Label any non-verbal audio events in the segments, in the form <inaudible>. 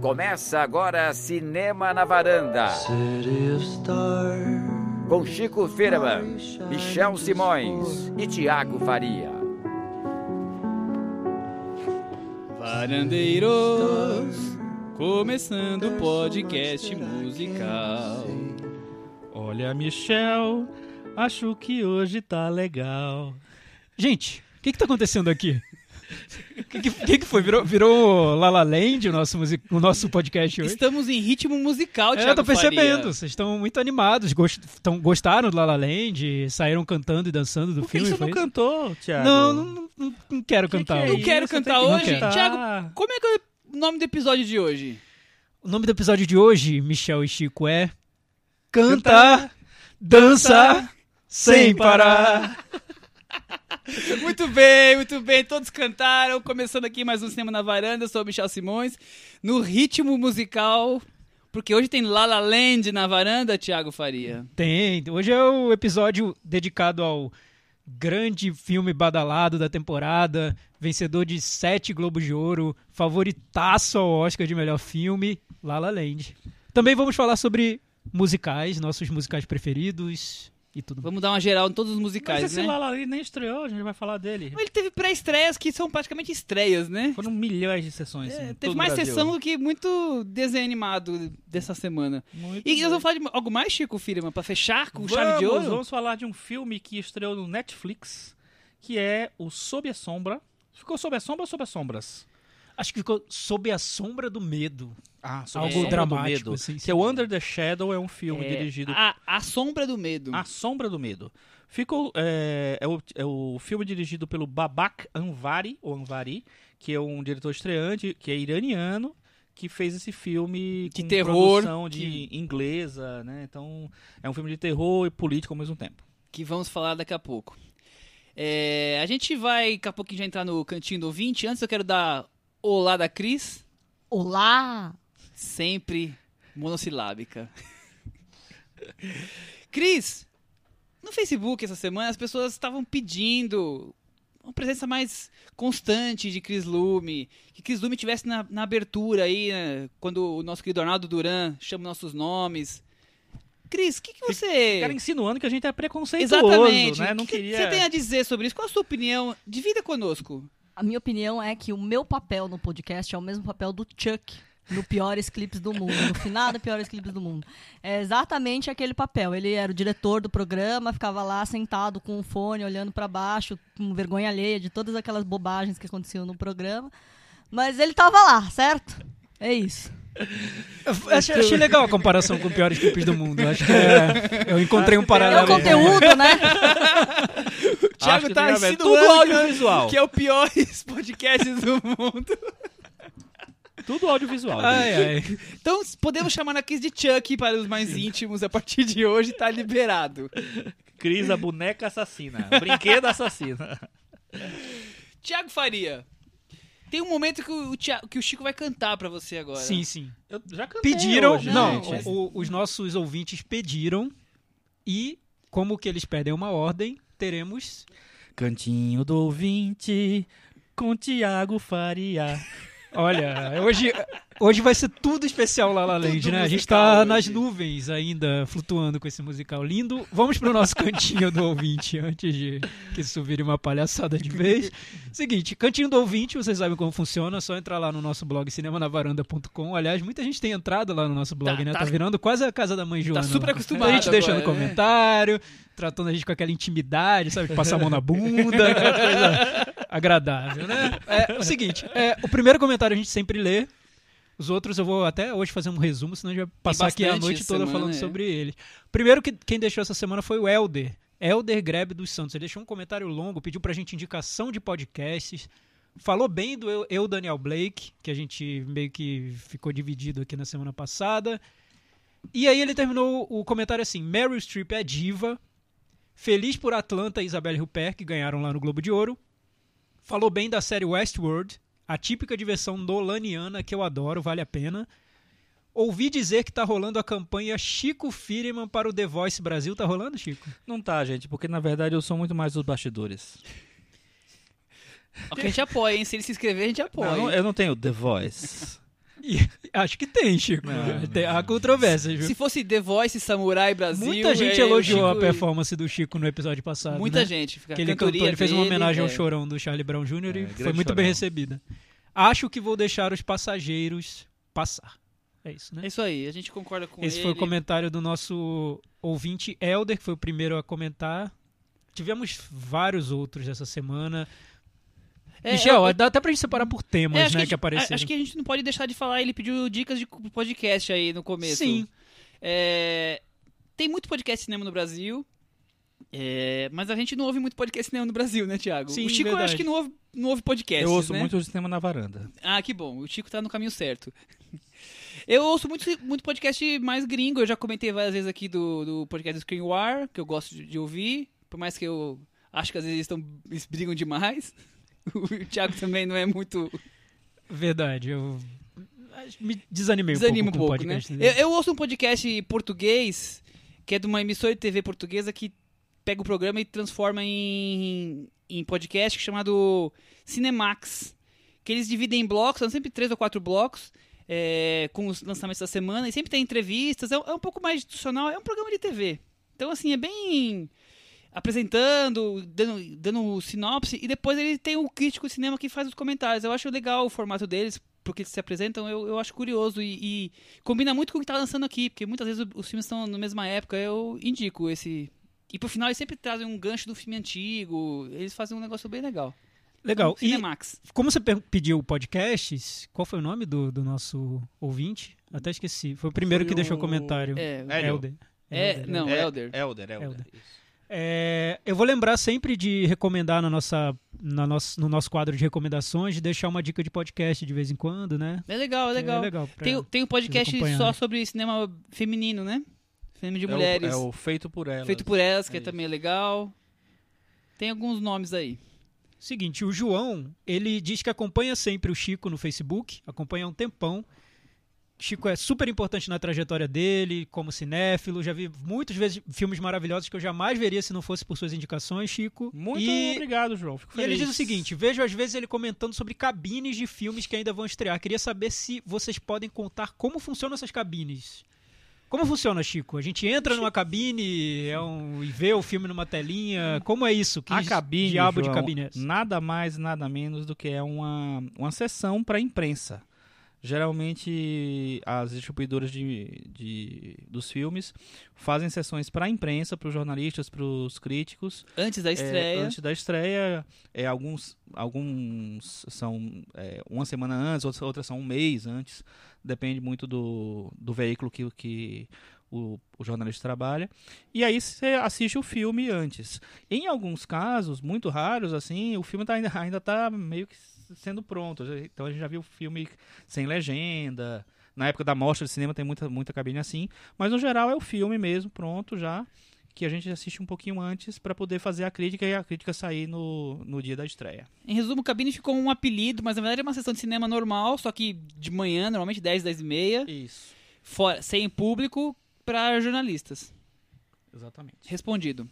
Começa agora Cinema na Varanda. Com Chico Firman, Michel Simões e Tiago Faria. Varandeiros, começando o podcast musical. Olha, Michel, acho que hoje tá legal. Gente, o que, que tá acontecendo aqui? O que, que, que, foi? Virou, virou La La Land o nosso, music, o nosso podcast hoje? Estamos em ritmo musical, Thiago É, eu tô percebendo. Faria. Vocês estão muito animados. Gost, tão, gostaram do La La Land? Saíram cantando e dançando do Por que filme? você não isso? cantou, Thiago? Não, não, não, não quero Que cantar. que é Eu hoje. quero isso? cantar Tem que hoje. cantar. Thiago, como é que é o nome do episódio de hoje? O nome do episódio de hoje, Michel e Chico, é Cantar, Dançar, Sem Parar. Muito bem, muito bem. Todos cantaram. Começando aqui mais um Cinema na Varanda. Eu sou o Michel Simões. No ritmo musical. Porque hoje tem La La Land na varanda, Thiago Faria. Tem. Hoje é o episódio dedicado ao grande filme badalado da temporada, vencedor de sete Globos de Ouro, favoritaço ao Oscar de melhor filme, La La Land. Também vamos falar sobre musicais, nossos musicais preferidos e tudo. Vamos dar uma geral em todos os Mas musicais, esse né? Lala ali nem estreou, a gente vai falar dele. Ele teve pré-estreias que são praticamente estreias, né? Foram milhões de sessões. É, teve mais Brasil. sessão do que muito desenho animado dessa semana. Muito E nós vamos falar de algo mais, Chico Firman, pra fechar com chave de ouro? Vamos falar de um filme que estreou no Netflix, que é o Sob a Sombra. Ficou Sob a Sombra ou Sob as Sombras? Acho que ficou sob a sombra do medo. Ah, Sob a Algo do dramático, Medo, assim, que sim. é o Under the Shadow, é um filme É, dirigido a, a Sombra do Medo. A Sombra do Medo. Ficou, é, é, o, é o filme dirigido pelo Babak Anvari, ou Anvari, que é um diretor estreante, que é iraniano, que fez esse filme De com terror, produção de inglesa, né? Então, é um filme de terror e político ao mesmo tempo. que vamos falar daqui a pouco. É, a gente vai daqui a pouquinho já entrar no cantinho do ouvinte. Antes eu quero dar olá da Cris, Olá! sempre monossilábica. <laughs> Cris, no Facebook essa semana as pessoas estavam pedindo uma presença mais constante de Cris Lume, que Cris Lume tivesse na, na abertura aí, né, quando o nosso querido Arnaldo Duran chama nossos nomes. Cris, o que, que você... Cara, insinuando que a gente é preconceituoso, Exatamente. né? Não O que queria... você tem a dizer sobre isso? Qual a sua opinião? Divida conosco. A minha opinião é que o meu papel no podcast é o mesmo papel do Chuck no Piores Clipes do Mundo, no final do Piores Clipes do Mundo. É exatamente aquele papel. Ele era o diretor do programa, ficava lá sentado com o fone, olhando pra baixo, com vergonha alheia de todas aquelas bobagens que aconteciam no programa. Mas ele tava lá, certo? É isso. Eu achei, achei legal a comparação com piores clipes do mundo. Acho que é- eu encontrei um É o paralelo. conteúdo, né? <laughs> O Thiago que tá insinuando Tudo audiovisual. que é o piores <laughs> podcasts do mundo. Tudo audiovisual. Ai, ai. Então podemos chamar a Cris de Chuck para os mais íntimos. A partir de hoje tá liberado. Cris, a boneca assassina. Brinquedo assassina. <laughs> Thiago Faria. Tem um momento que o, Thiago- que o Chico vai cantar pra você agora. Sim, sim. Eu já cantei Pediram, hoje, não, gente. o- os nossos ouvintes pediram e como que eles pedem uma ordem, teremos Cantinho do ouvinte com Tiago Faria. Olha, hoje, hoje vai ser tudo especial La La Land, Tudo né? A gente musical tá nas nuvens ainda, flutuando com esse musical lindo. Vamos pro nosso cantinho do ouvinte, <laughs> antes de que isso vire uma palhaçada de vez. Seguinte, cantinho do ouvinte, vocês sabem como funciona, é só entrar lá no nosso blog cinemanavaranda.com. Aliás, muita gente tem entrado lá no nosso blog, Tá, né? tá. Tá virando quase a casa da mãe Joana. super lá. acostumado A gente deixando agora, né? comentário, tratando a gente com aquela intimidade, sabe? Passar a mão na bunda, aquela coisa <laughs> agradável, né? É o seguinte, é, o primeiro comentário a gente sempre lê, os outros eu vou até hoje fazer um resumo, senão a gente vai passar aqui a noite toda semana, falando é. sobre ele. Primeiro que quem deixou essa semana foi o Elder. Elder Grebe dos Santos. Ele deixou um comentário longo, pediu pra gente indicação de podcasts. Falou bem do eu, eu, Daniel Blake, que a gente meio que ficou dividido aqui na semana passada. E aí ele terminou o comentário assim: Meryl Streep é diva. Feliz por Atlanta e Isabelle Huppert, que ganharam lá no Globo de Ouro. Falou bem da série Westworld, a típica diversão nolaniana que eu adoro, vale a pena. Ouvi dizer que tá rolando a campanha Chico Firman para o The Voice Brasil. Tá rolando, Chico? Não tá, gente, porque na verdade eu sou muito mais dos bastidores. A gente apoia, hein? Se ele se inscrever, a gente apoia. Não, eu não tenho The Voice. E <laughs> acho que tem, Chico. Não, Tem- Há controvérsias, viu? Se fosse The Voice Samurai Brasil. Muita gente é, elogiou o a Chico- performance do Chico no episódio passado. Muita né? gente. Fica Que ele cantou, ele fez uma dele, homenagem ao é. chorão do Charlie Brown Jr. É, e foi grande muito bem chorão. recebida. Acho que vou deixar os passageiros passar. É isso, né? É isso aí, a gente concorda com Esse ele. foi o comentário do nosso ouvinte Elder, que foi o primeiro a comentar. Tivemos vários outros essa semana. É, Michel, eu- dá até pra gente separar por temas, É, né, que, que, apareceram. Acho que a gente não pode deixar de falar, ele pediu dicas de podcast aí no começo. Sim. É, tem muito podcast de cinema no Brasil, é, mas a gente não ouve muito podcast de cinema no Brasil, né, Thiago? Sim, o Chico eu verdade. acho que não ouve, não ouve podcast, Eu ouço né? muito o cinema na varanda. Ah, que bom. O Chico tá no caminho certo. <laughs> Eu ouço muito, muito podcast mais gringo. Eu já comentei várias vezes aqui do, do podcast do Screen War, que eu gosto de, de ouvir. Por mais que eu acho que às vezes eles, tão, eles brigam demais. <laughs> <laughs> O Thiago também não é muito. Verdade, eu me desanimei Desanima um um pouco pouco, com o né? podcast. Eu, eu ouço um podcast português, que é de uma emissora de TV portuguesa que pega o programa e transforma em, em podcast chamado Cinemax. Que eles dividem em blocos, são sempre três ou quatro blocos, é, com os lançamentos da semana, e sempre tem entrevistas. É, é um pouco mais institucional, é um programa de TV. Então, assim, é bem apresentando, dando, dando sinopse, e depois ele tem o crítico de cinema que faz os comentários. Eu acho legal o formato deles, porque eles se apresentam, eu, eu acho curioso e, e combina muito com o que tá lançando aqui, porque muitas vezes o- os filmes estão na mesma época, eu indico esse. E pro final eles sempre trazem um gancho do filme antigo, eles fazem um negócio bem legal. Legal. E Cinemax. como você pediu podcasts, qual foi o nome do, do nosso ouvinte? Até esqueci. Foi o primeiro Foi que deixou o- comentário. É, Hélio. Elder. é, Elder, não, É, Elder. Elder, Elder. Elder. isso. É, eu vou lembrar sempre de recomendar na nossa, na nosso, no nosso quadro de recomendações, de deixar uma dica de podcast de vez em quando, né? É legal, é legal. É legal Tem, o- tem um podcast só sobre cinema feminino, né? Cinema de É o- mulheres. É o, feito por ela. Feito por elas, que É também é legal. Tem alguns nomes aí. Seguinte, o João, ele diz que acompanha sempre o Chico no Facebook, acompanha há um tempão. Chico é super importante na trajetória dele, como cinéfilo. Já vi muitas vezes filmes maravilhosos que eu jamais veria se não fosse por suas indicações, Chico. Muito e, obrigado, João. Fico e ele feliz. diz o seguinte: vejo às vezes ele comentando sobre cabines de filmes que ainda vão estrear. Queria saber se vocês podem contar como funcionam essas cabines. Como funciona, Chico? A gente entra numa cabine é um, e vê o filme numa telinha. Como é isso? Que A cabine, diabo de João, cabine é essa? nada mais, nada menos do que é uma, uma sessão para imprensa. Geralmente, as distribuidoras de, de- dos filmes fazem sessões para a imprensa, para os jornalistas, para os críticos. Antes da É, estreia. antes da estreia, é, alguns, alguns são é, uma semana antes, outras, outras são um mês antes. Depende muito do, do veículo que, que o, o jornalista trabalha. E aí você assiste o filme antes. Em alguns casos, muito raros, assim, o filme tá ainda, ainda tá meio que sendo pronto. Então a gente já viu o filme sem legenda. Na época da mostra de cinema tem muita, muita cabine assim. Mas no geral é o filme mesmo, pronto já. Que a gente assiste um pouquinho antes para poder fazer a crítica e a crítica sair no, no dia da estreia. Em resumo, cabine ficou um apelido, mas na verdade é uma sessão de cinema normal, só que de manhã, normalmente 10, 10 e meia, Isso. fora, sem público, para jornalistas. Exatamente. Respondido.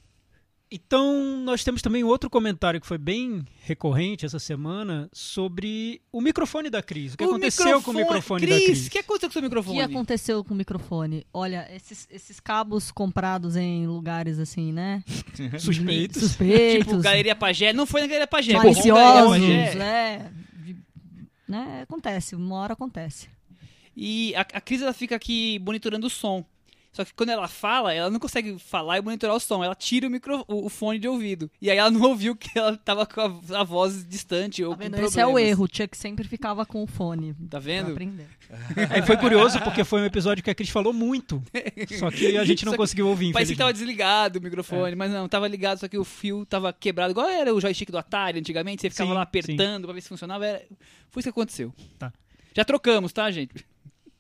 Então, nós temos também outro comentário que foi bem recorrente essa semana sobre o microfone da Cris. O que aconteceu com o microfone Cris, da Cris? o que aconteceu com o seu O microfone? que aconteceu com o microfone? Olha, esses, esses cabos comprados em lugares assim, né? <laughs> Suspeitos. Suspeitos. Tipo, Galeria Pagé. Não foi na Galeria Pagé. maliciosos, foi na Galeria Pagé. é. de- né? Acontece, uma hora acontece. E a, a Cris ela fica aqui monitorando o som. Só que quando ela fala, ela não consegue falar e monitorar o som. Ela tira o, micro, o, o fone de ouvido. E aí ela não <laughs> ouviu que ela tava com a, a voz distante ou Tá com vendo? Esse é o erro. O Chuck sempre ficava com o fone. Tá Pra vendo? aprender. Aí <laughs> foi curioso porque foi um episódio que a Cris falou muito. Só que a gente não que conseguiu ouvir, Parecia que tava desligado o microfone, mas não, tava ligado, só que o fio tava quebrado. Igual era o joystick do Atari antigamente, você ficava Sim, lá apertando pra ver se funcionava. Era... Foi isso que aconteceu. Tá. Já trocamos, tá, gente?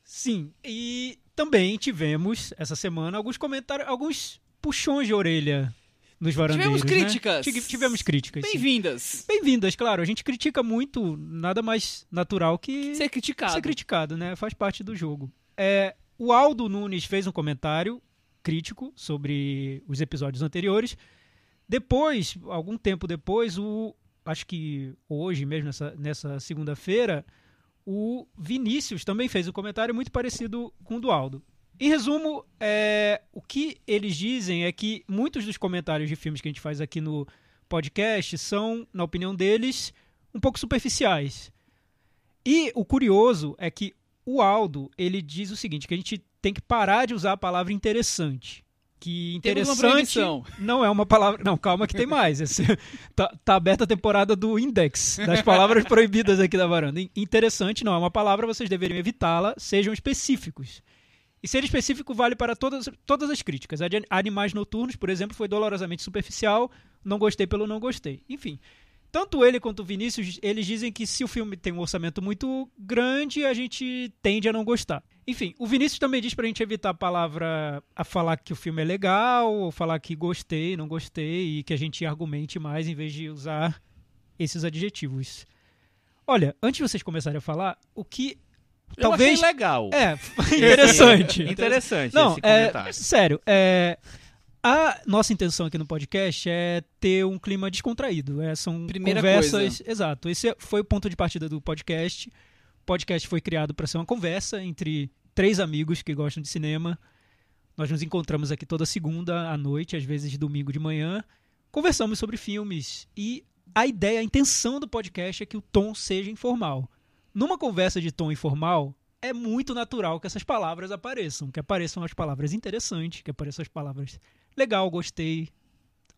Sim, e também tivemos essa semana alguns comentários, alguns puxões de orelha nos varandeiros. Tivemos né? críticas. Tive- Tivemos críticas. Bem-vindas. Bem-vindas, claro. A gente critica muito, nada mais natural que Ser criticado. ser criticado, né? Faz parte do jogo. É, o Aldo Nunes fez um comentário crítico sobre os episódios anteriores. Depois, algum tempo depois, o acho que hoje mesmo, nessa, nessa segunda-feira, o Vinícius também fez um comentário muito parecido com o do Aldo. Em resumo, é, o que eles dizem é que muitos dos comentários de filmes que a gente faz aqui no podcast são, na opinião deles, um pouco superficiais. E o curioso é que o Aldo, ele diz o seguinte, que a gente tem que parar de usar a palavra interessante. Que interessante não é uma palavra... Não, calma que tem mais. Esse- <laughs> tá, tá aberta a temporada do Index, das palavras proibidas aqui da varanda. In- Interessante não é uma palavra, vocês deveriam evitá-la, sejam específicos. E ser específico vale para todas, todas as críticas. A de Animais Noturnos, por exemplo, foi dolorosamente superficial, não gostei pelo não gostei. Enfim, tanto ele quanto o Vinícius, eles dizem que se o filme tem um orçamento muito grande, a gente tende a não gostar. Enfim, o Vinícius também diz pra gente evitar a palavra a falar que o filme é legal, ou falar que gostei, não gostei, e que a gente argumente mais em vez de usar esses adjetivos. Olha, antes de vocês começarem a falar, o que Eu talvez legal. é <laughs> interessante. <laughs> Interessante Não, esse é, sério, é, a nossa intenção aqui no podcast é ter um clima descontraído. É, são Primeira conversas. Exato. Esse foi o ponto de partida do podcast. O podcast foi criado para ser uma conversa entre três amigos que gostam de cinema. Nós nos encontramos aqui toda segunda à noite, às vezes domingo de manhã. Conversamos sobre filmes e a ideia, a intenção do podcast é que o tom seja informal. Numa conversa de tom informal, é muito natural que essas palavras apareçam, que apareçam as palavras interessantes, que apareçam as palavras legal, gostei,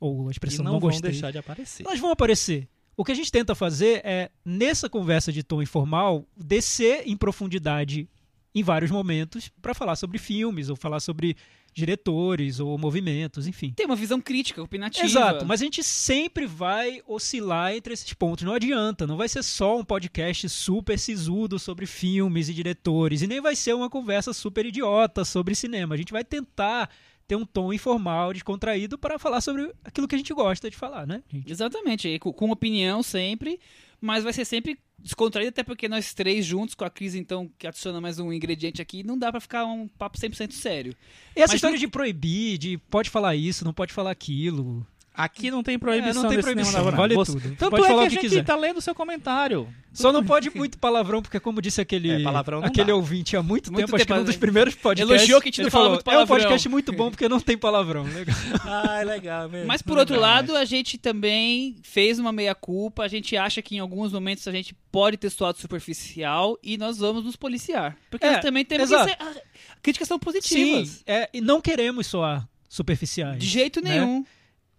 ou a E expressão não, não, vão gostei. deixar de aparecer. Elas vão aparecer. O que a gente tenta fazer é, nessa conversa de tom informal, descer em profundidade em vários momentos para falar sobre filmes, ou falar sobre diretores, ou movimentos, enfim. Tem uma visão crítica, opinativa. Exato, mas a gente sempre vai oscilar entre esses pontos. Não adianta, não vai ser só um podcast super sisudo sobre filmes e diretores, e nem vai ser uma conversa super idiota sobre cinema. A gente vai tentar ter um tom informal, descontraído, para falar sobre aquilo que a gente gosta de falar, né, gente? Exatamente, com opinião sempre, mas vai ser sempre descontraído, até porque nós três juntos, com a Cris, então, que adiciona mais um ingrediente aqui, não dá pra ficar um papo 100% sério. E essa Mas história não- de proibir, de pode falar isso, não pode falar aquilo. Aqui não tem proibição É, não tem proibição, vale Você- tudo. Tanto Pode é falar que a gente quiser. tá lendo o seu comentário. Só não <laughs> pode muito palavrão, porque como disse aquele, É, palavrão aquele dá. ouvinte há muito, Muito tempo, acho que tempo, num dos né? primeiros podcasts. Elogiou que a gente não fala falou, muito É um palavrão." podcast muito bom porque não tem palavrão. Legal. <laughs> Ah, é legal mesmo. Mas por outro lado, a gente também fez uma meia-culpa, a gente acha que em alguns momentos a gente pode ter soado superficial e nós vamos nos policiar. Porque É, nós também temos exato. que ser... ah, Críticas são Sim, positivas. é, e não queremos soar superficiais. De jeito né?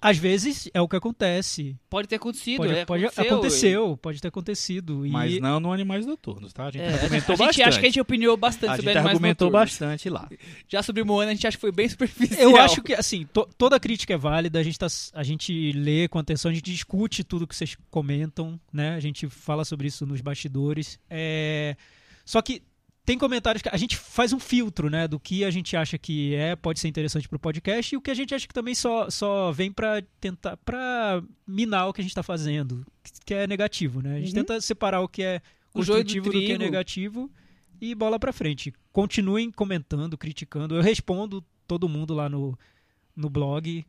Às vezes é o que acontece. Pode ter acontecido. Pode, é, pode- aconteceu. aconteceu, pode ter acontecido. E Mas não no Animais Noturnos, tá? A gente É, argumentou a gente bastante. acha que a gente opiniou bastante A sobre gente animais argumentou noturnos. bastante lá. <laughs> Já sobre Moana, a gente acha que foi bem <laughs> superficial. Eu acho que, assim, to- toda crítica é válida, a gente, tá, a gente lê com atenção, a gente discute tudo que vocês comentam, né? A gente fala sobre isso nos bastidores. É... Só que tem comentários que a gente faz um filtro, né? Do que a gente acha que é, pode ser interessante pro podcast e o que a gente acha que também só, só vem pra tentar, pra minar o que a gente tá fazendo, que é negativo, né? A gente Uhum. tenta separar o que é O joio do construtivo do, que é negativo e bola pra frente. Continuem comentando, criticando. Eu respondo todo mundo lá no, no blog. E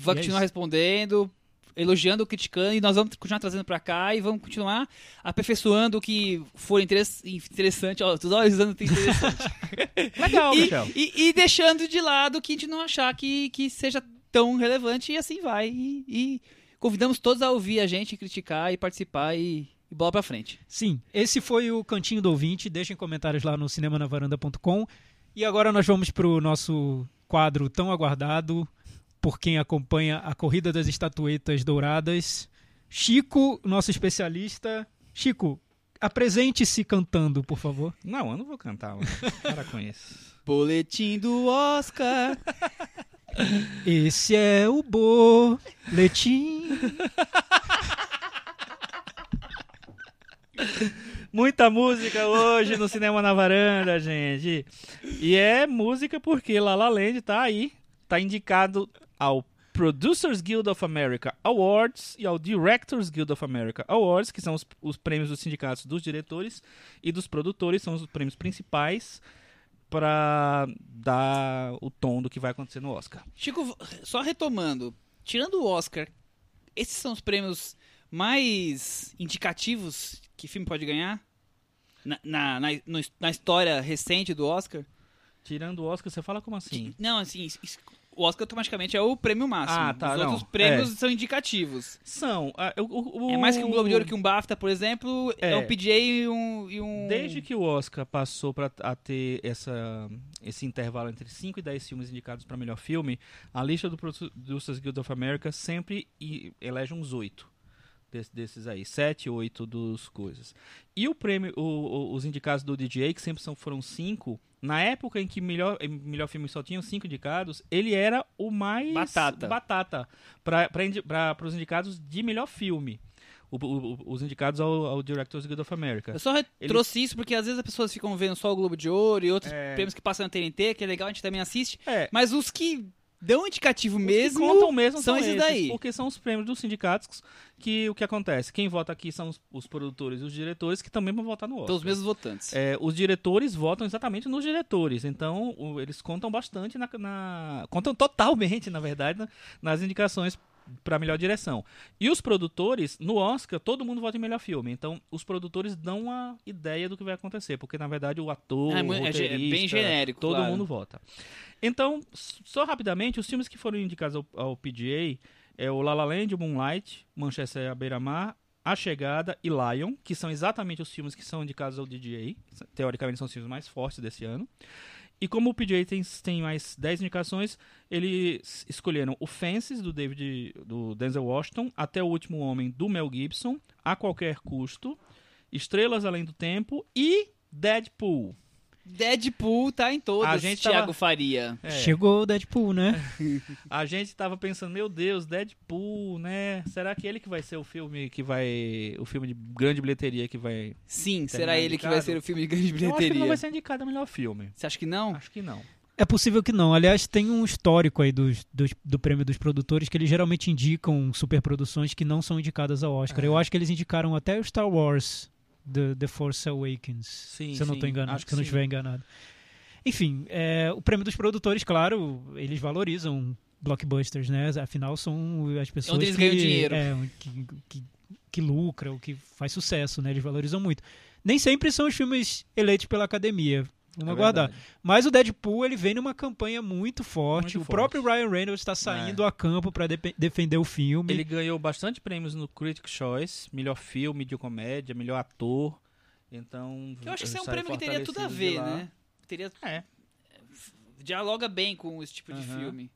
é continuar isso. respondendo, elogiando, criticando, e nós vamos continuar trazendo pra cá e vamos continuar aperfeiçoando o que for interess- interessante. Ó, os olhos usando o que é interessante. <laughs> Legal, e, Michel. e- e deixando de lado o que a gente não achar que, que seja tão relevante, e assim vai. E, e convidamos todos a ouvir a gente, criticar e participar e, e bola pra frente. Sim, esse foi o Cantinho do Ouvinte. Deixem comentários lá no cinemanavaranda.com. E agora nós vamos pro nosso quadro tão aguardado por quem acompanha a Corrida das Estatuetas Douradas. Chico, nosso especialista. Chico, apresente-se cantando, por favor. Não, eu não vou cantar. mano. <laughs> Para com isso. Boletim do Oscar. Esse é o boletim. Muita música hoje no Cinema na Varanda, gente. E é música porque La La Land tá aí. Tá indicado ao Producers Guild of America Awards e ao Directors Guild of America Awards, que são os, os prêmios dos sindicatos dos diretores e dos produtores, são os prêmios principais para dar o tom do que vai acontecer no Oscar. Chico, só retomando, tirando o Oscar, esses são os prêmios mais indicativos que filme pode ganhar? na, na, na, na história recente do Oscar. Tirando o Oscar, você fala como assim? Não, assim, o Oscar automaticamente é o prêmio máximo. Ah, tá, Os não. outros prêmios É. são indicativos. São. ah, o- o- É mais que um Globo de Ouro que um BAFTA, por exemplo, é, É. um PJ e um, e um... Desde que o Oscar passou pra, a ter essa, esse intervalo entre 5 e 10 filmes indicados para melhor filme, a lista do Producers Guild of America sempre elege uns 8 des- desses aí. 7, 8 dos coisas. E o prêmio, o- os indicados do DJ, que sempre são, foram 5, na época em que melhor, melhor filme só tinham 5 indicados, ele era o mais Batata. batata para os indicados de melhor filme. O- o- os indicados ao, ao Directors Guild of America. Eu só Ele- trouxe isso porque às vezes as pessoas ficam vendo só o Globo de Ouro e outros É. prêmios que passam na TNT, que é legal, a gente também assiste. É, Mas os que dão indicativo Os mesmo, que contam mesmo são são, esses esses, daí. Porque são os prêmios dos sindicatos que o que acontece? Quem vota aqui são os, os produtores e os diretores que também vão votar no Oscar. Então os mesmos votantes. É, os diretores votam exatamente nos diretores, então o- eles contam bastante na, na- contam totalmente, <laughs> na verdade, na- nas indicações para melhor direção. E os produtores, no Oscar, todo mundo vota em melhor filme. Então, os produtores dão uma ideia do que vai acontecer, porque na verdade o ator, É o mu- é é bem roteirista, genérico, todo claro. mundo vota. Então, só rapidamente, os filmes que foram indicados ao, ao PGA é o La La Land, o Moonlight, Manchester à Beira-Mar, A Chegada e Lion, que são exatamente os filmes que são indicados ao DGA. Teoricamente são os filmes mais fortes desse ano. E como o PGA tem, tem mais 10 indicações, eles escolheram o Fences, do David do Denzel Washington, Até o Último Homem, do Mel Gibson, A Qualquer Custo, Estrelas Além do Tempo e Deadpool. Deadpool tá em todos, A gente Thiago tava- Faria. É. Chegou o Deadpool, né? <laughs> A gente tava pensando, meu Deus, Deadpool, né? Será que ele que vai ser o filme que vai. O filme de grande bilheteria que vai. Sim, será ele que vai indicado? ser o filme de grande Eu acho que bilheteria. não vai ser indicado a melhor filme. Você acha que não? Acho que não. É possível que não. Aliás, tem um histórico aí dos, dos- do prêmio dos produtores que eles geralmente indicam superproduções que não são indicadas ao Oscar. Eu acho que eles indicaram até o Star Wars, The, The Force Awakens. Sim, se eu não estou enganado, acho que se eu não estiver enganado. Enfim, é, o prêmio dos produtores, claro, eles valorizam blockbusters, né? Afinal, são as pessoas Onde eles que, ganham dinheiro. É, que, que, que lucra, o que faz sucesso, né? Eles valorizam muito. Nem sempre são os filmes eleitos pela academia. Vamos É aguardar. verdade. Mas o Deadpool ele vem numa campanha muito forte. Muito o próprio forte. Ryan Reynolds está saindo a campo para defender o filme. Ele ganhou bastante prêmios no Critics' Choice, melhor filme de comédia, melhor ator. Então. Eu acho que esse é um prêmio que teria tudo a de ver, né? Teria... É. Dialoga bem com esse tipo de Aham. filme.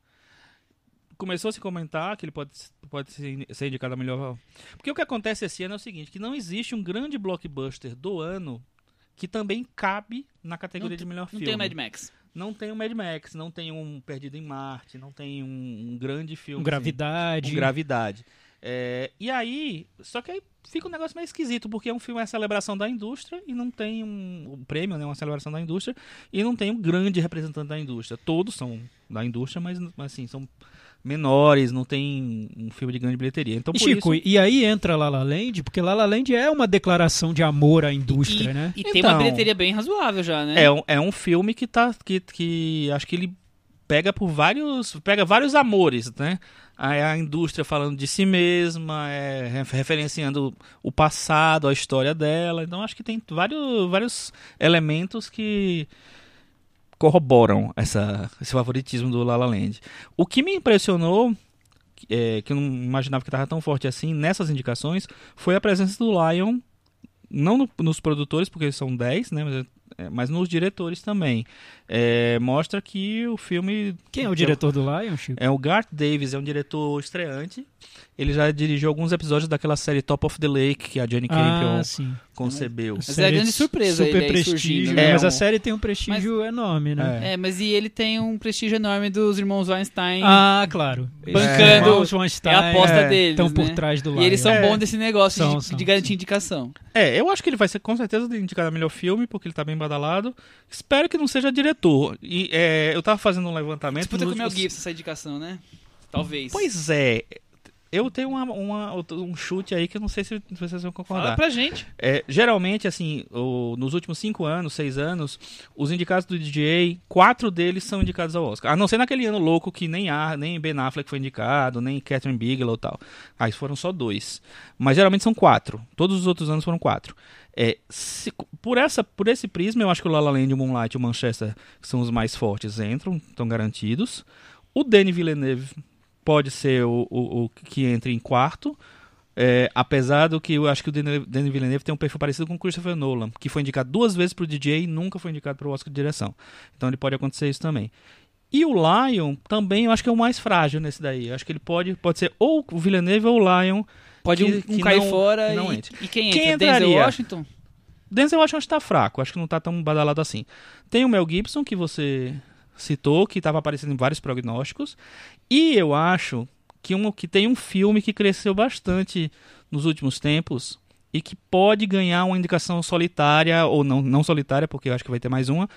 começou a se comentar que ele pode, pode ser ser indicado a melhor. Porque o que acontece esse ano é o seguinte: que não existe um grande blockbuster do ano que também cabe na categoria Não de melhor Não filme. tem o Mad Max. Não tem o Mad Max, não tem um Perdido em Marte, não tem um, um grande filme. com assim, gravidade. com gravidade. É, e aí, só que aí fica um negócio meio esquisito, porque é um filme é a celebração da indústria e não tem um, um prêmio, né, uma celebração da indústria, e não tem um grande representante da indústria. Todos são da indústria, mas assim, são menores, não tem um filme de grande bilheteria. Então, E por Chico, isso, e aí entra La La Land, porque La La Land é uma declaração de amor à indústria, e, né? E tem uma Então, bilheteria bem razoável já, né? é um, é um filme que tá que, que acho que ele pega por vários pega vários amores, né? A, a indústria falando de si mesma, é, re- referenciando o passado, a história dela. Então acho que tem vários vários elementos que corroboram essa, esse favoritismo do La La Land. O que me impressionou é, que eu não imaginava que estava tão forte assim nessas indicações foi a presença do Lion não no- nos produtores, porque são 10, né? Mas, é, mas nos diretores também. É, mostra que o filme. Quem é o diretor do Lion, Chico? É o Garth Davis, é um diretor estreante. Ele já dirigiu alguns episódios daquela série Top of the Lake que a Jenny Campion Ah, sim. concebeu. Mas é a grande surpresa Super ele prestígio, surgindo, né? né? mas É a um- série tem um prestígio enorme, né? É. É, mas e ele tem um prestígio enorme dos irmãos Weinstein. Ah, claro. Bancando- Os Weinstein é a aposta é, deles, estão por né? trás do Lion. E eles são É. bons desse negócio São, de, são, de garantir são. indicação. É, eu acho que ele vai ser com certeza indicado a melhor filme, porque ele tá bem badalado. Espero que não seja diretor. E é, eu tava fazendo um levantamento. Disputa com o Mel Gibson essa indicação, né? Talvez. Pois é. Eu tenho uma, uma- um chute aí que eu não sei se vocês vão Fala concordar. pra gente. É, geralmente, assim, o- nos últimos cinco anos, seis anos, os indicados do DJ, quatro deles são indicados ao Oscar. A não ser naquele ano louco que nem, a, nem Ben Affleck foi indicado, nem Catherine Bigelow e tal. Aí foram só dois. Mas geralmente são quatro. Todos os outros anos foram quatro. É, se- por, essa, por esse prisma, eu acho que o La La Land, o Moonlight e o Manchester, que são os mais fortes, entram, estão garantidos. O Denis Villeneuve pode ser o, o, o que entre em quarto. É, apesar do que eu acho que o Denis Villeneuve tem um perfil parecido com o Christopher Nolan, que foi indicado duas vezes pro DJ e nunca foi indicado para o Oscar de direção. Então ele pode acontecer isso também. E o Lion também eu acho que é o mais frágil nesse daí. Eu acho que ele pode, pode ser ou o Villeneuve ou o Lion. Pode Que- um, um cair não- fora não e, e quem Quem entra? Denzel entraria? Washington? Denzel eu acho que tá fraco, acho que não tá tão badalado assim. Tem o Mel Gibson, que você citou, que estava aparecendo em vários prognósticos. E eu acho que, um, que tem um filme que cresceu bastante nos últimos tempos e que pode ganhar uma indicação solitária, ou não, não solitária, porque eu acho que vai ter mais uma.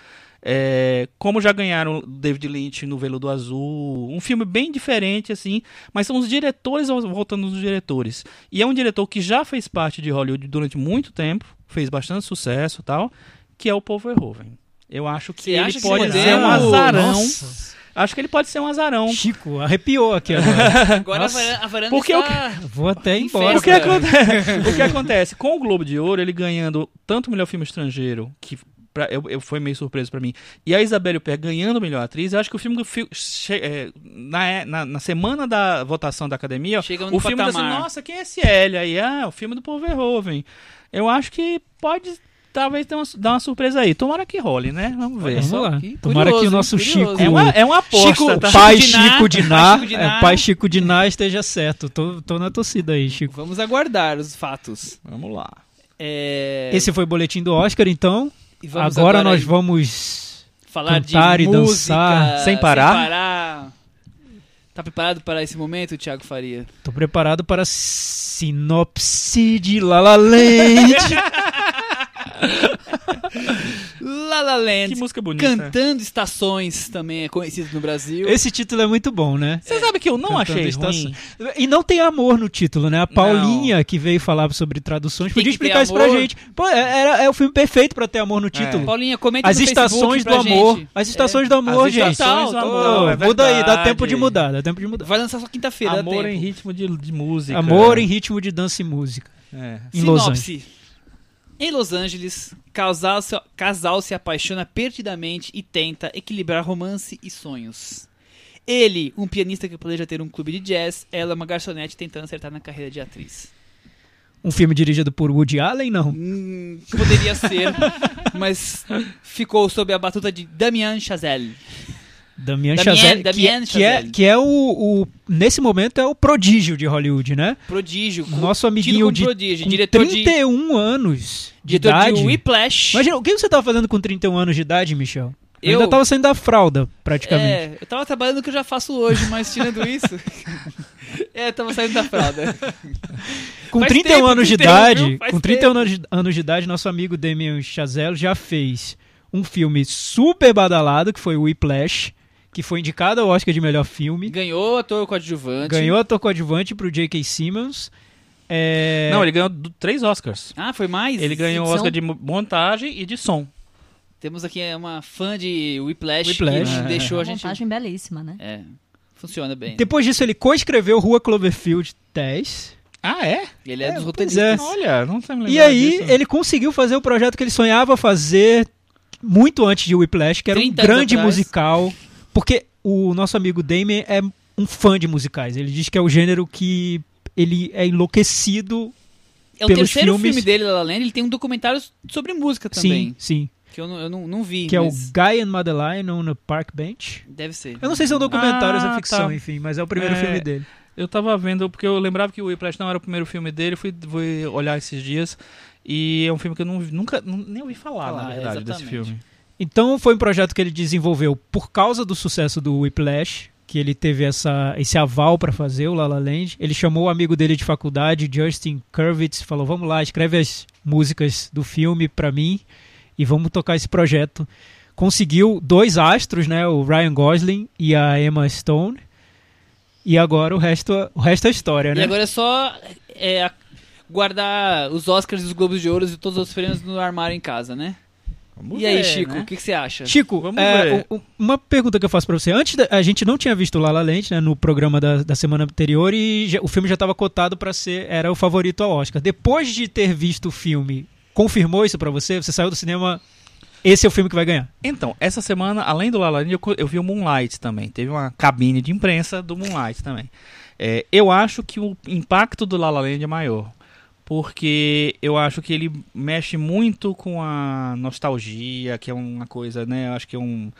É, como já ganharam David Lynch no Veludo Azul, um filme bem diferente assim, mas são os diretores voltando nos diretores. E é um diretor que já fez parte de Hollywood durante muito tempo, fez bastante sucesso, tal, que é o Paul Verhoeven. Eu acho que Você ele acha que pode ser um azarão. Nossa. Acho que ele pode ser um azarão. Chico, arrepiou aqui agora. <laughs> Agora a Nossa. varanda, a varanda Porque está... Vou até ir embora. O que, Festa. acontece, <laughs> o que acontece? Com o Globo de Ouro, ele ganhando tanto o melhor filme estrangeiro, que pra, eu, eu- foi meio surpreso pra mim, e a Isabelle Huppert ganhando o melhor atriz, eu acho que o filme fi- che- é, na, na, na semana da votação da academia, Chega o filme assim, nossa, quem é esse L? Aí, ah, o filme do Paul Verhoeven. Eu acho que pode, talvez, ter uma, uma surpresa aí. Tomara que role, né? Vamos ver. Vamos só, lá. que Tomara que o curioso, nosso curioso. Chico. É uma, é uma aposta, Chico, tá? pai Chico Diná, é, pai Chico Diná esteja certo. Tô, tô na torcida aí, Chico. Vamos aguardar os fatos. Vamos lá. É, Esse foi o boletim do Oscar, então. e vamos agora, nós aí vamos. falar cantar de e música, dançar sem parar. parar. Tá preparado para esse momento, Thiago Faria? Tô preparado para a sinopse de La La Land. <laughs> La La Land. Que música bonita. Cantando Estações também é conhecido no Brasil. Esse título é muito bom, né? Você sabe que eu não Cantando achei ruim. E não tem amor no título, né? A Paulinha, que veio falar sobre traduções, Tem podia explicar isso pra gente. Pô, é, era- é o filme perfeito pra ter amor no título. Paulinha, comenta As no estações do amor. gente. As estações do amor, As gente. estações do Total, amor, é muda aí, dá tempo de mudar, dá tempo de mudar. Vai lançar só quinta-feira, dá Amor em ritmo de, de música. Amor em ritmo de dança e música. É. Em Los Sinopse. Em Los Angeles, casal se, casal se apaixona perdidamente e tenta equilibrar romance e sonhos. Ele, um pianista que planeja ter um clube de jazz, ela, uma garçonete tentando acertar na carreira de atriz. Um filme dirigido por Woody Allen, não. Hum, poderia ser, mas ficou sob a batuta de Damien Chazelle. Damien Damien- Chazelle, que, Damien é, que, é, Chazelle. que é o, o- Nesse momento é o prodígio de Hollywood, né? Prodígio. com- Nosso amiguinho de prodígio, com diretor de 31 anos de diretor idade. de Whiplash. Imagina, o que você tava fazendo com 31 anos de idade, Michel? Eu Eu- ainda tava saindo da fralda, praticamente. É, eu tava trabalhando no que eu já faço hoje, mas tirando <laughs> isso. <laughs> é, eu tava saindo da fralda. com faz 31 tempo, anos de 31, idade, com 31 anos de, anos de idade, nosso amigo Damien Chazelle já fez um filme super badalado, que foi o Whiplash, que foi indicado ao Oscar de melhor filme. Ganhou ator coadjuvante. Ganhou ator coadjuvante pro J.K. Simmons. É... Não, ele ganhou três Oscars. Ah, foi mais? Ele ganhou o? Oscar de mo- montagem e de som. Temos aqui uma fã de Whiplash, Whiplash. que É. deixou a gente... montagem belíssima, né? É, funciona bem. Depois disso, ele coescreveu Rua Cloverfield 10. Ah, é? Ele é, É, dos roteiristas. é. Olha, não sei me E aí, disso. ele conseguiu fazer o projeto que ele sonhava fazer muito antes de Whiplash, que era um 30 anos grande atrás. musical. <laughs> Porque o nosso amigo Damien é um fã de musicais. Ele diz que é o gênero que ele é enlouquecido. É o pelos terceiro filmes. filme dele, La La Land, ele tem um documentário sobre música também. Sim, sim. Que eu não, eu não, não vi, Que é o mas Guy and Madeline on a Park Bench. deve ser. Eu não sei se é um documentário ou se é Ah, ficção, tá. enfim, mas é o primeiro É, filme dele. Eu tava vendo, porque eu lembrava que o Whiplash não era o primeiro filme dele, fui, fui olhar esses dias. E é um filme que eu não, nunca nu- nem ouvi falar, Falar, na é, verdade, desse exatamente. filme. Então foi um projeto que ele desenvolveu por causa do sucesso do Whiplash, que ele teve essa, esse aval para fazer o La La Land. Ele chamou o amigo dele de faculdade, Justin Kurvitz, e falou: "Vamos lá, escreve as músicas do filme para mim e vamos tocar esse projeto". Conseguiu dois astros, né, o Ryan Gosling e a Emma Stone. E agora o resto, o resto é história, E né? agora é só é, guardar os Oscars e os Globos de Ouro e todos os prêmios no armário em casa, né? Vamos e aí, ver, Chico, o né? que, que você acha? Chico, Vamos é, ver. o- o- uma pergunta que eu faço pra você. Antes, da- a gente não tinha visto o La La Land né, no programa da, da semana anterior e já- o filme já estava cotado pra ser era o favorito ao Oscar. Depois de ter visto o filme, confirmou isso pra você? Você saiu do cinema, esse é o filme que vai ganhar. Então, essa semana, além do La La Land, eu, eu vi o Moonlight também. Teve uma cabine de imprensa do Moonlight também. É, eu acho que o impacto do La La Land é maior. Porque eu acho que ele mexe muito com a nostalgia, que é uma coisa, né? Eu acho que é um.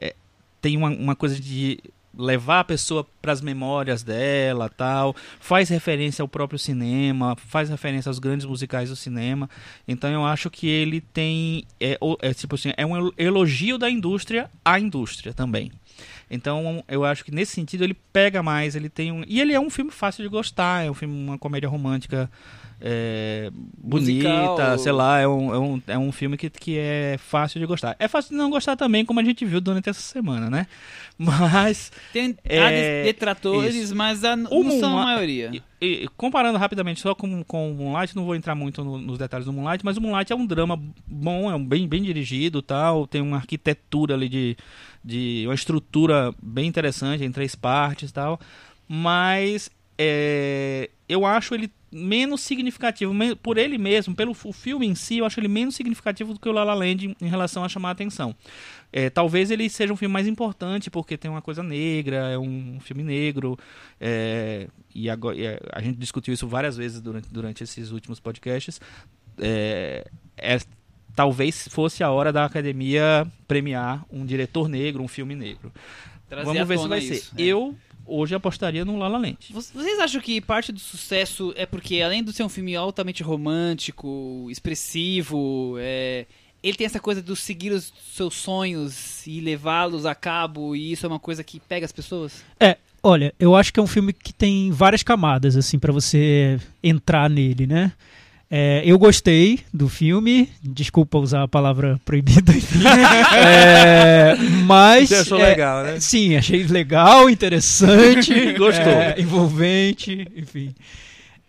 é, tem uma, uma coisa de levar a pessoa para as memórias dela tal faz referência ao próprio cinema faz referência aos grandes musicais do cinema então eu acho que ele tem é, é tipo assim é um elogio da indústria à indústria também então eu acho que nesse sentido ele pega mais ele tem um e ele é um filme fácil de gostar é um filme uma comédia romântica é, bonita Musical. sei lá é um, é um, é um filme que, que é fácil de gostar é fácil de não gostar também como a gente viu durante essa semana né <laughs> mas Tem É, detratores, isso. mas a, não são a maioria. E- e comparando rapidamente só com, com o Moonlight, não vou entrar muito no- nos detalhes do Moonlight, mas o Moonlight é um drama bom, é um bem, bem dirigido tal, tem uma arquitetura ali de, de uma estrutura bem interessante em três partes tal, mas é, eu acho ele menos significativo, por ele mesmo, pelo filme em si, eu acho ele menos significativo do que o La La Land em, relação a chamar a atenção. É, talvez ele seja um filme mais importante porque tem uma coisa negra, é um filme negro, é, e agora e a- gente discutiu isso várias vezes durante, durante esses últimos podcasts. É, é- talvez fosse a hora da academia premiar um diretor negro, um filme negro. Trazer Vamos ver se vai isso, ser. é. Eu hoje apostaria no La La Land. Vo- Vocês acham que parte do sucesso é porque, além de ser um filme altamente romântico, expressivo, é, ele tem essa coisa de seguir os seus sonhos e levá-los a cabo, e isso é uma coisa que pega as pessoas? É, olha, eu acho que é um filme que tem várias camadas, assim, pra você entrar nele, né? É, eu gostei do filme, desculpa usar a palavra proibida, enfim. <laughs> É, mas. Você achou é, legal, né? Sim, achei legal, interessante, <laughs> Gostou. é, envolvente, enfim.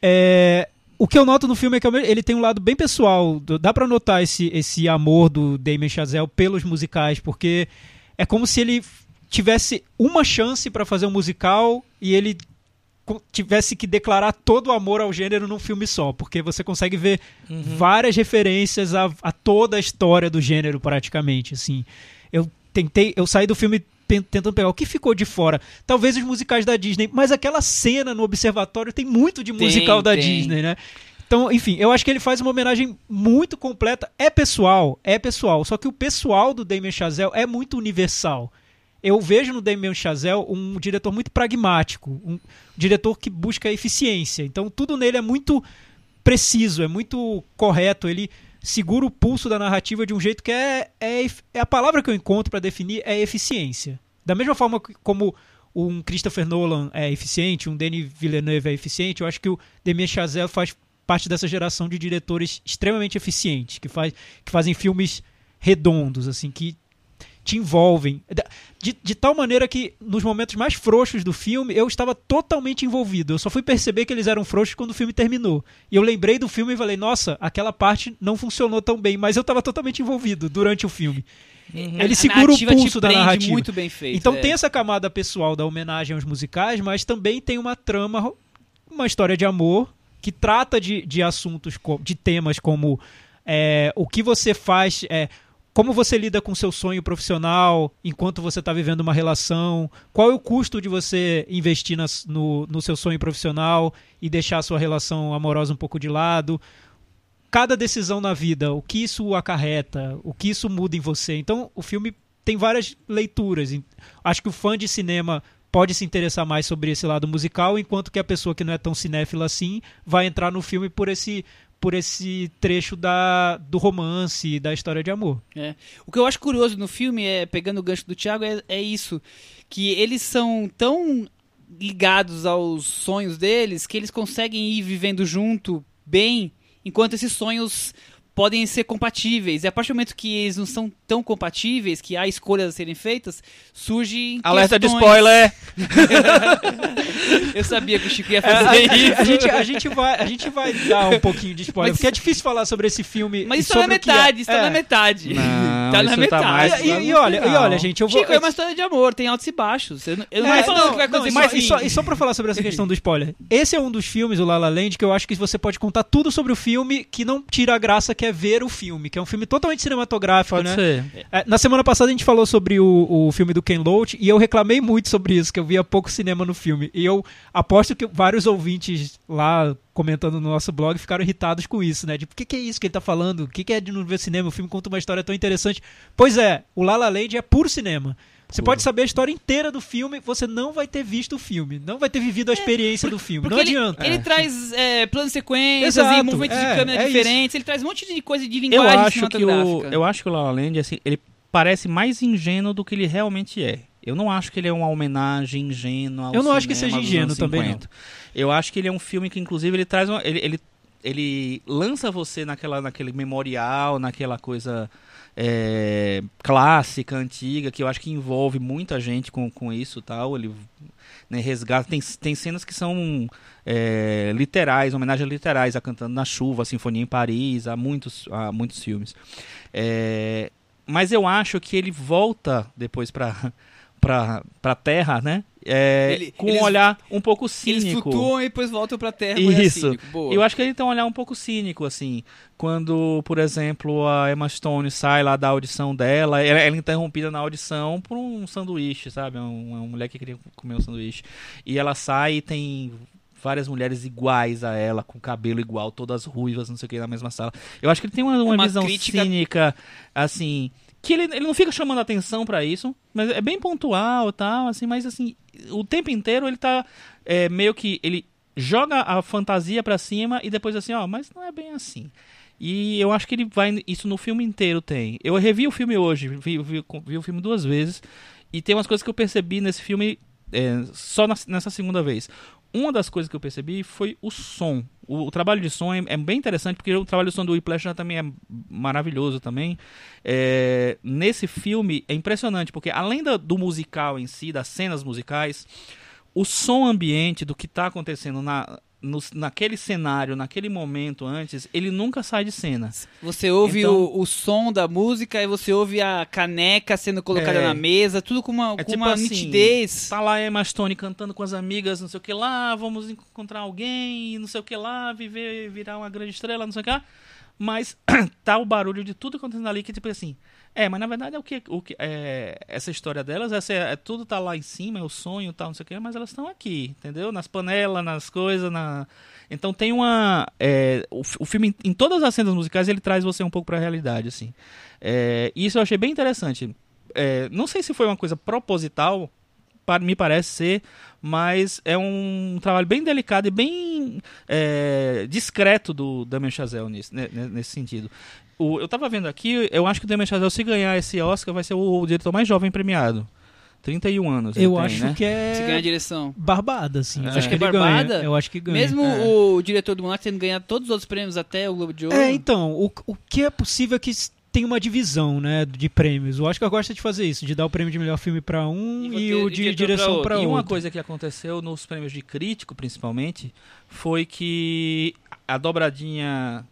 É, o que eu noto no filme é que ele tem um lado bem pessoal. Dá pra notar esse, esse amor do Damien Chazelle pelos musicais, porque é como se ele tivesse uma chance pra fazer um musical e ele tivesse que declarar todo o amor ao gênero num filme só, porque você consegue ver várias referências a, a toda a história do gênero praticamente, assim. Eu tentei, eu saí do filme tentando pegar o que ficou de fora. Talvez os musicais da Disney, mas aquela cena no observatório tem muito de Tem, musical da tem. Disney, né? Então, enfim, eu acho que ele faz uma homenagem muito completa. É pessoal, é pessoal. Só que o pessoal do Damien Chazelle é muito universal. Eu vejo no Damien Chazelle um diretor muito pragmático, um diretor que busca eficiência. Então, tudo nele é muito preciso, é muito correto. Ele segura o pulso da narrativa de um jeito que é, é, é a palavra que eu encontro para definir é eficiência. Da mesma forma que- como um Christopher Nolan é eficiente, um Denis Villeneuve é eficiente, eu acho que o Damien Chazelle faz parte dessa geração de diretores extremamente eficientes, que, faz, que fazem filmes redondos, assim, que te envolvem. De, de tal maneira que, nos momentos mais frouxos do filme, eu estava totalmente envolvido. Eu só fui perceber que eles eram frouxos quando o filme terminou. E eu lembrei do filme e falei, nossa, aquela parte não funcionou tão bem, mas eu estava totalmente envolvido durante o filme. Ele A segura o pulso da narrativa. muito bem feito. Então é. tem essa camada pessoal da homenagem aos musicais, mas também tem uma trama, uma história de amor que trata de, de assuntos, de temas como é, o que você faz, é, como você lida com seu sonho profissional enquanto você está vivendo uma relação, qual é o custo de você investir nas- no, no seu sonho profissional e deixar a sua relação amorosa um pouco de lado. Cada decisão na vida, o que isso acarreta, o que isso muda em você. Então, o filme tem várias leituras. Acho que o fã de cinema pode se interessar mais sobre esse lado musical, enquanto que a pessoa que não é tão cinéfila assim vai entrar no filme por esse por esse trecho da, do romance da história de amor. É. O que eu acho curioso no filme, é pegando o gancho do Thiago, é, é isso. Que eles são tão ligados aos sonhos deles que eles conseguem ir vivendo junto bem, enquanto esses sonhos podem ser compatíveis. E a partir do momento que eles não são tão compatíveis, que há escolhas a serem feitas, surge. Alerta de questões. spoiler! <laughs> Eu sabia que o Chico ia É, fazer a, isso. a gente, a, gente vai, a gente vai dar um pouquinho de spoiler, Mas- porque é difícil falar sobre esse filme. Mas e isso tá na que é. metade, isso tá É. na metade. Não, <laughs> tá na tá metade. mais- E, e- e olha, e olha, gente, eu vou. Chico, é uma história de amor, tem altos e baixos. Eu não, eu não É, não, que vai não, acontecer mas no e só, e só pra falar sobre essa <laughs> questão do spoiler, esse é um dos filmes, o La La Land, que eu acho que você pode contar tudo sobre o filme que não tira a graça, que é ver o filme, que é um filme totalmente cinematográfico, Pode né? ser. É, Na semana passada a gente falou sobre o, o filme do Ken Loach e eu reclamei muito sobre isso, que eu via pouco cinema no filme. E eu aposto que vários ouvintes lá comentando no nosso blog ficaram irritados com isso, né? De por que, que é isso que ele tá falando? O que, que é de não ver cinema? O filme conta uma história tão interessante. Pois é, o La La Land é puro cinema. Você pode saber a história inteira do filme, você não vai ter visto o filme, não vai ter vivido a experiência do filme. É, Não ele, adianta. ele traz é, planos de sequências Exato, e movimentos é, de câmera é diferentes, ele traz um monte de coisa de Eu linguagem acho que o cinematográfica. eu acho que o La La Land assim, ele parece mais ingênuo do que ele realmente é. Eu não acho que ele é uma homenagem ingênua ao Eu não acho que seja ingênuo também, 50. Eu acho que ele é um filme que inclusive ele traz uma, ele, ele ele lança você naquela naquele memorial, naquela coisa é, clássica, antiga, que eu acho que envolve muita gente com, com isso tal. Ele né, resgata. Tem, tem cenas que são é, literais, homenagens literais, a Cantando na Chuva, a Sinfonia em Paris, há muitos, há muitos filmes. É, mas eu acho que ele volta depois para para Terra, né? É, Ele- com eles- um olhar um pouco Eles cínico. flutuam e depois voltam pra Terra. olhar Isso. Boa. Eu acho que ele tem um olhar um pouco cínico, assim. Quando, por exemplo, a Emma Stone sai lá da audição dela, ela, ela é interrompida na audição por um sanduíche, sabe? Um- Uma mulher que queria comer um sanduíche. E ela sai e tem várias mulheres iguais a ela, com cabelo igual, todas ruivas, não sei o que, na mesma sala. Eu acho que ele tem uma, uma Uma visão crítica- cínica, assim. Que ele, ele não fica chamando atenção pra isso, mas é bem pontual e tal, assim, mas assim, o tempo inteiro ele tá é, meio que. Ele joga a fantasia pra cima e depois assim, ó, mas não é bem assim. E eu acho que ele vai. Isso no filme inteiro tem. Eu revi o filme hoje, vi, vi, vi o filme duas vezes. E tem umas coisas que eu percebi nesse filme é, só na- nessa segunda vez. Uma das coisas que eu percebi foi o som. O, o trabalho de som é, é bem interessante, porque o trabalho de som do Whiplash já também é maravilhoso também. É, nesse filme é impressionante, porque além da- do musical em si, das cenas musicais, o som ambiente do que está acontecendo na, no- naquele cenário, naquele momento antes, ele nunca sai de cena. Você ouve Então- o, o som da música e você ouve a caneca sendo colocada É. na mesa, tudo com uma, É com tipo uma assim, nitidez. Tá lá Emma Stone cantando com as amigas, não sei o que lá, vamos encontrar alguém, não sei o que lá, viver, virar uma grande estrela, não sei o que lá. Mas <clears throat> tá o barulho de tudo acontecendo ali que tipo assim. É, mas na verdade é o que, o que é, essa história delas, essa é, é- tudo tá lá em cima, é o sonho tal, não sei o que, mas elas estão aqui, entendeu? Nas panelas, nas coisas, na então tem uma é, o, o filme em todas as cenas musicais ele traz você um pouco pra realidade assim. É, e isso eu achei bem interessante. É, não sei se foi uma coisa proposital, me parece ser, mas é um trabalho bem delicado e bem é, discreto do Damien Chazelle nesse, nesse sentido. O- eu tava vendo aqui, eu acho que o Damien Chazelle, se ganhar esse Oscar, vai ser o, o diretor mais jovem premiado. 31 anos. ele Eu tem, acho né? que Se ganha a é direção. barbada, assim. É. Acho que é barbada? ganha. Eu acho que ganha. Mesmo É. o diretor do Monaco tendo ganhado todos os outros prêmios até o Globo de Ouro. É, então, o, o que é possível é que tem uma divisão, né, de prêmios. O Oscar gosta de fazer isso, de dar o prêmio de melhor filme pra um E e, o de pra direção outro. pra E outro. uma coisa que aconteceu nos prêmios de crítico, principalmente, foi que a dobradinha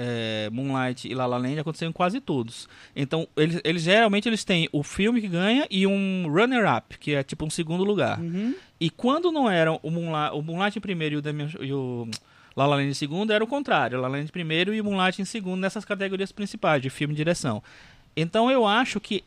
é, Moonlight e La La Land aconteceu em quase todos. Então, eles, eles geralmente eles têm o filme que ganha e um runner-up, que é tipo um segundo lugar. Uhum. E quando não eram o Moonlight, o Moonlight em primeiro e o, Demi, e o La La Land em segundo, era o contrário. La La Land em primeiro e o Moonlight em segundo nessas categorias principais, de filme e direção. Então eu acho que,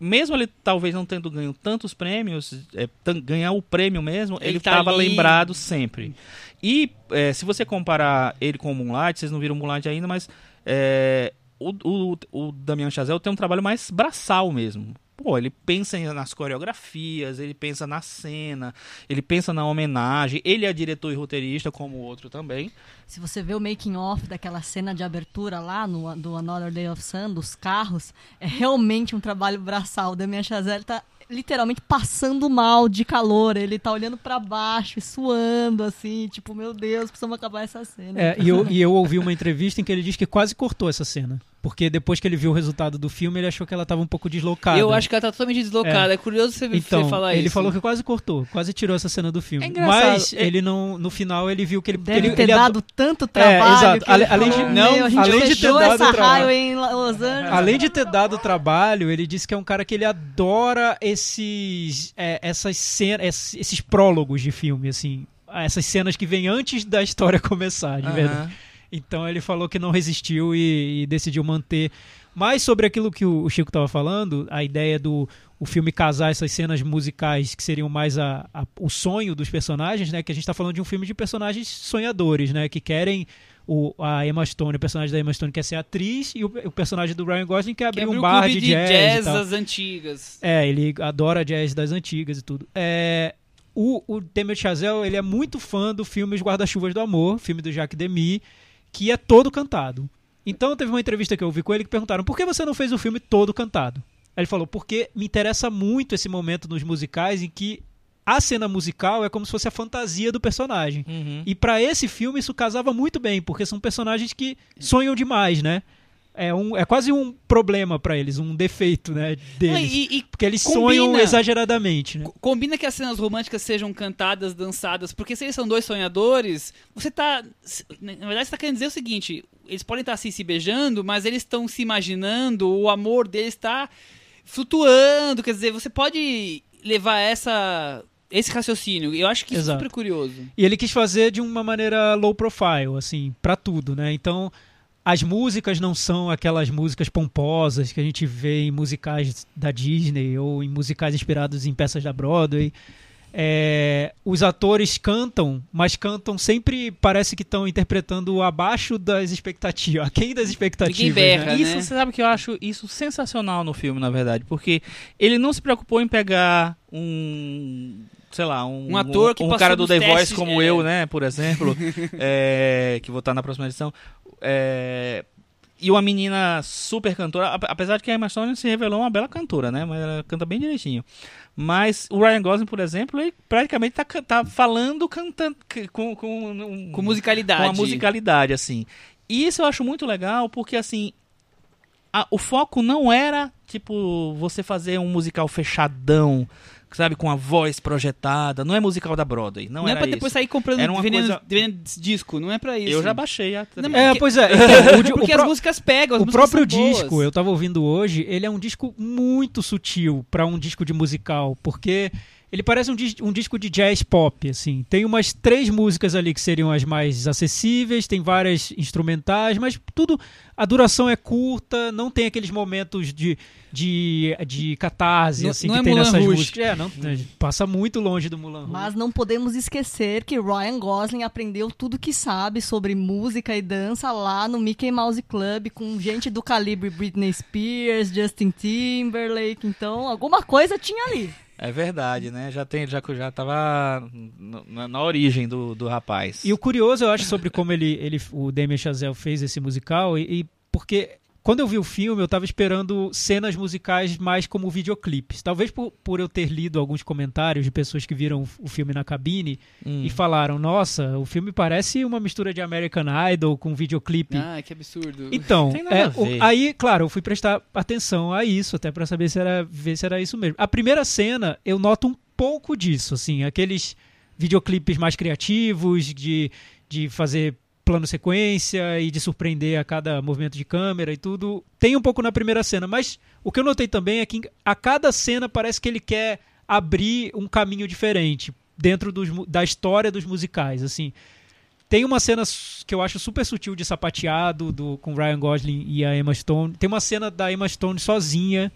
mesmo ele talvez não tendo ganho tantos prêmios, é, ganhar o prêmio mesmo, Ele tá estava ali. lembrado sempre. E é, se você comparar ele com o Moonlight, vocês não viram o Moonlight ainda, mas é, o, o, o Damian Chazelle tem um trabalho mais braçal mesmo. Pô, ele pensa nas coreografias, ele pensa na cena, ele pensa na homenagem, ele é diretor e roteirista, como o outro também. Se você vê o making off daquela cena de abertura lá no do Another Day of Sun, dos carros, é realmente um trabalho braçal. O Damien Chazelle tá literalmente passando mal de calor. Ele tá olhando pra baixo e suando, assim, tipo, meu Deus, precisamos acabar essa cena. É, e, eu, e eu ouvi uma entrevista em que ele diz que quase cortou essa cena. Porque depois que ele viu o resultado do filme, ele achou que ela tava um pouco deslocada. Eu acho que ela tá totalmente deslocada. É, curioso você, então, você falar ele isso. falou que quase cortou, quase tirou essa cena do filme. É engraçado, Mas é- ele não, no final ele viu que ele Deve ele, ter ele dado tanto trabalho. exato. que Ale- ele além de- não, "Meu, a gente além de ter dado essa trabalho." raio em Los Angeles. Além de ter dado trabalho, ele disse que é um cara que ele adora esses, é, essas cenas, esses, esses prólogos de filme, assim, essas cenas que vêm antes da história <laughs> começar, de Aham. verdade. Então ele falou que não resistiu e, e decidiu manter. Mas sobre aquilo que o Chico estava falando, a ideia do o filme casar essas cenas musicais que seriam mais a, a- o sonho dos personagens, né? Que a gente está falando de um filme de personagens sonhadores, né? Que querem o, a Emma Stone, o personagem da Emma Stone quer ser atriz e o, o personagem do Ryan Gosling quer Que abrir um bar clube de jazz, tal. das antigas. É, ele adora jazz das antigas e tudo. É, o, o Damien Chazelle, ele é muito fã do filme Os Guarda-Chuvas do Amor, filme do Jacques Demy, que é todo cantado. Então teve uma entrevista que eu ouvi com ele que perguntaram por que você não fez o filme todo cantado? Aí ele falou, porque me interessa muito esse momento nos musicais em que a cena musical é como se fosse a fantasia do personagem. Uhum. E pra esse filme isso casava muito bem, porque são personagens que sonham demais, né? É, um, é quase um problema pra eles, um defeito, né, deles. e, e Porque eles combina. sonham exageradamente, né? co- combina que as cenas românticas sejam cantadas, dançadas, porque se eles são dois sonhadores, você tá. Na verdade, você tá querendo dizer o seguinte: eles podem estar assim se beijando, mas eles estão se imaginando, o amor deles está flutuando. Quer dizer, você pode levar essa. Esse raciocínio, eu acho que isso é super curioso. E ele quis fazer de uma maneira low profile, assim, pra tudo, né? Então, as músicas não são aquelas músicas pomposas que a gente vê em musicais da Disney ou em musicais inspirados em peças da Broadway. É, os atores cantam, mas cantam sempre parece que estão interpretando abaixo das expectativas, <laughs> aquém das expectativas. Ninguém berra, né? Isso, né? você sabe que eu acho isso sensacional no filme, na verdade, porque ele não se preocupou em pegar um, sei lá, um, Um ator que um passou cara do The Voice testes, como é. eu, né, por exemplo, <laughs> é, que vou estar na próxima edição, é, e uma menina super cantora, ap- apesar de que a Emma Stone se revelou uma bela cantora, né, mas ela canta bem direitinho. Mas o Ryan Gosling, por exemplo, ele praticamente tá, tá falando, cantando, com, com, um- Com musicalidade. com a musicalidade, assim. E isso eu acho muito legal, porque, assim, a- o foco não era, tipo, você fazer um musical fechadão, sabe, com a voz projetada. Não é musical da Broadway, não, Não, é pra depois isso. sair comprando Era uma vendendo, coisa- vendendo disco, não é pra isso. Eu já baixei a... Não, É, Porque- pois é. <laughs> Então, o, o Porque pro- as músicas pegam, as o músicas próprio são boas. disco, eu tava ouvindo hoje, ele é um disco muito sutil pra um disco de musical, porque ele parece um, dis- um disco de jazz pop, assim. Tem umas três músicas ali que seriam as mais acessíveis, tem várias instrumentais, mas tudo. A duração é curta, não tem aqueles momentos de, de, de catarse, Não- assim, não que é tem Moulin nessas Rouge. músicas. É, não, passa muito longe do Mulan Rouge. Mas não podemos esquecer que Ryan Gosling aprendeu tudo que sabe sobre música e dança lá no Mickey Mouse Club com gente do calibre Britney Spears, Justin Timberlake. Então, alguma coisa tinha ali. É verdade, né? Já tem, já já tava na, na origem do, do rapaz. E o curioso, eu acho, sobre como ele, ele o Damien Chazelle fez esse musical, e, e porque quando eu vi o filme, eu tava esperando cenas musicais mais como videoclipes. Talvez por, por eu ter lido alguns comentários de pessoas que viram o filme na cabine Hum. e falaram: Nossa, o filme parece uma mistura de American Idol com videoclipe. Ah, que absurdo. Então, <laughs> é, o- aí, claro, eu fui prestar atenção a isso, até pra saber se era, ver se era isso mesmo. A primeira cena, eu noto um pouco disso, assim, aqueles videoclipes mais criativos, de, de fazer plano sequência e de surpreender a cada movimento de câmera e tudo. Tem um pouco na primeira cena, mas o que eu notei também é que a cada cena parece que ele quer abrir um caminho diferente dentro dos da história dos musicais, assim. Tem uma cena que eu acho super sutil de sapateado do, com Ryan Gosling e a Emma Stone. Tem uma cena da Emma Stone sozinha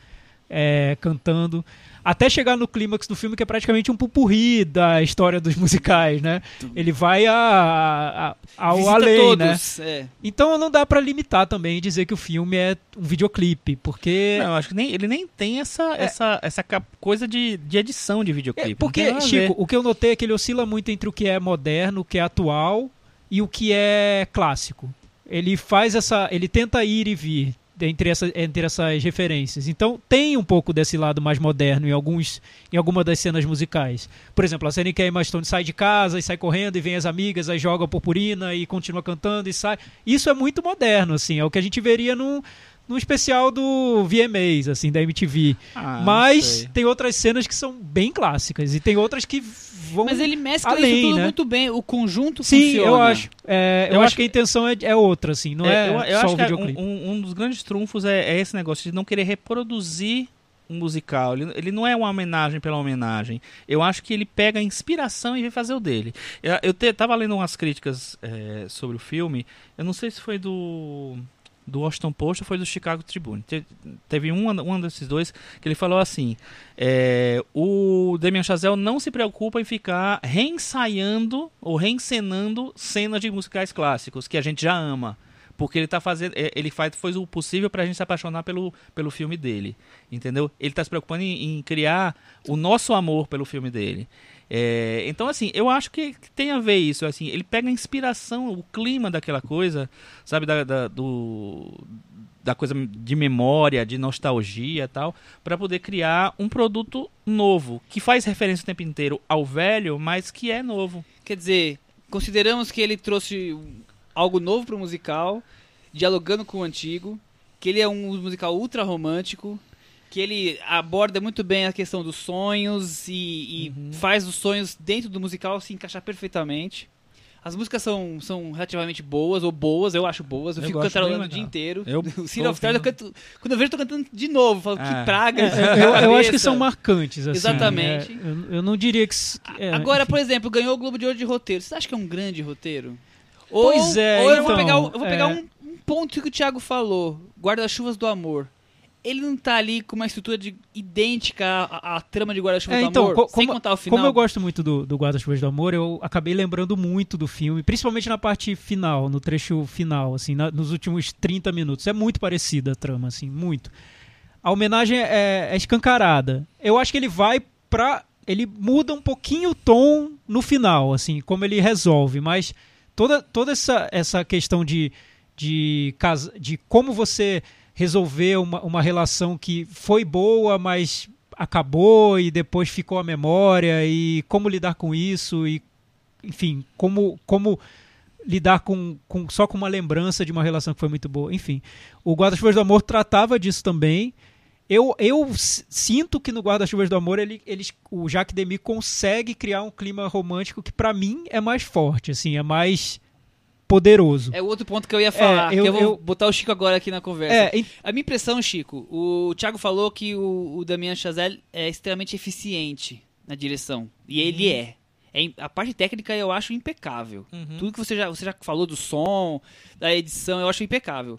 é, cantando. Até chegar no clímax do filme, que é praticamente um pupurri da história dos <laughs> musicais, né? Ele vai a, a- a- ao Visita além, né? todos. É. Então não dá pra limitar também e dizer que o filme é um videoclipe, porque... Não, eu acho que nem, ele nem tem essa, essa, essa cap- coisa de, de edição de videoclipe. É, porque, Chico, o que eu notei é que ele oscila muito entre o que é moderno, o que é atual e o que é clássico. Ele faz essa. Ele tenta ir e vir entre, essa, entre essas referências. Então tem um pouco desse lado mais moderno em alguns em alguma das cenas musicais. Por exemplo, a cena em que a Emma Stone sai de casa e sai correndo e vem as amigas, aí joga a purpurina e continua cantando e sai. Isso é muito moderno, assim, é o que a gente veria num, num especial do VMAs, assim, da MTV. Ah, Mas tem outras cenas que são bem clássicas e tem outras que vão Mas ele mescla além, isso tudo né? muito bem. O conjunto Sim, funciona. eu acho. É, eu, Eu acho acho que a intenção é, é outra, assim, não é, eu, eu só acho o que é videoclipe. um, um- um dos grandes trunfos é, é esse negócio de não querer reproduzir um musical. Ele, ele não é uma homenagem pela homenagem. Eu acho que ele pega a inspiração e vem fazer o dele. Eu, eu te- tava lendo umas críticas é, sobre o filme. Eu não sei se foi do do Washington Post ou foi do Chicago Tribune. Te- teve um, um desses dois que ele falou assim: é, o Damien Chazelle não se preocupa em ficar reensaiando ou reencenando cenas de musicais clássicos que a gente já ama. Porque ele tá fazendo. é, Ele faz, fez o possível pra gente se apaixonar pelo, pelo filme dele. Entendeu? Ele tá se preocupando em, em criar o nosso amor pelo filme dele. É, então, assim, eu acho que, tem a ver isso. Assim, ele pega a inspiração, o clima daquela coisa, sabe, da, da- do, da coisa de memória, de nostalgia tal, para poder criar um produto novo, que faz referência o tempo inteiro ao velho, mas que é novo. Quer dizer, consideramos que ele trouxe algo novo pro musical, dialogando com o antigo, que ele é um musical ultra romântico, que ele aborda muito bem a questão dos sonhos e, e Uhum. faz os sonhos dentro do musical se encaixar perfeitamente. As músicas são, são relativamente boas, ou boas, eu acho boas. Eu, Eu fico cantarolando o dia inteiro. Eu <laughs> o City of Stars, eu canto, quando eu vejo, eu tô cantando de novo. Falo, É. que praga. É, eu, eu- acho que são marcantes, assim. Exatamente. É, eu, eu não diria que. é, Agora, por exemplo, ganhou o Globo de Ouro de roteiro. Você acha que é um grande roteiro? Pois ou, é, Ou eu vou então, pegar, o- eu vou é. pegar um, um ponto que o Thiago falou: Guarda-chuvas do Amor. Ele não tá ali com uma estrutura de- idêntica à, à- trama de Guarda-chuvas É, do então, Amor, co- sem como- contar o final. Como eu gosto muito do, do Guarda-Chuvas do Amor, eu acabei lembrando muito do filme, principalmente na parte final, no trecho final, assim, na- nos últimos 30 minutos. É muito parecida a trama, assim, muito. A homenagem é, é escancarada. Eu acho que ele vai pra. Ele muda um pouquinho o tom no final, assim, como ele resolve, mas toda, toda essa, essa questão de, de, casa, de como você resolver uma, uma relação que foi boa, mas acabou e depois ficou a memória e como lidar com isso e enfim como como lidar com, com só com uma lembrança de uma relação que foi muito boa. Enfim o guarda-chuvas do amor tratava disso também. Eu, eu sinto que no guarda-chuvas do amor ele, eles, o Jacques Demy consegue criar um clima romântico que pra mim é mais forte assim é mais poderoso É o outro ponto que eu ia falar. eu- que eu vou eu- botar o Chico agora aqui na conversa. é, em- A minha impressão, Chico, o Thiago falou que o, o Damien Chazelle é extremamente eficiente na direção. E ele é. É A parte técnica eu acho impecável. Uhum. Tudo que você já, você já falou do som, da edição, eu acho impecável.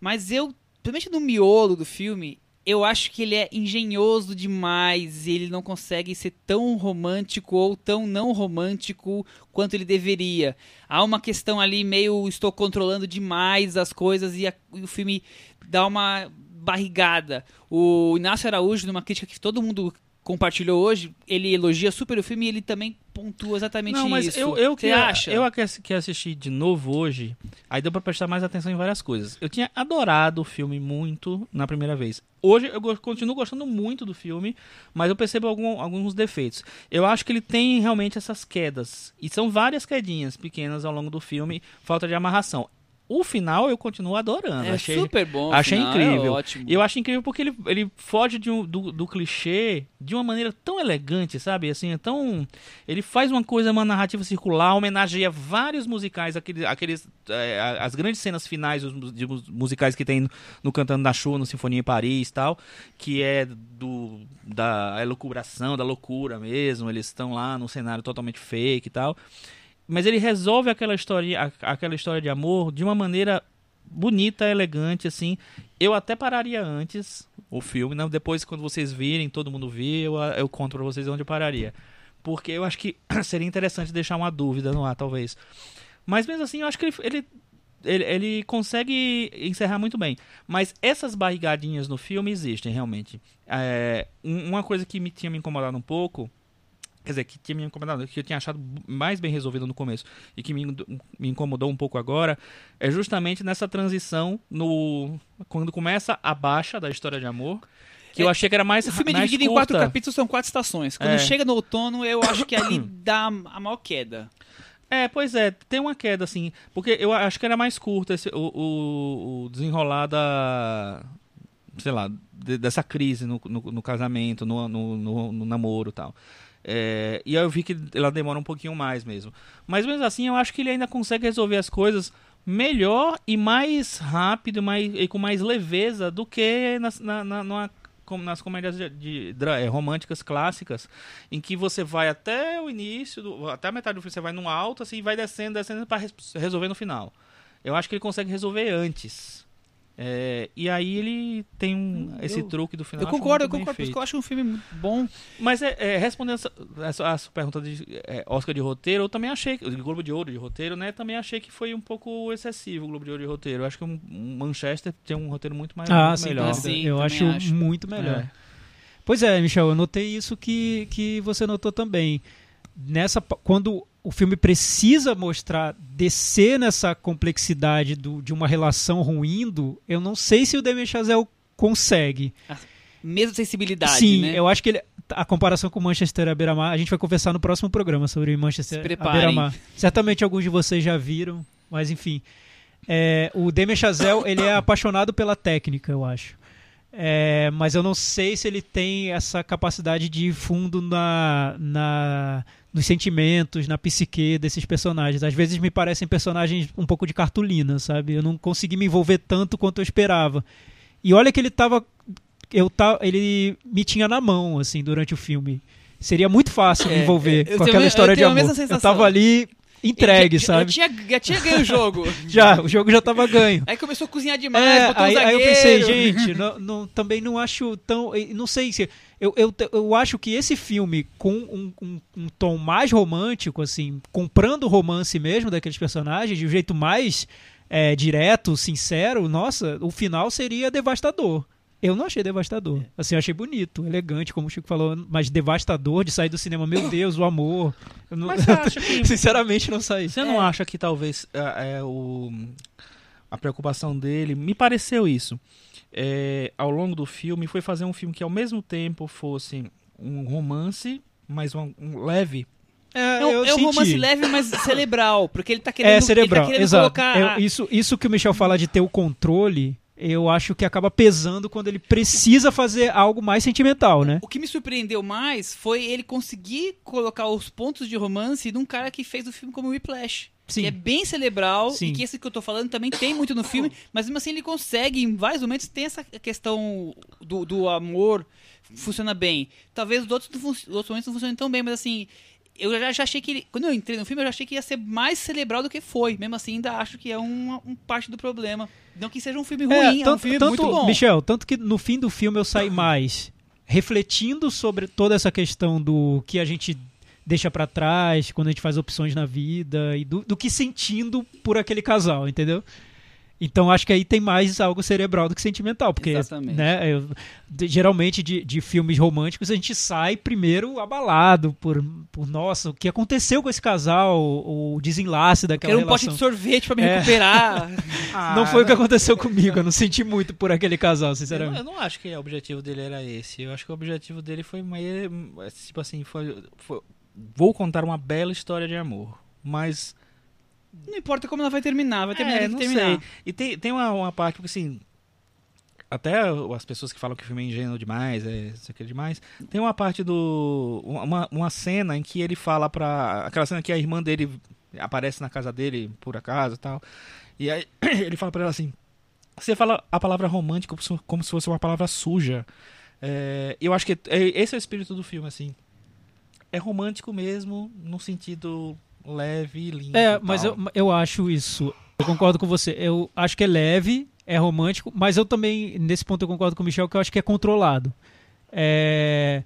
Mas eu, principalmente no miolo do filme, eu acho que ele é engenhoso demais ele não consegue ser tão romântico ou tão não romântico quanto ele deveria. Há uma questão ali meio estou controlando demais as coisas e, a- e o filme dá uma barrigada. O Inácio Araújo, numa crítica que todo mundo compartilhou hoje, ele elogia super o filme e ele também pontua exatamente Não, mas isso. eu, eu, Você que, acha? eu que assi- que assisti de novo hoje, aí deu pra prestar mais atenção em várias coisas. Eu tinha adorado o filme muito na primeira vez. Hoje eu continuo gostando muito do filme, mas eu percebo algum- alguns defeitos. Eu acho que ele tem realmente essas quedas. E são várias quedinhas pequenas ao longo do filme, falta de amarração. O final eu continuo adorando. é achei, super bom. achei final, incrível. É ótimo. eu acho incrível porque ele, ele foge de um- do, do clichê de uma maneira tão elegante, sabe? Assim, é tão. Ele faz uma coisa, uma narrativa circular, homenageia vários musicais, aqueles, aqueles, é, as grandes cenas finais de mus- musicais que tem no, no Cantando da Chuva, no Sinfonia em Paris e tal, que é do da elucubração, da loucura mesmo. Eles estão lá num cenário totalmente fake e tal. Mas ele resolve aquela história, aquela história de amor de uma maneira bonita, elegante, assim. Eu até pararia antes o filme, não, depois quando vocês virem, todo mundo vir, eu, eu conto pra vocês onde eu pararia. Porque eu acho que <clears throat> seria interessante deixar uma dúvida no ar, talvez. Mas mesmo assim, eu acho que ele, ele, ele, ele consegue encerrar muito bem. Mas essas barrigadinhas no filme existem, realmente. É, um- uma coisa que me tinha me incomodado um pouco quer dizer, que tinha me incomodado, que eu tinha achado mais bem resolvido no começo e que me, me incomodou um pouco agora, é justamente nessa transição no quando começa a baixa da história de amor, que eu É, achei que era mais O filme é dividido em quatro curta. capítulos, são quatro estações. Quando É. chega no outono, eu acho que ali <coughs> dá a maior queda. É, pois é, tem uma queda, assim. Porque eu acho que era mais curto esse, o, o, o desenrolar da. Sei lá, de- dessa crise no, no, no casamento, no, no, no, no namoro e tal. É, e aí eu vi que ela demora um pouquinho mais mesmo. Mas mesmo assim, eu acho que ele ainda consegue resolver as coisas melhor e mais rápido mais, e com mais leveza do que nas, na, na, numa- nas comédias de, de dra- eh, românticas clássicas, em que você vai até o início, do- até a metade do filme, você vai num alto assim, e vai descendo, descendo para resolver no final. Eu acho que ele consegue resolver antes. É, e aí ele tem um, esse eu- truque do final. Eu concordo, eu concordo, por isso feito. que eu acho um filme muito bom. Mas é, é, respondendo essa, essa, essa pergunta de é, Oscar de roteiro, eu também achei, Globo de Ouro de roteiro, né? Também achei que foi um pouco excessivo o Globo de Ouro de roteiro. Eu acho que um, um Manchester tem um roteiro muito mais Ah, muito sim, melhor. sim. eu acho, acho. muito melhor. É. Pois é, Michel, eu notei isso que, que você notou também. Nessa, quando o filme precisa mostrar, descer nessa complexidade do, de uma relação ruindo, eu não sei se o Damien Chazelle consegue. Mesma sensibilidade, Sim, né? eu acho que ele, a comparação com Manchester à beira-mar, a gente vai conversar no próximo programa sobre Manchester à beira-mar. Certamente alguns de vocês já viram, mas enfim. É, o Damien Chazelle, ele é apaixonado pela técnica, eu acho. É, mas eu não sei se ele tem essa capacidade de fundo na, na, nos sentimentos, na psique desses personagens. Às vezes me parecem personagens um pouco de cartolina, sabe? Eu não consegui me envolver tanto quanto eu esperava. E olha que ele tava. Eu ta, ele me tinha na mão, assim, durante o filme. Seria muito fácil me É, envolver com aquela história de amor. Eu tava ali entregue, Eu sabe? Eu tinha, já tinha ganho o jogo. <laughs> Já, o jogo já tava ganho. Aí começou a cozinhar demais, É, botou um aí, aí eu pensei, <laughs> gente, não, não- também não acho tão. Não sei se. Eu, eu, eu acho que esse filme, com um, um, um tom mais romântico, assim, comprando o romance mesmo daqueles personagens, de um jeito mais eh, direto, sincero, nossa, o final seria devastador. Eu não achei devastador. Assim, eu achei bonito, elegante, como o Chico falou, mas devastador de sair do cinema. Meu Deus, o amor. Eu não- Mas você <laughs> acha que Sinceramente, não saí. Você não acha que talvez é, é, o, a preocupação dele, me pareceu isso, é, ao longo do filme, foi fazer um filme que ao mesmo tempo fosse um romance, mas um, um leve. É, É um, eu é um romance leve, mas <laughs> cerebral, porque ele tá querendo, É cerebral, ele tá querendo exato. colocar... Eu- a- isso, isso que o Michel fala de ter o controle, eu acho que acaba pesando quando ele precisa fazer algo mais sentimental, né? O que me surpreendeu mais foi ele conseguir colocar os pontos de romance num cara que fez o filme como Whiplash. Sim. Que é bem cerebral Sim. e que esse que eu tô falando também tem muito no filme, mas mesmo assim ele consegue, em vários momentos, tem essa questão do, do amor, funciona bem. Talvez os outros, outros momentos não funcionem tão bem, mas assim, eu já, já achei que ele. Quando eu entrei no filme, eu já achei que ia ser mais cerebral do que foi. Mesmo assim, ainda acho que é uma, um parte do problema. Não que seja um filme ruim, é, um filme muito bom. Michel, tanto que no fim do filme eu saí mais refletindo sobre toda essa questão do que a gente deixa pra trás quando a gente faz opções na vida e do, do que sentindo por aquele casal, entendeu? Então acho que aí tem mais algo cerebral do que sentimental, porque Exatamente. né, eu- de- geralmente de, de filmes românticos a gente sai primeiro abalado por, por nossa, o que aconteceu com esse casal, o, o desenlace daquela Quero um pote relação. de sorvete pra me É. recuperar. <laughs> Não foi o que aconteceu comigo, eu não senti muito por aquele casal, Eu, não- sinceramente. eu não acho que o objetivo dele era esse. Eu acho que o objetivo dele foi meio. Tipo assim, foi, foi- Vou contar uma bela história de amor. Mas Não importa como ela vai terminar, vai terminar, É, não terminar. sei. E tem, tem uma, uma parte, porque assim. Até as pessoas que falam que o filme é ingênuo demais, é isso aqui demais. Tem uma parte do. Uma, uma cena em que ele fala pra. Aquela cena que a irmã dele aparece na casa dele, por acaso e tal. E aí <coughs> ele fala pra ela assim. Você fala a palavra romântico como se- fosse uma palavra suja. É, eu acho que é- esse é o espírito do filme, assim. É romântico mesmo, num sentido leve e lindo. É, mas eu, eu acho isso. Eu concordo com você. Eu acho que é leve, é romântico, mas eu também, nesse ponto, eu concordo com o Michel, que eu acho que é controlado. É,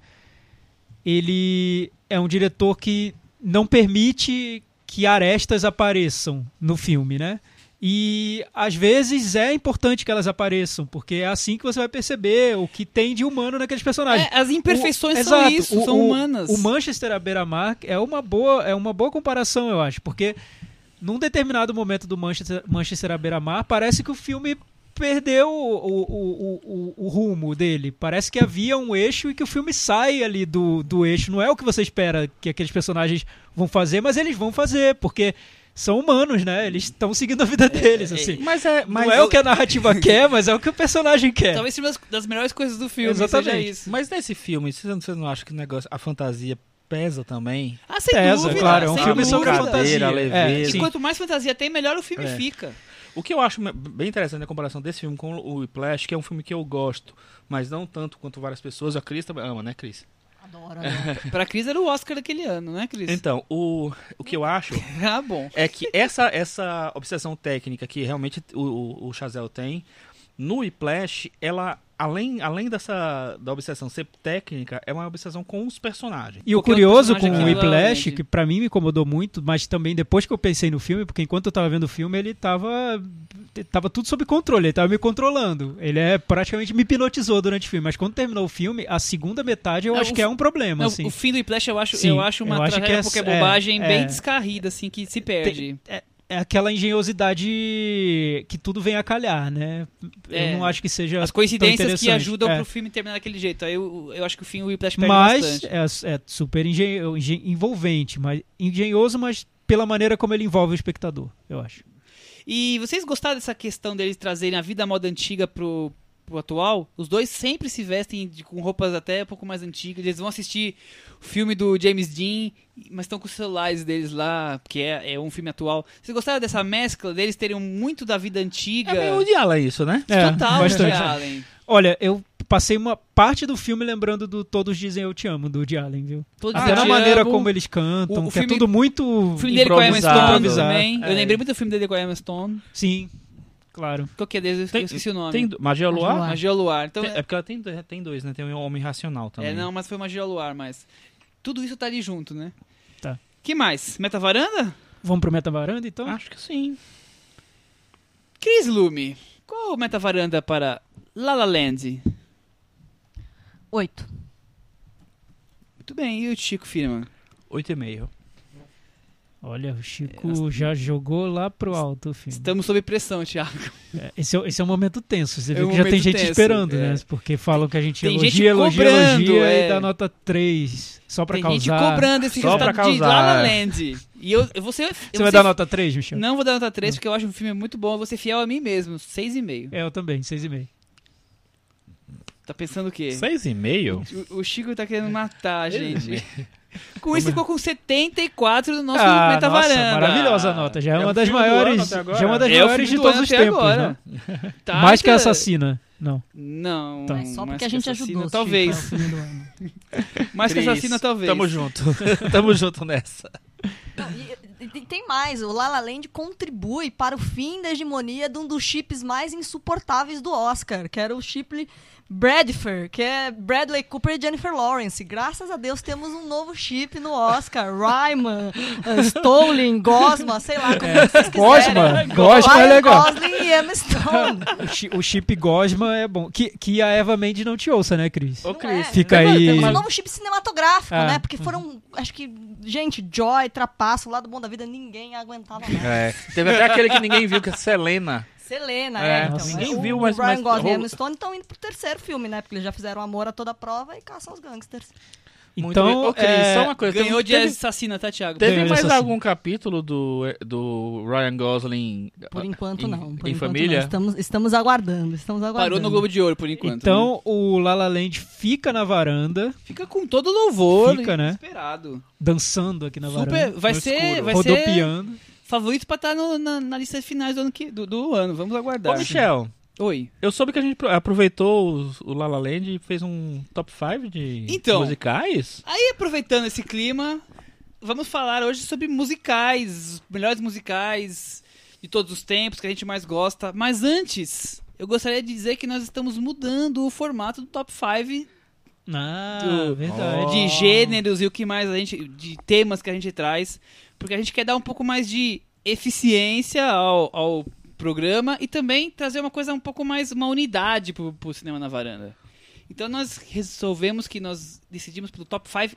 Ele é um diretor que não permite que arestas apareçam no filme, né? E às vezes é importante que elas apareçam, porque é assim que você vai perceber o que tem de humano naqueles personagens. É, as imperfeições O- são exato, isso, o- são o- humanas. O Manchester à beira-mar é uma boa é uma boa comparação, eu acho, porque num determinado momento do Manchester, Manchester à beira-mar parece que o filme perdeu o, o, o, o, o rumo dele. Parece que havia um eixo e que o filme sai ali do, do eixo. Não é o que você espera que aqueles personagens vão fazer, mas eles vão fazer, porque são humanos, né? Eles estão seguindo a vida deles, assim. Mas é. Mas Não é o que a narrativa <laughs> quer, mas é o que o personagem quer. Talvez seja uma das- melhores coisas do filme, Exatamente. seja isso. Mas nesse filme, vocês não, vocês não acham que o negócio, a fantasia pesa também? Ah, sem Pesa, dúvida, claro, é um filme sobre dúvida. fantasia. Brincadeira, É, leveza. E sim. quanto mais fantasia tem, melhor o filme É. fica. O que eu acho bem interessante na comparação desse filme com o Whiplash, que é um filme que eu gosto, mas não tanto quanto várias pessoas. A Cris também ama, né, Cris? Adoro, adoro. <laughs> Pra Cris era o Oscar daquele ano, né, Cris? Então, o, o que eu acho <laughs> Ah, bom. é que essa, essa obsessão técnica que realmente o, o, o Chazelle tem, no Whiplash, ela, além, além dessa da obsessão ser técnica, é uma obsessão com os personagens. E o Porque o curioso com personagem o Whiplash, realmente- que pra mim me incomodou muito, mas também depois que eu pensei no filme, porque enquanto eu tava vendo o filme, ele tava tava tudo sob controle, ele tava me controlando. Ele é praticamente me hipnotizou durante o filme, mas quando terminou o filme, a segunda metade eu Não, acho o que é um problema, Não, assim. O fim do Whiplash eu acho, Sim, eu acho uma eu acho tragédia que é- porque é é, bobagem é. bem descarrida, assim, que se perde. é aquela engenhosidade que tudo vem a calhar, né? É. Eu não acho que seja As coincidências que ajudam É. pro filme terminar daquele jeito. Aí eu, eu acho que o fim o Whiplash perde Mas bastante. é, é super engen- engen- envolvente, mas engenhoso, mas pela maneira como ele envolve o espectador, eu acho. E vocês gostaram dessa questão deles trazerem a vida à moda antiga pro, pro atual? Os dois sempre se vestem de- com roupas até um pouco mais antigas. Eles vão assistir o filme do James Dean, mas estão com os celulares deles lá, porque é, é um filme atual. Vocês gostaram dessa mescla deles terem muito da vida antiga? É meio de ala isso, né? Total, bastante. Woody Allen. Olha, eu passei uma parte do filme lembrando do Todos Dizem Eu Te Amo, do Woody Allen, viu? Todos Até na maneira Amo. como eles cantam, O- o que é filme- tudo muito O filme dele com a Emma Improvisado. Stone também. É. Eu lembrei muito do filme dele com a Emma Stone. Sim, claro. Qual que é deles? Eu Tem- esqueci o nome. Tem Magia Luar? Magia Luar. Então, Tem- é porque ela tem, tem dois, né? Tem o Homem Racional também. É, não, mas foi Magia Luar, mas... Tudo isso tá ali junto, né? Tá. que mais? Meta Varanda? Vamos pro Meta Varanda, então? Acho que sim. Cris Lume, qual o Meta Varanda para La La Land? Oito. Muito bem, e o Chico Firman? Oito e meio. Olha, o Chico já jogou lá pro alto o filme. Estamos sob pressão, Thiago. É, Esse, é, esse é um momento tenso. Você É viu um que já tem gente tenso, esperando, é. né? Porque falam que a gente Tem elogia, gente elogia, cobrando, elogia é. e dá nota 3 só pra Tem causar. gente cobrando esse Só resultado de causar. La La Land. E eu, eu vou ser... eu Você vou vai ser- dar nota 3, Michel? Não vou dar nota 3, porque eu acho um filme muito bom. Eu vou ser fiel a mim mesmo. 6,5. É, eu também, 6,5. Tá pensando o quê? Seis e meio? O, o Chico tá querendo matar a gente. Com isso ficou com 74 no nosso ah, Meta nossa, Varanda. maravilhosa a nota. Já é, É uma das do maiores. Já é uma das É maiores de do todos os até tempos, agora. né? <laughs> Tá, Mais que a cara. assassina. Não. Não. Então. Só porque a gente assassina, ajudou. Talvez. Do. <laughs> Mais que assassina, talvez. Tamo junto. <laughs> Tamo junto nessa. Não, e- e- e tem mais, o La La Land contribui para o fim da hegemonia de um dos chips mais insuportáveis do Oscar, que era o chip Bradford, que é Bradley Cooper e Jennifer Lawrence. Graças a Deus temos um novo chip no Oscar. <laughs> Ryman, uh, Stolin, Gosma, sei lá como vocês quiserem. Gosma, Gosma é legal. Gosling e Emma Stone. <laughs> O, chi- o chip Gosma é bom. Que, que a Eva Mendes não te ouça, né, Cris? Ô, Cris. é. Fica Temos- aí- Temos um novo chip cinematográfico, Ah. né? Porque foram, acho que, gente, Joy, Trapaço, Lado Bom da Vida, ninguém aguentava mais. É. Teve até aquele que ninguém viu, que é Selena. Selena, É, é. então, ninguém o, viu, o mas- Ryan mas Gosling e Emma Stone estão indo pro terceiro filme, né? Porque eles já fizeram Amor a Toda Prova e Caça aos Gangsters. Muito Então. Ô, Cris, é, só uma coisa. Ganhou teve, de teve, assassina, tá, Thiago? teve Ganhou mais assassino. algum capítulo do, do Ryan Gosling Por enquanto, em, não. Por em enquanto, família? não. Estamos, estamos aguardando, estamos aguardando. Parou no Globo de Ouro, por enquanto. né? Então, o La La Land fica na varanda, Fica com todo louvor. Fica, né? Esperado. dançando aqui na Super, varanda. vai ser, escuro. vai ser rodopiando. Favorito pra estar no- na, na lista de finais do ano, que, do, do ano. Vamos aguardar. Ô, Michel, Oi. eu soube que a gente pro- aproveitou o La La Land e fez um top 5 de Então. musicais. Aí, aproveitando esse clima, vamos falar hoje sobre musicais, melhores musicais de todos os tempos que a gente mais gosta. Mas antes, eu gostaria de dizer que nós estamos mudando o formato do top 5 Ah, Do- verdade. de gêneros e o que mais a gente. de temas que a gente traz. Porque a gente quer dar um pouco mais de eficiência ao, ao programa e também trazer uma coisa um pouco mais, uma unidade pro, pro Cinema na Varanda. Então nós resolvemos que nós decidimos pelo top 5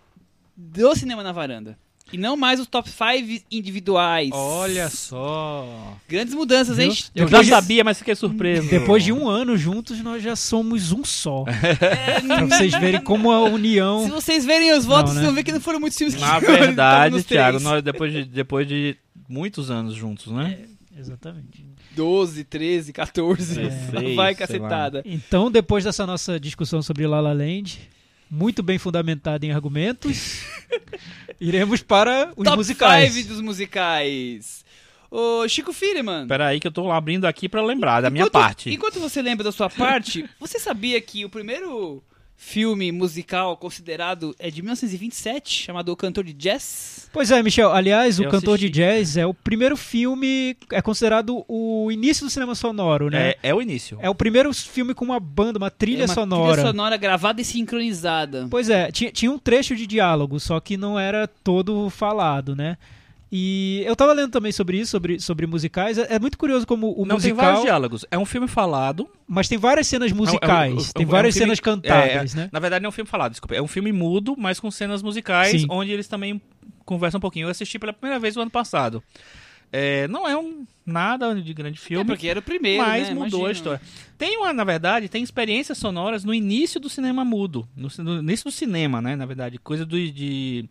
do Cinema na Varanda. E não mais os top 5 individuais. Olha só. Grandes mudanças, hein? Eu Depois já de- sabia, mas fiquei surpreso. Depois de um ano juntos, nós já somos um só. É, <laughs> pra vocês verem como a união. Se vocês verem os votos, Não, né? vocês vão ver que não foram muitos filmes que Na <laughs> estavam verdade, Thiago, nós depois de, depois de muitos anos juntos, né? Exatamente. 12, 13, 14. Dezesseis, Vai cacetada. Então, depois dessa nossa discussão sobre La La Land, muito bem fundamentada em argumentos, <laughs> iremos para os Top musicais. 5 dos musicais. Ô, Chico Firman. Pera aí que eu tô abrindo aqui pra lembrar da minha parte. Enquanto você lembra da sua parte, você sabia que o primeiro filme musical considerado é de 1927, chamado O Cantor de Jazz? Pois é, Michel. Aliás, o Eu Cantor assisti. de Jazz é o primeiro filme, é considerado o início do cinema sonoro, né? É, é o início. É o primeiro filme com uma banda, uma trilha É uma sonora. Trilha sonora gravada e sincronizada. Pois é, tinha, tinha um trecho de diálogo, só que não era todo falado, né? E eu tava lendo também sobre isso, sobre, sobre musicais. É, é muito curioso como o Não tem musical. vários diálogos. É um filme falado. Mas tem várias cenas musicais, É um- é um- tem é um várias filme- cenas cantadas, é, né? Na verdade, não é um filme falado, desculpa. É um filme mudo, mas com cenas musicais, Sim. onde eles também conversam um pouquinho. Eu assisti pela primeira vez o ano passado. É, não é um nada de grande É filme. porque era o primeiro, mas né? mudou a Imagina. história. Tem uma, na verdade, tem experiências sonoras no início do cinema mudo. No, no início do cinema, né? Na verdade, coisa do, de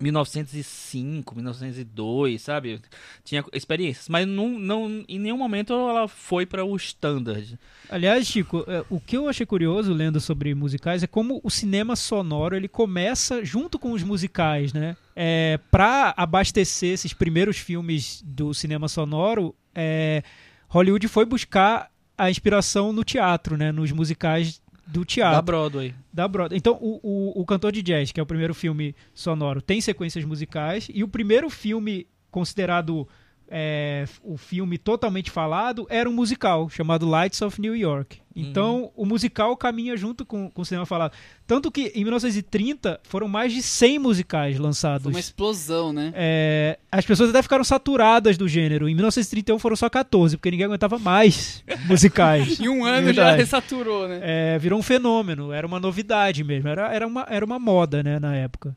1905, 1902, sabe? Tinha experiências. Mas não, não, em nenhum momento ela foi para o standard. Aliás, Chico, é, o que eu achei curioso lendo sobre musicais é como o cinema sonoro ele começa junto com os musicais, né? É, para abastecer esses primeiros filmes do cinema sonoro, é, Hollywood foi buscar a inspiração no teatro, né? Nos musicais do Da teatro. Broadway. Da Broadway. Então, o, o, o Cantor de Jazz, que é o primeiro filme sonoro, tem sequências musicais. E o primeiro filme considerado é, o filme totalmente falado era um musical, chamado Lights of New York. Então, o musical caminha junto com, com o cinema falado. Tanto que, em 1930, foram mais de 100 musicais lançados. Foi uma explosão, né? É, as pessoas até ficaram saturadas do gênero. Em 1931 foram só 14, porque ninguém aguentava mais <laughs> musicais. Em um ano já Verdade. resaturou, né? É, virou um fenômeno, era uma novidade mesmo, era, era, uma, era uma moda né, na época.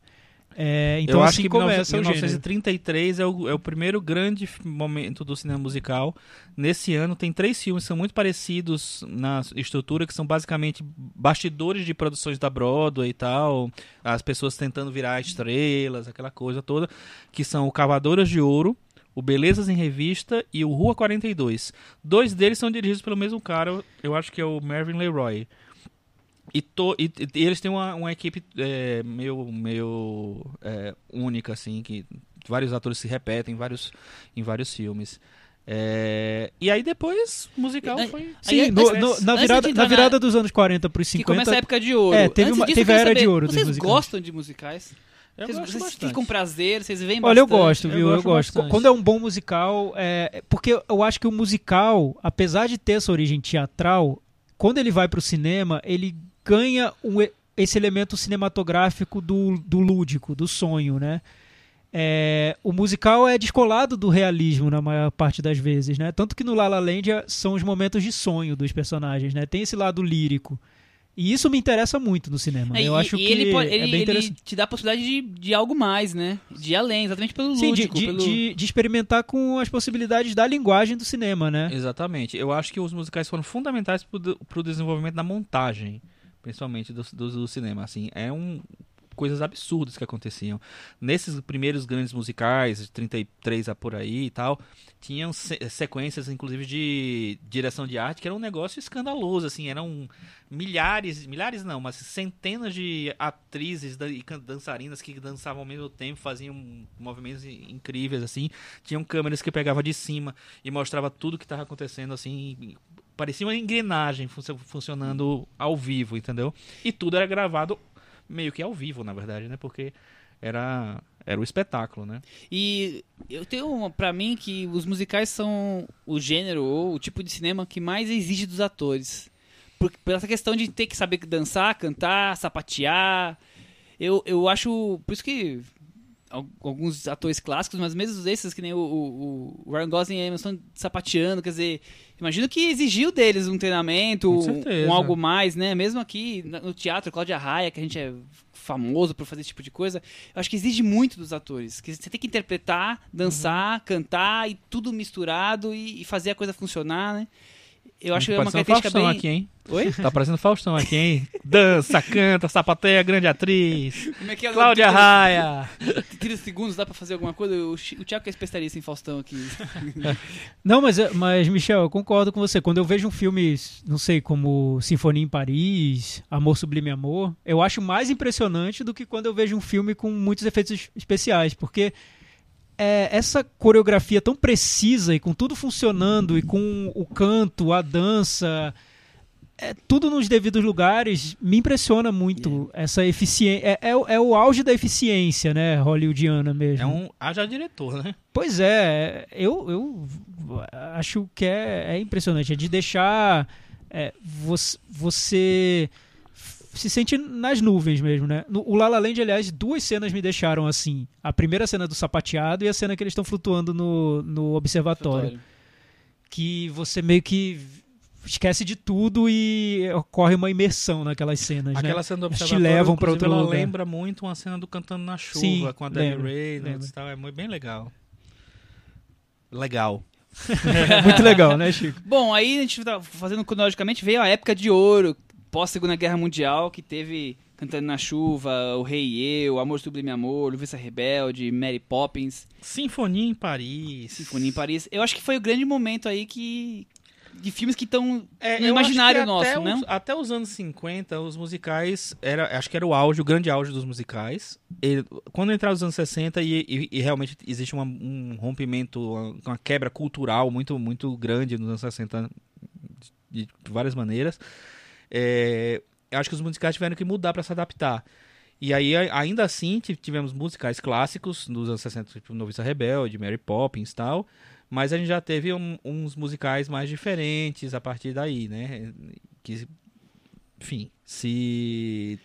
É, então eu assim acho que começa o gênero. 1933 é o, é o primeiro grande momento do cinema musical. Nesse ano tem três filmes que são muito parecidos na estrutura, que são basicamente bastidores de produções da Broadway e tal, as pessoas tentando virar estrelas, aquela coisa toda, que são o Cavadoras de Ouro, o Belezas em Revista e o Rua 42. Dois deles são dirigidos pelo mesmo cara, eu acho que é o Mervyn Leroy. E, to- e- e eles têm uma, uma equipe é, meio, meio é, única, assim, que vários atores se repetem em vários, em vários filmes. É, e aí depois, o musical Aí- foi... Sim, Aí, no- antes- no- na de virada, na virada dos anos 40 para os Que 50. começa a época de ouro. É, teve Antes uma- disso, teve eu a era de saber, ouro dos Vocês gostam de musicais? Eu vocês gosto vocês bastante. ficam prazer, vocês veem Olha, eu gosto, Eu viu? Eu, gosto gosto. bastante. Quando é um bom musical, é, porque eu acho que o musical, apesar de ter essa origem teatral, quando ele vai pro cinema, ele ganha um esse elemento cinematográfico do, do lúdico, do sonho, né? É, o musical é descolado do realismo na maior parte das vezes, né? Tanto que no La La Land é- são os momentos de sonho dos personagens, né? Tem esse lado lírico. E isso me interessa muito no cinema. É, eu e- acho e que ele, pode- é ele- bem ele te dá a possibilidade de, de algo mais, né? De ir além, exatamente pelo Sim, lúdico. de, pelo... de- de experimentar com as possibilidades da linguagem do cinema, né? Exatamente. Eu acho que os musicais foram fundamentais para o desenvolvimento da montagem, principalmente do, do, cinema. Assim, é um coisas absurdas que aconteciam. Nesses primeiros grandes musicais, de 33 a por aí e tal, tinham se- sequências, inclusive, de direção de arte, que era um negócio escandaloso, assim, eram milhares, milhares não, mas centenas de atrizes e dançarinas que dançavam ao mesmo tempo, faziam movimentos in- incríveis, assim, tinham câmeras que pegava de cima e mostrava tudo que estava acontecendo, assim, parecia uma engrenagem funcio- funcionando ao vivo, entendeu? E tudo era gravado meio que ao vivo, na verdade, né? Porque era era o espetáculo, né? E eu tenho uma, pra mim que os musicais são o gênero ou o tipo de cinema que mais exige dos atores. Por, por essa questão de ter que saber dançar, cantar, sapatear. Eu, eu acho. Por isso que alguns atores clássicos, mas mesmo esses que nem o, o, o Ryan Gosling e a Emma Stone sapateando, quer dizer, imagino que exigiu deles um treinamento, um, um algo mais, né? Mesmo aqui no teatro, Cláudia Raia, que a gente é famoso por fazer esse tipo de coisa, eu acho que exige muito dos atores, que você tem que interpretar, dançar, Uhum. cantar e tudo misturado e, e fazer a coisa funcionar, né? Eu acho que é uma característica Faustão bem... aqui, hein? Oi? Tá parecendo Faustão aqui, hein? Dança, canta, sapateia, grande atriz. <laughs> Como é que é? Cláudia Tira- Raia. <laughs> 30 segundos dá pra fazer alguma coisa? O, Thiago que é especialista em Faustão aqui. <laughs> Não, mas, mas, Michel, eu concordo com você. Quando eu vejo um filme, não sei, como Sinfonia em Paris, Amor Sublime Amor, eu acho mais impressionante do que quando eu vejo um filme com muitos efeitos es- especiais, porque é, essa coreografia tão precisa e com tudo funcionando e com o canto, a dança, é, tudo nos devidos lugares, me impressiona muito essa eficiência. É, é, o- é o auge da eficiência, né, hollywoodiana mesmo. É um haja diretor, né? Pois é, eu, eu acho que é, é impressionante. É de deixar é, você, você se sente nas nuvens mesmo, né? No, o La La Land, aliás, duas cenas me deixaram assim. A primeira cena do sapateado e a cena que eles estão flutuando no, no observatório. Que você meio que esquece de tudo e ocorre uma imersão naquelas cenas, Aquela né? cena do Eles te observatório, levam inclusive, outro ela lugar. lembra muito uma cena do Cantando na Chuva, Sim, com a Debbie Reynolds e tal. É muito bem legal. Legal. <laughs> Muito legal, né, Chico? Bom, aí a gente tá fazendo cronologicamente, veio a época de ouro, pós-segunda guerra mundial, que teve Cantando na Chuva, O Rei e Eu, Amor Sublime Amor, Luísa Rebelde, Mary Poppins, Sinfonia em Paris. Sinfonia em Paris. Eu acho que foi o grande momento aí que de filmes que estão É, no imaginário nosso, até né? Os, até os anos 50, os musicais, era, acho que era o auge, o grande auge dos musicais. E, quando entrar os anos 60 e, e- e realmente existe uma- um rompimento, uma, uma quebra cultural muito, muito grande nos anos 60, de, de várias maneiras, é, acho que os musicais tiveram que mudar para se adaptar. E aí, ainda assim, ti- tivemos musicais clássicos nos anos 60, tipo Noviça Rebelde, Mary Poppins e tal. Mas a gente já teve um- uns musicais mais diferentes a partir daí, né? Que, enfim, se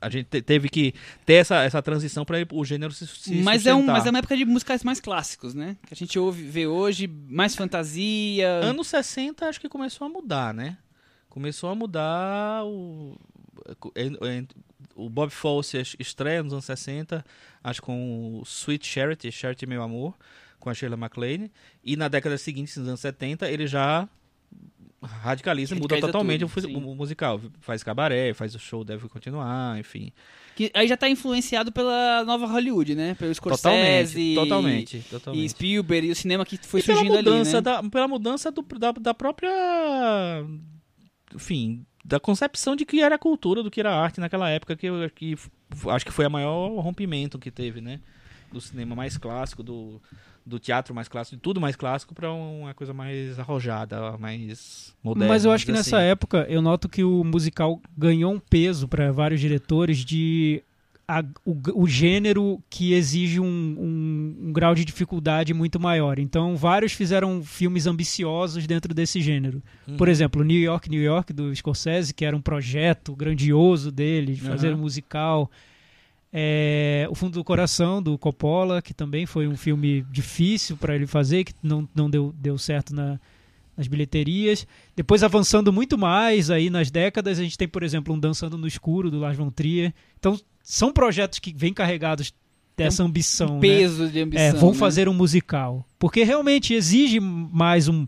a gente te- teve que ter essa, essa transição para o gênero se, se Mas é, um, sustentar. mas é uma época de musicais mais clássicos, né? Que a gente ouve, vê hoje, mais fantasia. Anos 60 acho que começou a mudar, né? Começou a mudar o o Bob Fosse estreia nos anos 60, acho com o Sweet Charity, Charity Meu Amor, com a Sheila MacLaine, e na década seguinte, nos anos 70, ele já radicaliza e muda totalmente tudo, o, musical, faz cabaré, faz o show deve continuar, enfim. Que aí já tá influenciado pela nova Hollywood, né? Pelo Scorsese. Totalmente, totalmente, E totalmente. Spielberg e o cinema que foi e pela surgindo mudança, ali, né? da, pela mudança do, da, da própria. Enfim, da concepção de que era a cultura, do que era a arte naquela época, que, eu- que acho que foi o maior rompimento que teve, né? Do cinema mais clássico, do, do teatro mais clássico, de tudo mais clássico, para uma coisa mais arrojada, mais moderna. Mas eu acho que vamos nessa assim. época eu noto que o musical ganhou um peso para vários diretores de a- o, o gênero que exige um, um- um grau de dificuldade muito maior. Então vários fizeram filmes ambiciosos dentro desse gênero. Uhum. Por exemplo, New York, New York do Scorsese, que era um projeto grandioso dele de fazer Aham. um musical. É, o Fundo do Coração, do Coppola, que também foi um filme difícil para ele fazer, que não, não deu, deu certo na, nas bilheterias. Depois avançando muito mais aí nas décadas, a gente tem, por exemplo, um Dançando no Escuro, do Lars von Trier. Então, são projetos que vêm carregados dessa ambição, né? Peso de ambição. É, vão né? fazer um musical. Porque realmente exige mais um,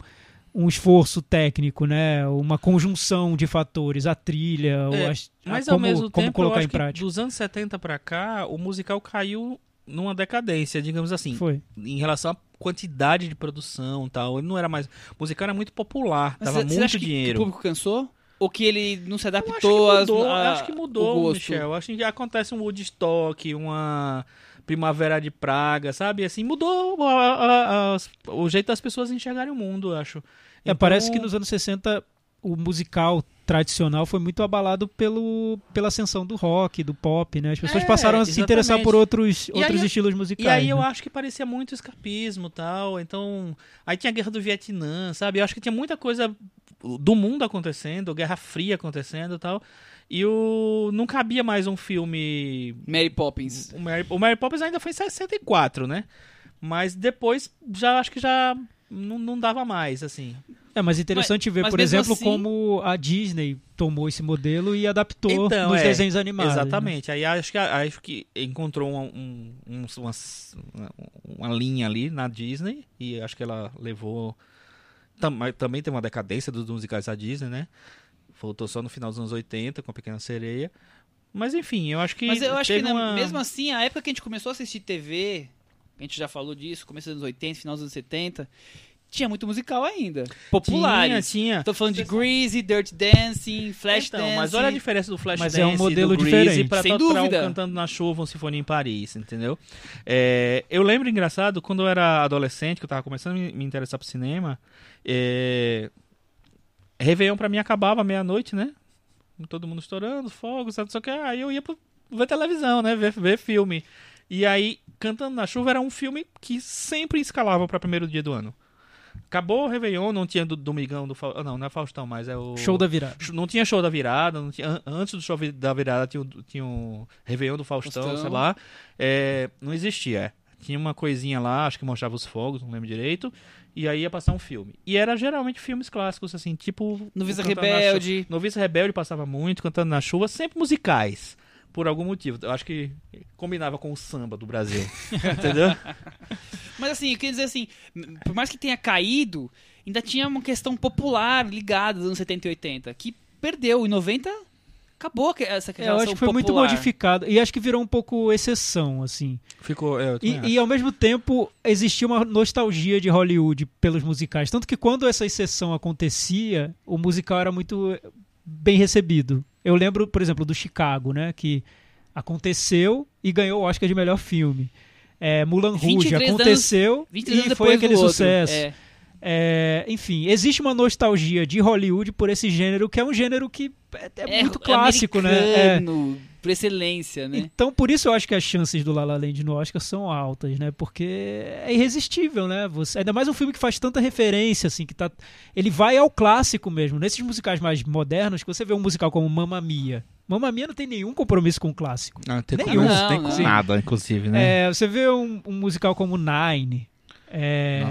um esforço técnico, né? Uma conjunção de fatores, a trilha, ou É, as- a- Mas como, ao mesmo como tempo, colocar eu acho em prática. dos anos 70 pra cá, o musical caiu numa decadência, digamos assim. Foi. em relação à quantidade de produção e tal. Ele não era mais. O musical era muito popular, Mas dava você- você muito acha que- Que, dinheiro. o público cansou? Ou que ele não se Eu acho que adaptou às- mudou, a- eu acho que o mudou, gosto? Michel. Eu acho que acontece um Woodstock, uma Primavera de Praga, sabe? Assim, mudou a- a- o jeito das pessoas enxergarem o mundo, eu acho. É, parece que nos anos 60 o musical tradicional foi muito abalado pelo, pela ascensão do rock, do pop, né? As pessoas É, passaram a se interessar exatamente. por outros, E outros aí- estilos E musicais. aí eu né? acho que parecia muito escapismo tal. Então. Aí tinha a guerra do Vietnã, sabe? Eu acho que tinha muita coisa do mundo acontecendo, Guerra Fria acontecendo e tal. E o não cabia mais um filme. Mary Poppins. O Mary, o Mary Poppins ainda foi em 64, né? Mas depois já acho que já não, não dava mais, assim. É, mas interessante ver, mas por exemplo, assim- como a Disney tomou esse modelo e adaptou Então, nos é, desenhos animados. né? Exatamente. Aí acho que, acho que encontrou um- um- uma, uma linha ali na Disney e acho que ela levou. Tam, também tem uma decadência dos musicais da Disney, né? Voltou só no final dos anos 80 com a Pequena Sereia. Mas enfim, eu acho que. Mas eu acho que na- uma... mesmo assim, a época que a gente começou a assistir TV, a gente já falou disso, começo dos anos 80, final dos anos 70, tinha muito musical ainda. Populares. Tinha, tinha. Tô falando de Greasy, Dirty Dancing, Flash então, Dancing. mas olha a diferença do Flash Mas Dance é um modelo e do diferente. Pra, Sem dúvida. Cantando na Chuva, um Sinfonia em Paris, entendeu? É, eu lembro, engraçado, quando eu era adolescente, que eu tava começando a me, me interessar por cinema, é, Réveillon pra mim acabava meia-noite, né? Todo mundo estourando, fogos, não sei o que. Aí eu ia pro, ver televisão, né? Ver, ver filme. E aí, Cantando na Chuva era um filme que sempre escalava pra primeiro dia do ano. Acabou o Réveillon, não tinha do Domingão do Faustão. Não, não é Faustão, mas é o. Show da virada. Não tinha show da virada, não tinha, an- antes do show da virada tinha, o- tinha um Réveillon do Faustão, Faustão. sei lá. É, não existia. é. Tinha uma coisinha lá, acho que mostrava os fogos, não lembro direito. E aí ia passar um filme. E era geralmente filmes clásicos, assim, tipo. Noviça Rebelde. Noviça Rebelde passava muito, cantando na chuva, sempre musicais. Por algum motivo. Eu acho que combinava com o samba do Brasil. <laughs> Entendeu? Mas assim, eu queria dizer assim, por mais que tenha caído, ainda tinha uma questão popular ligada dos anos 70 e 80, que perdeu. Em 90, acabou que- essa É, eu relação acho que foi muito popular. modificado. E acho que virou um pouco exceção, assim. Ficou. é, eu também acho. E, e ao mesmo tempo existia uma nostalgia de Hollywood pelos musicais. Tanto que quando essa exceção acontecia, o musical era muito bem recebido. Eu lembro, por exemplo, do Chicago, né? Que aconteceu e ganhou o Oscar de melhor filme. É, Mulan Rouge 23 anos- aconteceu 23 anos e foi aquele sucesso. É. É, enfim, existe uma nostalgia de Hollywood por esse gênero, que é um gênero que é, é muito clássico, né? É. Por excelência, né? Então, por isso eu acho que as chances do La La Land no Oscar são altas, né? Porque é irresistível, né? Você, ainda mais um filme que faz tanta referência, assim, que tá... Ele vai ao clássico mesmo. Nesses musicais mais modernos, que você vê um musical como Mamma Mia. Mamma Mia não tem nenhum compromisso com o clássico. Não, tem Nenhum. não, tem com nada, inclusive, né? É, você vê um, um musical como Nine. É,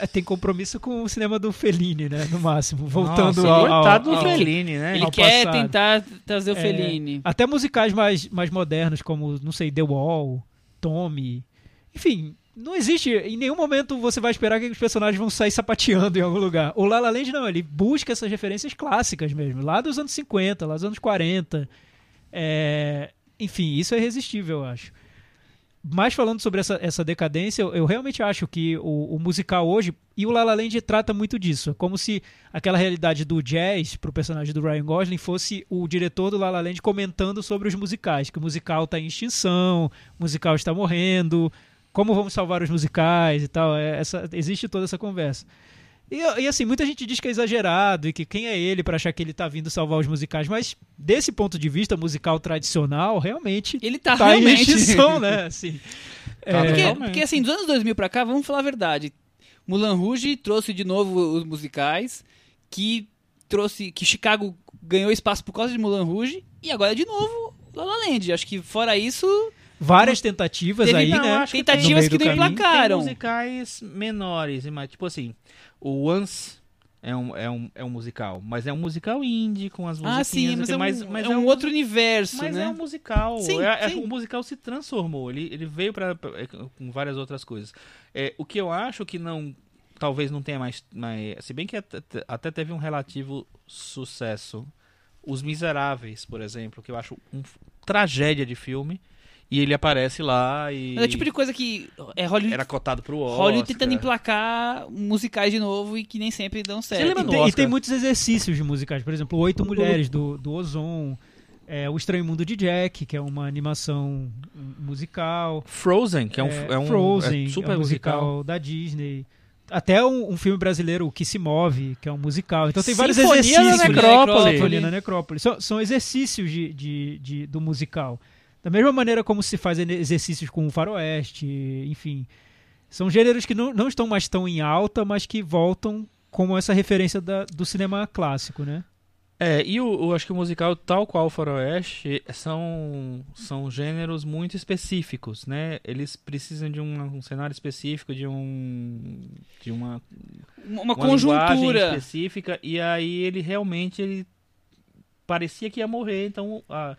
é- tem compromisso com o cinema do Fellini, né? No máximo. Voltando Nossa, ao, ao, coitado do ao- Fellini, né? Ele ao quer passado. tentar trazer o É, Fellini. Até musicais mais, mais modernos, como, não sei, The Wall, Tommy. Enfim, não existe. Em nenhum momento você vai esperar que os personagens vão sair sapateando em algum lugar. O La La Land não, ele busca essas referências clássicas mesmo, lá dos anos 50, lá dos anos 40. É, enfim, isso é irresistível, eu acho. Mas falando sobre essa, essa decadência, eu, eu realmente acho que o, o musical hoje, e o La La Land trata muito disso, é como se aquela realidade do jazz pro personagem do Ryan Gosling fosse o diretor do La La Land comentando sobre os musicais, que o musical está em extinção, o musical está morrendo, como vamos salvar os musicais e tal, é, essa, existe toda essa conversa. E, e, assim, muita gente diz que é exagerado e que quem é ele para achar que ele tá vindo salvar os musicais, mas desse ponto de vista musical tradicional, realmente Ele tá, tá em realmente. extinção, né? Assim, <laughs> Tá é, Porque, porque assim, dos anos 2000 pra cá, vamos falar a verdade. Mulan Rouge trouxe de novo os musicais, que trouxe que Chicago ganhou espaço por causa de Mulan Rouge e agora de novo La La Land. Acho que fora isso, várias tentativas Teve- aí, não, né? acho que tentativas no meio que não emplacaram. Tem musicais menores, mas tipo assim, o Once é um, é um, é um musical, mas é um musical indie com as musiquinhas. Ah, sim, mas, é um, mas, mas é um outro universo, Mas né? é um musical. Sim, É- é- sim. o musical se transformou. Ele, ele veio para com várias outras coisas. É, o que eu acho que não. Talvez não tenha mais. mais se bem que até, até teve um relativo sucesso. Os Miseráveis, por exemplo, que eu acho um tragédia de filme. E ele aparece lá e. Mas é o tipo de coisa que é Hollywood, Era cotado pro Oscar. Hollywood tentando emplacar musicais de novo e que nem sempre dão certo. lembra E tem, e tem muitos exercícios de musicais, por exemplo, Oito Mulheres do, do Ozon, é, O Estranho Mundo de Jack, que é uma animação musical. Frozen, que é um, é um Frozen, é super é um musical. musical da Disney. Até um, um filme brasileiro, O Que Se Move, que é um musical. Então tem vários Sinfonia exercícios. da Necrópole. Sinfonia na Necrópole. São, são exercícios de, de- de- do musical. Da mesma maneira como se faz exercícios com o faroeste, enfim. São gêneros que não, não estão mais tão em alta, mas que voltam como essa referência da- do cinema clássico, né? É, e o, o- acho que o musical, tal qual o Faroeste, são, são gêneros muito específicos, né? Eles precisam de um, um cenário específico, de um de uma, Uma, uma conjuntura. linguagem específica, e aí ele realmente ele parecia que ia morrer, então a-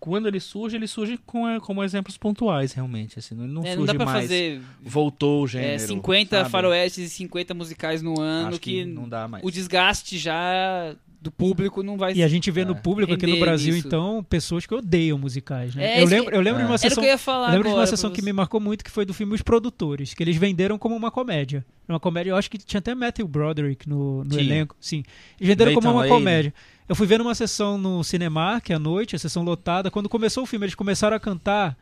quando ele surge, ele surge com, eh, como exemplos pontuais, realmente, assim, ele não É, surge não dá pra mais, fazer voltou o é, gênero, 50 sabe? faroestes e 50 musicais no ano Acho que, que não dá mais. o desgaste já do público não vai E a gente vê no É. público aqui no Brasil, nisso. então, pessoas que odeiam musicais, né? É, eu, lembro, eu lembro de É. uma Era o sessão. que eu ia falar Eu lembro de uma sessão que me marcou muito, que foi do filme Os Produtores, que eles venderam como uma comédia. Uma comédia, eu acho que tinha até Matthew Broderick no, no elenco. Sim. Eles venderam como uma Lane. comédia. Eu fui ver numa sessão no Cinemark à noite, a sessão lotada. Quando começou o filme, eles começaram a cantar,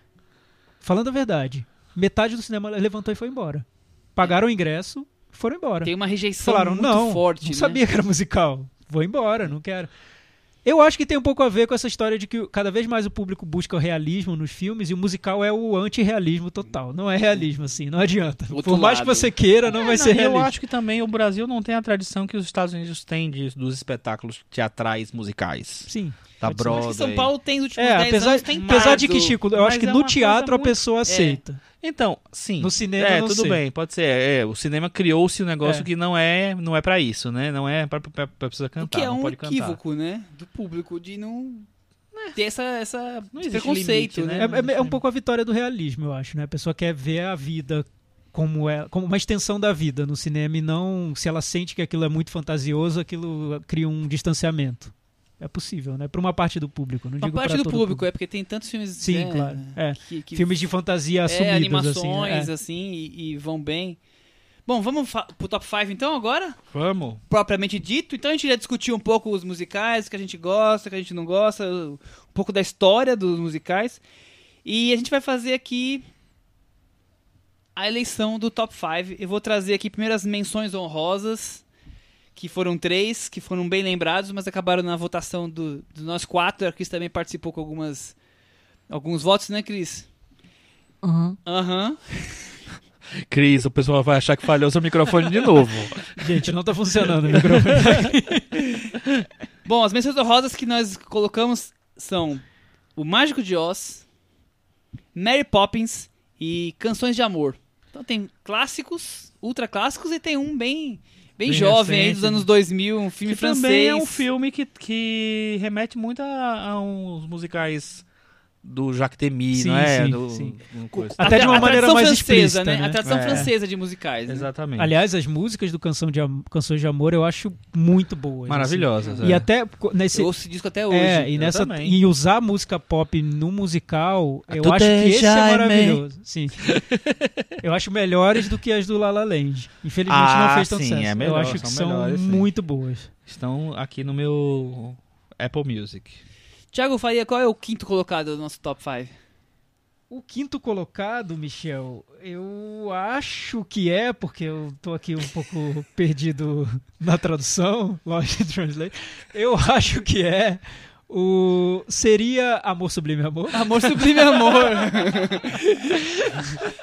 falando a verdade. Metade do cinema levantou e foi embora. Pagaram o ingresso, foram embora. Tem uma rejeição Falaram, muito não, forte, não né? sabia que era musical. Vou embora, não quero. Eu acho que tem um pouco a ver com essa história de que cada vez mais o público busca o realismo nos filmes e o musical é o anti-realismo total. Não é realismo, assim, não adianta. Outro Por mais que lado. você queira, não É, vai ser eu realismo. acho que também o Brasil não tem a tradição que os Estados Unidos têm de- dos espetáculos teatrais musicais. Sim. Da ser. Broadway. Acho que São Paulo tem os últimos É, 10 apesar, anos tentado. apesar de que, Chico, eu acho que é no teatro a muito- pessoa aceita. Então, sim. No cinema, é, tudo sei. bem, pode ser. É, o cinema criou-se um negócio É. que não é, não é para isso, né? Não é pra pessoa O cantar, que é não um pode cantar. equívoco, né? Do público, de não ter essa, essa Não preconceito, limite, né? né? É, é- é um pouco a vitória do realismo, eu acho, né? A pessoa quer ver a vida como é, como uma extensão da vida no cinema e não se ela sente que aquilo é muito fantasioso, aquilo cria um distanciamento. É possível, né? Para uma parte do público, não Uma digo parte do todo o público, é porque tem tantos filmes Sim, né, claro. É. que, que Filmes de fantasia é, assumidos, animações assim. é. assim, e, e vão bem. Bom, vamos pro top 5 então agora? Vamos. Propriamente dito. Então a gente já discutiu um pouco os musicais, que a gente gosta, que a gente não gosta, um pouco da história dos musicais. E a gente vai fazer aqui a eleição do top 5. Eu vou trazer aqui primeiro as menções honrosas, que foram três, que foram bem lembrados, mas acabaram na votação do, do nós quatro. A Cris também participou com algumas, alguns votos, né, Cris? Uhum. Aham. <laughs> Cris, o pessoal vai achar que falhou seu microfone de novo. <laughs> Gente, não tá funcionando o microfone. <laughs> Bom, as menções honrosas que nós colocamos são O Mágico de Oz, Mary Poppins e Canções de Amor. Então tem clássicos, ultra clássicos e tem um bem, bem, Bem jovem aí recente. dos anos 2000, um filme que francês. também é um filme que, que remete muito a, a uns musicais do Jacques Demy, Sim, não é? sim, Do- sim. coisa- Até de uma a maneira mais francesa, explícita, né? né? A tradição É. francesa de musicais. né? Exatamente. Aliás, as músicas do Canção de Am- Canções de Amor eu acho muito boas. Maravilhosas. assim. E é. até co- nesse, Eu ouço disco até hoje. É, e, eu nessa, também. e usar música pop no musical, eu Tu acho que esse é maravilhoso. Sim. <laughs> eu acho melhores do que as do La La Land. Infelizmente Ah, não fez tanto sim, sucesso. é eu melhor, acho que são são melhores, sim. muito boas. Estão aqui no meu Apple Music. Tiago Faria, qual é o quinto colocado do nosso top 5? O quinto colocado, Michel, eu acho que é, porque eu tô aqui um pouco <laughs> perdido na tradução, Lost Translate. Eu acho que é o seria Amor Sublime Amor. Amor Sublime Amor.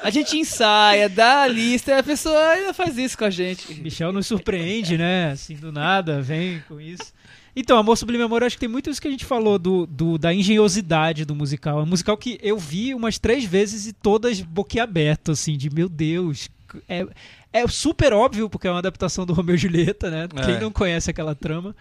a gente ensaia, dá a lista e a pessoa ainda faz isso com a gente. Michel nos surpreende, né? Assim, do nada, vem com isso. Então, Amor Sublime Amor, acho que tem muito isso que a gente falou do, do- da engenhosidade do musical. É um musical que eu vi umas três vezes e todas boquiaberto, assim, de meu Deus. É, é super óbvio, porque é uma adaptação do Romeu e Julieta, né? É. Quem não conhece aquela trama.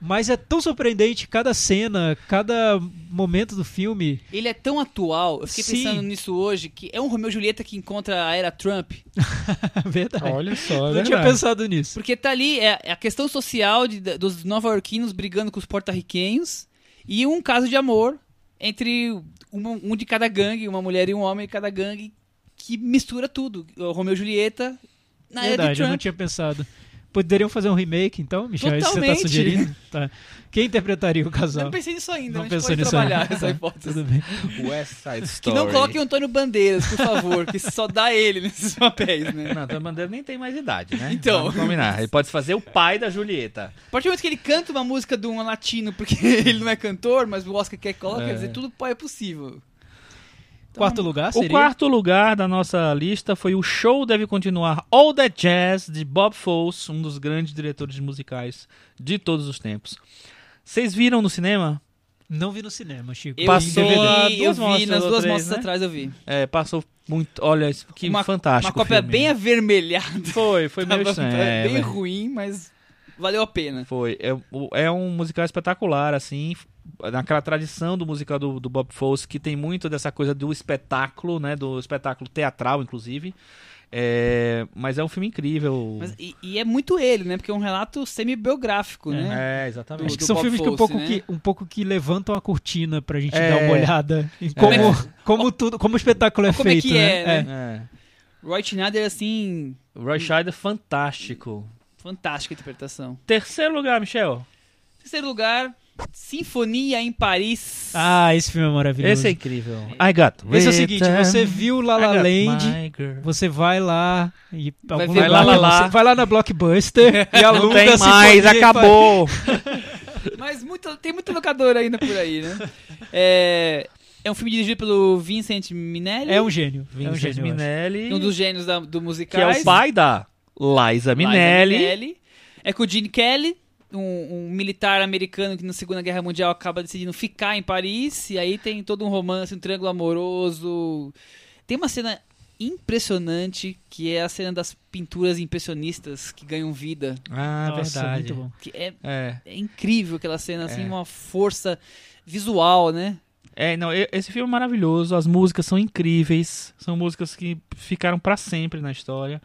Mas é tão surpreendente cada cena, cada momento do filme. Ele é tão atual, eu fiquei Sim. pensando nisso hoje, que é um Romeu e Julieta que encontra a era Trump. <laughs> Verdade. Olha só, é não tinha pensado nisso. Porque tá ali é, é a questão social de- dos nova-iorquinos brigando com os porto-riquenhos e um caso de amor entre uma- um de cada gangue, uma mulher e um homem de cada gangue, que mistura tudo. O Romeu e Julieta na era de Verdade, eu não Trump. tinha pensado. Poderiam fazer um remake, então, Michel? É isso que você tá Totalmente. sugerindo? Tá. Quem interpretaria o Eu casal? não pensei nisso ainda, Não a gente pensou pode nisso trabalhar ainda. essa <laughs> hipótese. Tudo bem. West Side <laughs> Que Story. não coloque o Antônio Bandeiras, por favor, que só dá ele nesses papéis, né? Não, Antônio Bandeira nem tem mais idade, né? Então. Vamos combinar. Ele pode fazer o pai da Julieta. A partir do momento que ele canta uma música de um latino, porque <laughs> ele não é cantor, mas o Oscar quer que coloque, É. quer dizer, tudo é possível. Então, Quarto lugar O seria... quarto lugar da nossa lista foi o Show Deve Continuar All That Jazz, de Bob Fosse, um dos grandes diretores musicais de todos os tempos. Vocês viram no cinema? Não vi no cinema, Chico. Eu Passou vi, eu duas vi mostras nas duas três, mostras né? atrás eu vi. É, passou muito. Olha, isso, que uma, fantástico. Uma cópia filme. bem avermelhada. Foi, foi meio <laughs> Tava estranho. é, bem velho. ruim, mas valeu a pena. Foi. É, o- é um musical espetacular, assim, naquela tradição do musical do, do Bob Fosse, que tem muito dessa coisa do espetáculo, né? Do espetáculo teatral, inclusive. É, mas é um filme incrível. Mas, e, e é muito ele, né? Porque é um relato semi-biográfico, né? É, exatamente. Acho que do são Bob filmes que um, Fosse, pouco né? que um pouco que levantam a cortina pra gente É. dar uma olhada em como, como tudo, como o espetáculo é Como é feito, que né? é, né? É. Roy Schneider, assim, Roy Scheider, fantástico. fantástica interpretação. Terceiro lugar, Michel. Terceiro lugar, Sinfonia em Paris. Ah, esse filme é maravilhoso. Esse é incrível. I got Esse é o seguinte, você viu La La Land, Você vai lá e Vai lugar Lá La que Lá. você- vai lá na Blockbuster <laughs> e aluga Não tem a mais, acabou. <laughs> Mas muito, tem muito locador ainda por aí, né? É, é um filme dirigido pelo Vincent Minelli, É um gênio. é um Vincent gênio. Minelli, um dos gênios da, do que musical. é o pai da Liza Minelli. É com o Gene Kelly, um, um militar americano que na Segunda Guerra Mundial acaba decidindo ficar em Paris. E aí tem todo um romance, um triângulo amoroso. Tem uma cena impressionante que é a cena das pinturas impressionistas que ganham vida. Ah, Nossa, verdade. muito bom. Que é, É. é incrível aquela cena, assim, É. uma força visual, né? É, não, esse filme é maravilhoso, as músicas são incríveis, são músicas que ficaram pra sempre na história.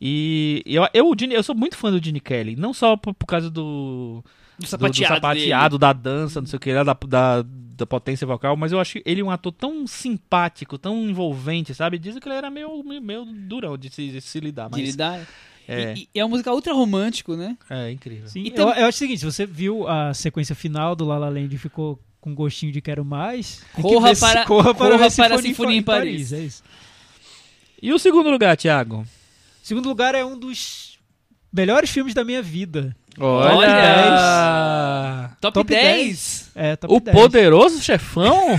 E eu, eu, o Gene- eu sou muito fã do Gene Kelly, não só por, por causa do, Do do, sapateado, do sapateado, da dança, não sei o que, lá, da, da, da potência vocal, mas eu acho ele um ator tão simpático, tão envolvente, sabe? Dizem que ele era meio, meio, meio durão de se, de se lidar, dele. De mas lidar. é, E, e é um musical ultra romântico, né? é incrível. Sim, Então- eu, eu acho o seguinte, se você viu a sequência final do La La Land e ficou com gostinho de quero mais, <laughs> Corra para- corra para, corra para a Sinfonia Sinfonia em Paris. É isso. E o segundo lugar, Thiago? Segundo lugar é um dos melhores filmes da minha vida. Olha! Top, Top 10. É, top O 10. poderoso chefão? <laughs>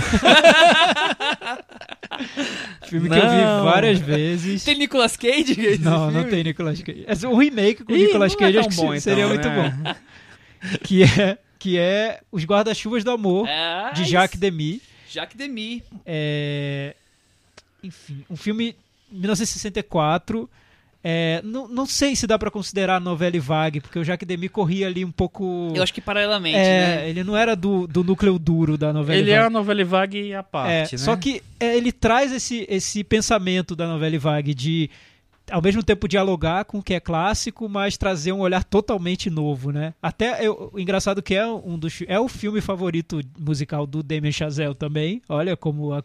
filme que eu vi Não. várias vezes. Tem Nicolas Cage? Não, não filme? tem Nicolas Cage. É um remake com o Ih, Nicolas não Cage, é acho que bom, seria então, muito né? bom. <laughs> Que é, que é Os Guarda-Chuvas do Amor, Ah, de Jacques Demy. Jacques Demy. É, Enfim, um filme 1964. É, não, não sei se dá pra considerar novela e vague, porque o Jacques Demy corria ali um pouco. Eu acho que paralelamente, é, né? ele não era do, do núcleo duro da novela. Ele e é vague. a novela vague à É, parte, né? Só que é, ele traz esse, esse pensamento da novela e vague de ao mesmo tempo dialogar com o que é clássico, mas trazer um olhar totalmente novo, né? Até eu- o engraçado que é um dos é o filme favorito musical do Damien Chazelle também. Olha como a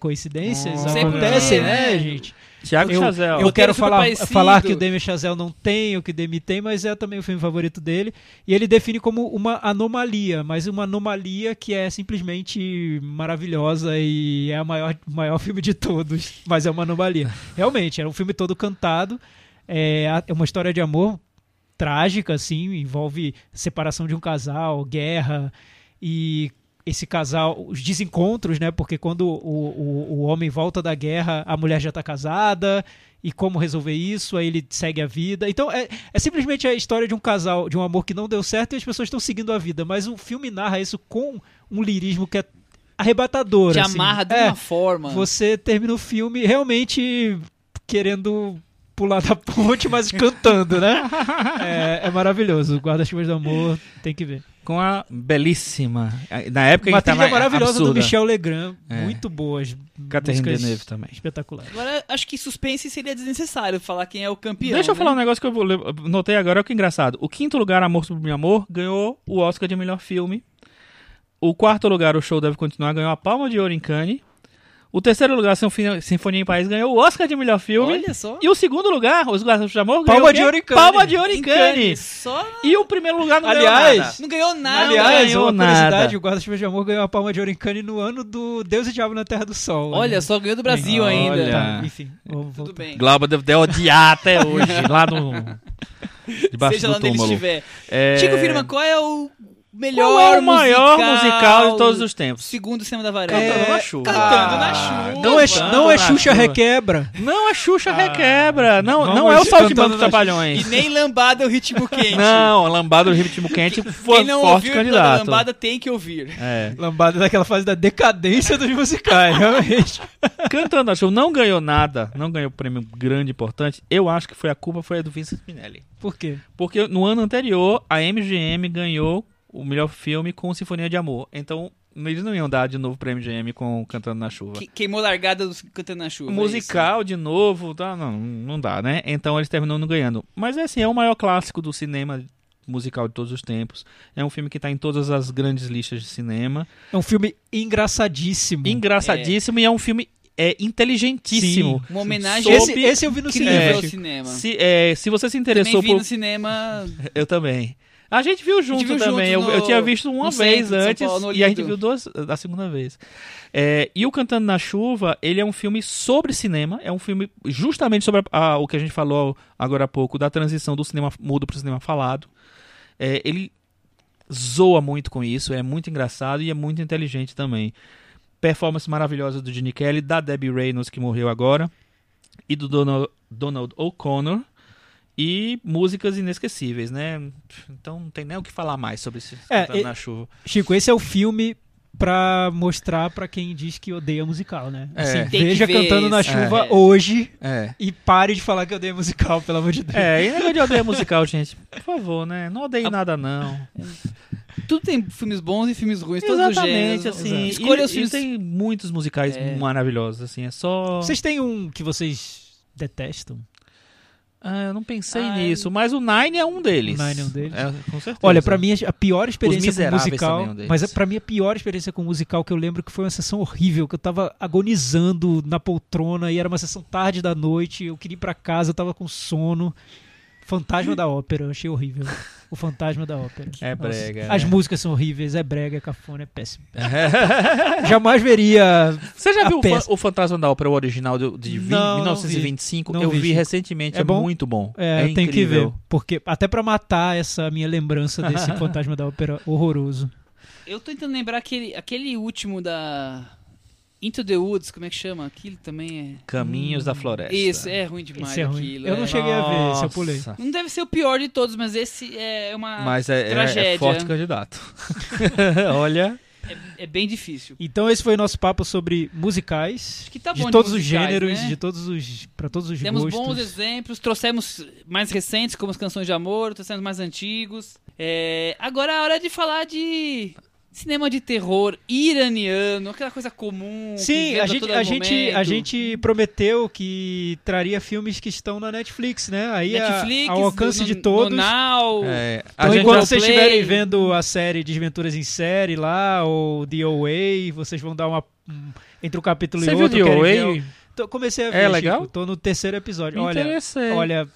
por quê, né, né? gente? Eu, Chazelle. eu quero falar, parecido. falar que o Damien Chazelle não tem o que o Demi tem, mas é também o filme favorito dele. E ele define como uma anomalia, mas uma anomalia que é simplesmente maravilhosa e é a maior, o maior <laughs> filme de todos, mas é uma anomalia. Realmente, era um filme todo cantado, é, é uma história de amor trágica, assim, envolve separação de um casal, guerra e esse casal, os desencontros, né? Porque quando o, o, o homem volta da guerra, a mulher já está casada e como resolver isso, aí ele segue a vida. Então é, é simplesmente a história de um casal, de um amor que não deu certo e as pessoas estão seguindo a vida. Mas o filme narra isso com um lirismo que é arrebatador. Te assim. amarra de É, uma forma. você termina o filme realmente querendo pular da ponte, mas cantando, né? É, é maravilhoso. Guarda-chuvas do Amor, tem que ver. Com a belíssima. Na época Uma que trilha maravilhosa do absurda. Michel Legrand, É. muito boas. Catherine Deneuve também. Espetaculares. Agora, acho que suspense seria desnecessário falar quem é o campeão. Deixa eu né? falar um negócio que eu notei agora, olha que engraçado. O quinto lugar, Amor sobre Meu Amor, ganhou o Oscar de melhor filme. O quarto lugar, O Show Deve Continuar, ganhou a Palma de Ouro em Cannes. O terceiro lugar, Sinfonia Sinfonia em Paris, ganhou o Oscar de melhor filme. Olha só. E o segundo lugar, Os Guardas de Amor, Palma ganhou o de Cannes. Palma de. Cannes, Só E o primeiro lugar não Aliás, ganhou nada. não ganhou nada. Aliás, ganhou uma nada. curiosidade, o Guarda-chuvas de Amor ganhou a Palma de Cannes no ano do Deus e Diabo na Terra do Sol. Olha, né? só ganhou do Brasil Olha. ainda. Tá, enfim, vamos Tudo bem. Glauber deve ter odiar até <laughs> hoje, lá no... Debaixo Seja do lá onde ele estiver. É... Chico Firma, qual é o melhor Qual é o maior musical, musical de todos os tempos? Segundo o Cinema da Varanda. Cantando na chuva. Cantando na Ah, chuva. Não é, não é Xuxa chuva. Requebra. Não, é Xuxa Requebra. Não, vamos não é o Saltimbanco na Trapalhões. E nem lambada <laughs> o ritmo quente. Não, lambada do ritmo quente foi Quem não forte ouviu o candidato. lambada tem que ouvir. É. Lambada daquela fase da decadência dos musicais, <laughs> realmente. Cantando na chuva não ganhou nada, não ganhou prêmio grande importante. Eu acho que foi a culpa foi a do Vincent Minelli. Por quê? Porque no ano anterior a MGM ganhou o melhor filme com Sinfonia de Amor. Então eles não iam dar de novo pra MGM com Cantando na Chuva. Que- Queimou largada dos Cantando na Chuva. é musical de novo, tá? Não, não dá, né? Então eles terminam não ganhando. Mas é assim, é o maior clássico do cinema musical de todos os tempos. É um filme que tá em todas as grandes listas de cinema. É um filme engraçadíssimo. Engraçadíssimo e é um filme é inteligentíssimo. isso. Uma homenagem Esse, esse eu vi no cinema. É, cinema. Se, é, se você se interessou vi por no cinema. <laughs> Eu também. A gente viu junto viu também. junto eu, eu no- tinha visto uma no vez antes Paulo, no e a gente viu duas da segunda vez. É, e o Cantando na Chuva, ele é um filme sobre cinema. É um filme justamente sobre a- a- o que a gente falou agora há pouco da transição do cinema mudo para o cinema falado. É, ele zoa muito com isso, é muito engraçado e é muito inteligente também. Performance maravilhosa do Gene Kelly, da Debbie Reynolds, que morreu agora, e do Donald, Donald O'Connor. E músicas inesquecíveis, né? Então não tem nem o que falar mais sobre esse É, Cantando e- na Chuva. Chico, esse é o filme pra mostrar pra quem diz que odeia musical, né? É. Assim, veja cantando na esse- chuva é. hoje É. e pare de falar que odeia musical, pelo amor de Deus. É, e negócio de odeia musical, gente. Por favor, né? Não odeie nada, não. Tudo tem filmes bons e filmes ruins, todos os Exatamente, gêneros. assim. Escolha e, os filmes. e tem muitos musicais É. maravilhosos, assim. É só. Vocês têm um que vocês detestam? Ah, eu não pensei Ah, nisso, mas o Nine é um deles. O Nine é um deles? É, com certeza. Olha, pra mim a pior experiência com musical, é um mas é- pra mim a pior experiência com musical que eu lembro que foi uma sessão horrível, que eu tava agonizando na poltrona e era uma sessão tarde da noite, eu queria ir pra casa, eu tava com sono. Fantasma da Ópera, eu achei horrível. O Fantasma da Ópera. É brega, As né? músicas são horríveis, é brega, é cafona, é péssimo. <laughs> Jamais veria. Você já A viu o, peça. O Fantasma da Ópera, o original de, de Não, não 1925? vi. Não eu vi, vi, recentemente, É é, bom? muito bom. É, É, tem que ver. incrível. Porque, até pra matar essa minha lembrança desse <laughs> Fantasma da Ópera horroroso. Eu tô tentando lembrar aquele, aquele último da. Into the Woods, como é que chama? Aquilo também Caminhos da Floresta. é. Isso, é ruim demais Esse é ruim. aquilo. Eu não é. cheguei a ver, esse eu pulei. Nossa. Não deve ser o pior de todos, mas esse é uma Mas é, é- é tragédia. forte candidato. <laughs> Olha. É, é bem difícil. Então esse foi o nosso papo sobre musicais. Acho que tá bom de de todos os musicais, gêneros, né? de todos os. para todos os Temos gostos. bons exemplos, trouxemos mais recentes, como as canções de amor, trouxemos mais antigos. É, agora é a hora de falar de cinema de terror iraniano, aquela coisa comum. Sim, a gente, a, gente, a gente prometeu que traria filmes que estão na Netflix, né? Aí a- Netflix, ao alcance no- de no todos. Now, É, a Então, gente enquanto vocês Play. estiverem vendo a série Desventuras em Série lá, ou The OA, vocês vão dar uma. um- entre um capítulo Você e viu outro. The OA? o- Tô- comecei a ver. É Chico. legal? Tô no terceiro episódio. Olha, olha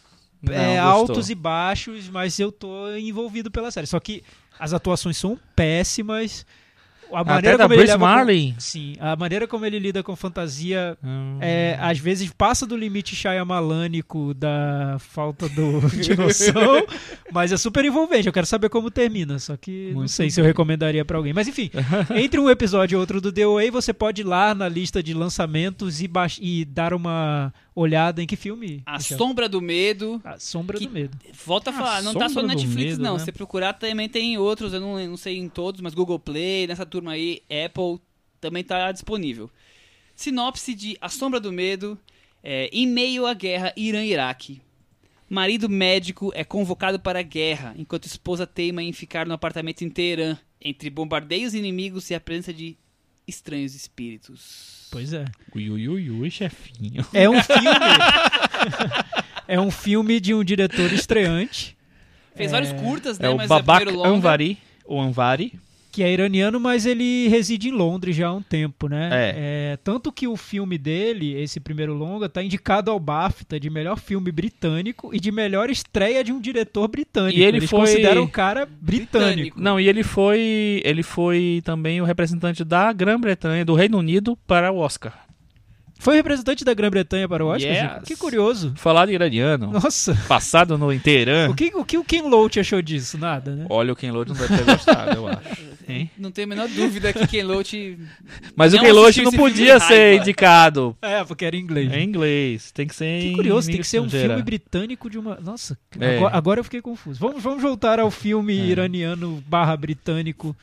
Não, é, altos e baixos, mas eu tô envolvido pela série. Só que as atuações são péssimas. A Até maneira da como ele Bruce com- Marley? Sim, a maneira como ele lida com fantasia Hum. é, às vezes passa do limite Shyamalánico da falta do, <laughs> de noção, mas é super envolvente. Eu quero saber como termina, só que não Muito sei se eu recomendaria pra alguém. Mas enfim, <laughs> entre um episódio e outro do The Way, você pode ir lá na lista de lançamentos e, e dar uma olhada em que filme? A Michel? Sombra do Medo. A Sombra do Medo. Volta a A falar, não tá só do Netflix, Medo, não. né? Se você procurar, também tem outros, eu não, não sei em todos, mas Google Play, nessa turma aí, Apple, também tá disponível. Sinopse de A Sombra do Medo, é, em meio à guerra Irã-Iraque. Marido médico é convocado para a guerra, enquanto esposa teima em ficar no apartamento em Teherã, entre bombardeios inimigos e a presença de estranhos espíritos. Pois é. Ui, ui, ui, ui, chefinho. É um filme. é um filme de um diretor estreante. Fez É- vários curtas, né? É o mas Babak é. Anvari. O Anvari. Que é iraniano, mas ele reside em Londres já há um tempo, né? É. tanto que o filme dele, esse primeiro longa, tá indicado ao BAFTA de melhor filme britânico e de melhor estreia de um diretor britânico. E ele Eles foi- consideram o cara britânico. Britânico. Não, e ele foi. Ele foi também o representante da Grã-Bretanha, do Reino Unido, para o Oscar. Foi representante da Grã-Bretanha para o Oscar? Yes. Que curioso. Falar de iraniano, Nossa. passado no Teherã. O que, o que o Ken Loach achou disso? Nada, né? Olha, o Ken Loach não deve ter gostado, eu acho. <laughs> Hein? Não tenho a menor dúvida que Ken Loach Mas o Ken Loach não podia ser raiva. indicado É, porque era em inglês. em inglês. Tem que ser Que em curioso, tem que ser um estrangeira. filme britânico de uma. Nossa, É. agora, agora eu fiquei confuso. Vamos, vamos voltar ao filme É. iraniano barra britânico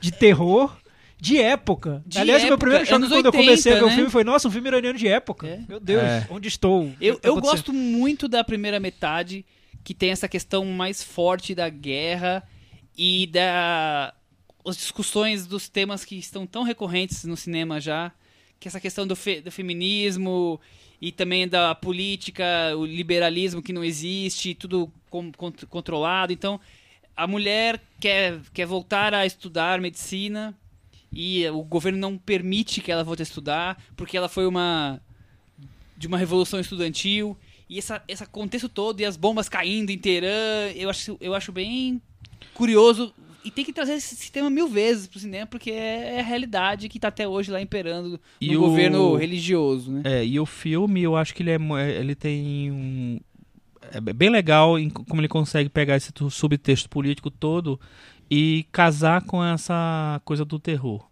de terror. De época. De Aliás, meu época, primeiro choque quando eu 80, comecei a ver o né? filme foi: nossa, um filme iraniano de época. É. Meu Deus, É. onde estou? Eu, tá eu gosto muito da primeira metade, que tem essa questão mais forte da guerra e da as discussões dos temas que estão tão recorrentes no cinema já, que é essa questão do, fe- do feminismo e também da política, o liberalismo que não existe, tudo com- cont- controlado. Então, a mulher quer, quer voltar a estudar medicina e o governo não permite que ela volte a estudar, porque ela foi uma de uma revolução estudantil e essa, esse contexto todo e as bombas caindo em Teherã, eu acho, eu acho bem curioso e tem que trazer esse tema mil vezes pro cinema porque é, é a realidade que tá até hoje lá imperando E no o- governo religioso, né? É, e o filme, eu acho que ele, é, é, ele tem um. É bem legal em como ele consegue pegar esse subtexto político todo e casar com essa coisa do terror.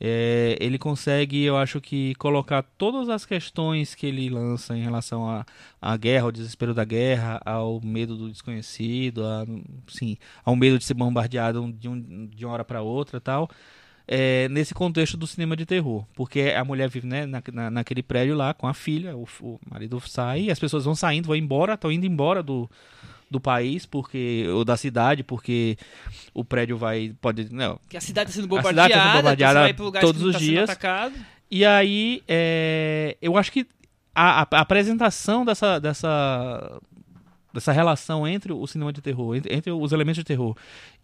É, ele consegue, eu acho que, colocar todas as questões que ele lança em relação à, à guerra, ao desespero da guerra, ao medo do desconhecido, a, sim, ao medo de ser bombardeado de, um, de uma hora para outra tal é, nesse contexto do cinema de terror. Porque a mulher vive né, na, na- naquele prédio lá com a filha, o, o marido sai, as pessoas vão saindo, vão embora, estão indo embora do, do país, porque ou da cidade, porque o prédio vai. pode Não. Que a cidade está sendo A cidade tá sendo bombardeada, bombardeada você vai pro lugar todos que os tá dias. E aí, é, eu acho que a, a- a apresentação dessa, dessa, dessa relação entre o cinema de terror, entre, entre os elementos de terror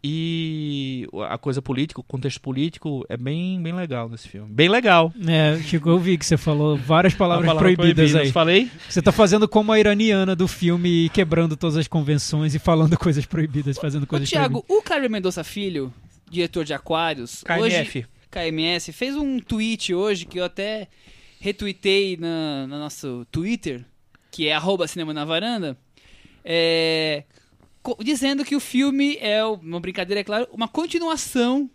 e a coisa política, o contexto político, é bem, bem legal nesse filme. Bem legal. É, Chico, eu vi que você falou várias <laughs> palavras palavra proibidas proibida, aí. Falei? Você tá fazendo como a iraniana do filme, quebrando todas as convenções e falando coisas proibidas, fazendo Ô, coisas Thiago, o Caio Mendonça Filho, diretor de Aquários, hoje KMF. KMS, fez um tweet hoje que eu até retuitei na, no nosso Twitter, que é arroba cinema na varanda, é, dizendo que o filme é uma brincadeira, é claro, uma continuação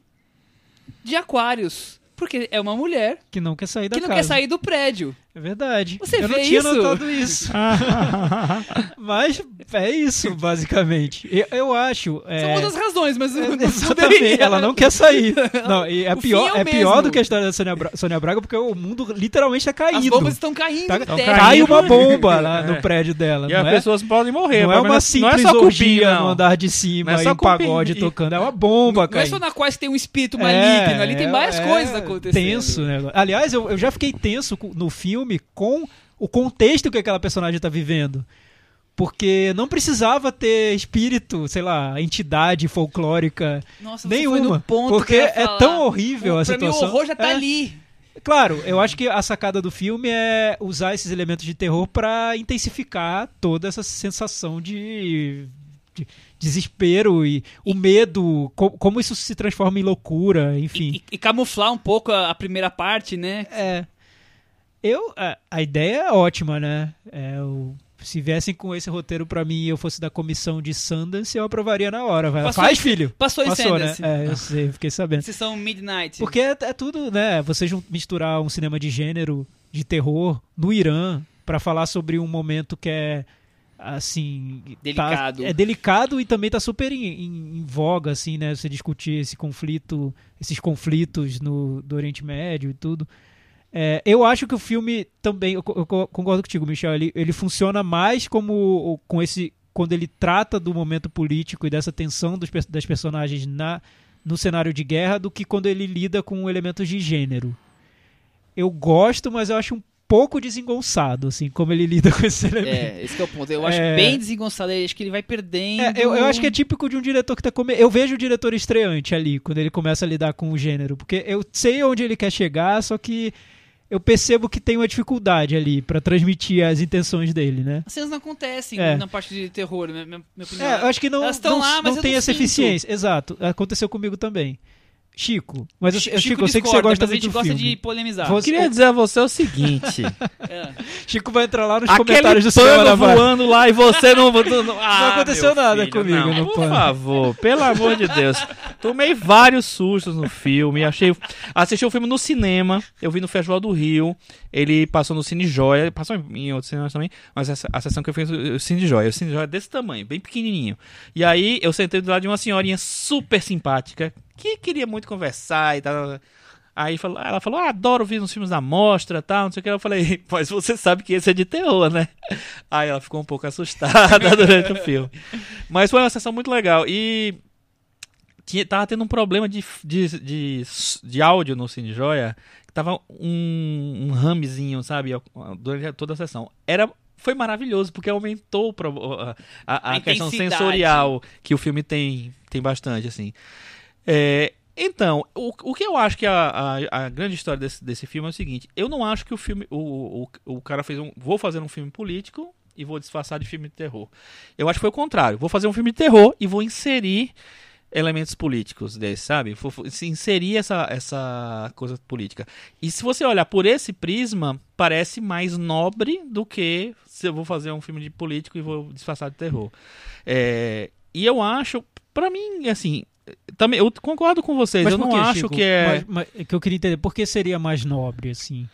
de Aquários. Porque é uma mulher que não quer sair da que não casa. quer sair do prédio. É verdade. Você eu não vê tinha isso? notado isso. <laughs> <laughs> Mas é isso, basicamente. Eu, eu acho. É... São outras razões, mas É, não <laughs> Exatamente, ela não quer sair. Não, e é O pior, é é pior do que a história da Sônia, Bra Sônia Braga, porque o mundo literalmente tá As caindo. bombas estão caindo Tá- caindo. Cai uma bomba lá É. no prédio dela. E não as é? pessoas podem morrer. Não é uma não simples só orgia cupim, no não. andar de cima Não é e um pagode cupim. tocando. É uma bomba, Não é só na qual tem um espírito maligno, ali tem várias é coisas acontecendo. Tenso, né? Aliás, eu, eu já fiquei tenso no filme com o contexto que aquela personagem tá vivendo. Porque não precisava ter espírito, sei lá, entidade folclórica Nossa, nenhuma. porque é tão horrível O- a pra mim, situação. o horror já tá É. ali. Claro, eu acho que a sacada do filme é usar esses elementos de terror pra intensificar toda essa sensação de, de desespero e o medo, co- como isso se transforma em loucura, enfim. E, e- e camuflar um pouco a, a primeira parte, né? É. Eu, a, a ideia é ótima, né? É, o- se viessem com esse roteiro pra mim e eu fosse da comissão de Sundance, eu aprovaria na hora. Vai, Passou Faz, em- filho! Passou em Passou, né? Sundance. É, eu sei, fiquei sabendo. Sessão Midnight. Porque é, é tudo, né? Você misturar um cinema de gênero, de terror, no Irã, pra falar sobre um momento que é assim tá- Delicado. é delicado e também tá super em, em- em voga assim né você discutir esse conflito esses conflitos no do Oriente Médio e tudo É, eu acho que o filme também eu, eu co- concordo contigo Michel ele, ele funciona mais como com esse quando ele trata do momento político e dessa tensão dos, das personagens na no cenário de guerra do que quando ele lida com elementos de gênero eu gosto mas eu acho um pouco desengonçado assim como ele lida <laughs> com esses elementos É, esse que é o ponto. Eu acho É. bem desengonçado. Eu acho que ele vai perdendo. é, eu, eu acho que é típico de um diretor que tá come... Eu vejo o diretor estreante ali, quando ele começa a lidar com o gênero. Porque eu sei onde ele quer chegar, só que eu percebo que tem uma dificuldade ali pra transmitir as intenções dele, né? As cenas não acontecem É. na parte de terror, minha, minha minha opinião. É, eu acho que não, Elas não, lá, mas não tem essa sinto. eficiência. Exato. Aconteceu comigo também. Chico, mas eu, eu- Chico, Chico, eu sei que você discorda, gosta mas muito do gosta filme. de polemizar. Eu Você- queria dizer a você o seguinte: <laughs> É. Chico vai entrar lá nos aquele comentários do Varanda. voando lá e você não. Não, não, <laughs> ah, aconteceu meu nada filho, comigo não, no Por pano. favor, pelo amor de Deus. Tomei vários sustos no filme. Achei, assisti o filme no cinema. Eu vi no Festival do Rio. Ele passou no Cine Joia. Passou em outros cinemas também. Mas essa, a sessão que eu fiz o Cine Joia. O Cine Joia é desse tamanho, bem pequenininho. E aí eu sentei do lado de uma senhorinha super simpática que queria muito conversar e tal. Aí falou, ela falou, ah, adoro ver nos filmes da mostra tal, não sei o que. Eu falei, <laughs> mas você sabe que esse é de terror, né? Aí ela ficou um pouco assustada <laughs> durante o filme. Mas foi uma sessão muito legal. E tinha, tava tendo um problema de, de, de, de áudio no Cine Joia, que tava um, um ramezinho, sabe, durante toda a sessão. Era foi maravilhoso, porque aumentou a, a- a questão sensorial que o filme tem, tem bastante, assim. É, então, o, o que eu acho que a, a, a grande história desse, desse filme é o seguinte: eu não acho que o filme. O, o, o cara fez um. Vou fazer um filme político e vou disfarçar de filme de terror. Eu acho que foi o contrário. Vou fazer um filme de terror e vou inserir elementos políticos desse, sabe? Vou inserir essa, essa coisa política. E se você olhar por esse prisma, parece mais nobre do que se eu vou fazer um filme de político e vou disfarçar de terror. É, e eu acho, pra mim, assim, também eu concordo com vocês. Mas eu por não quê, acho Chico? que é Mas- mas é que eu queria entender, por que seria mais nobre, assim?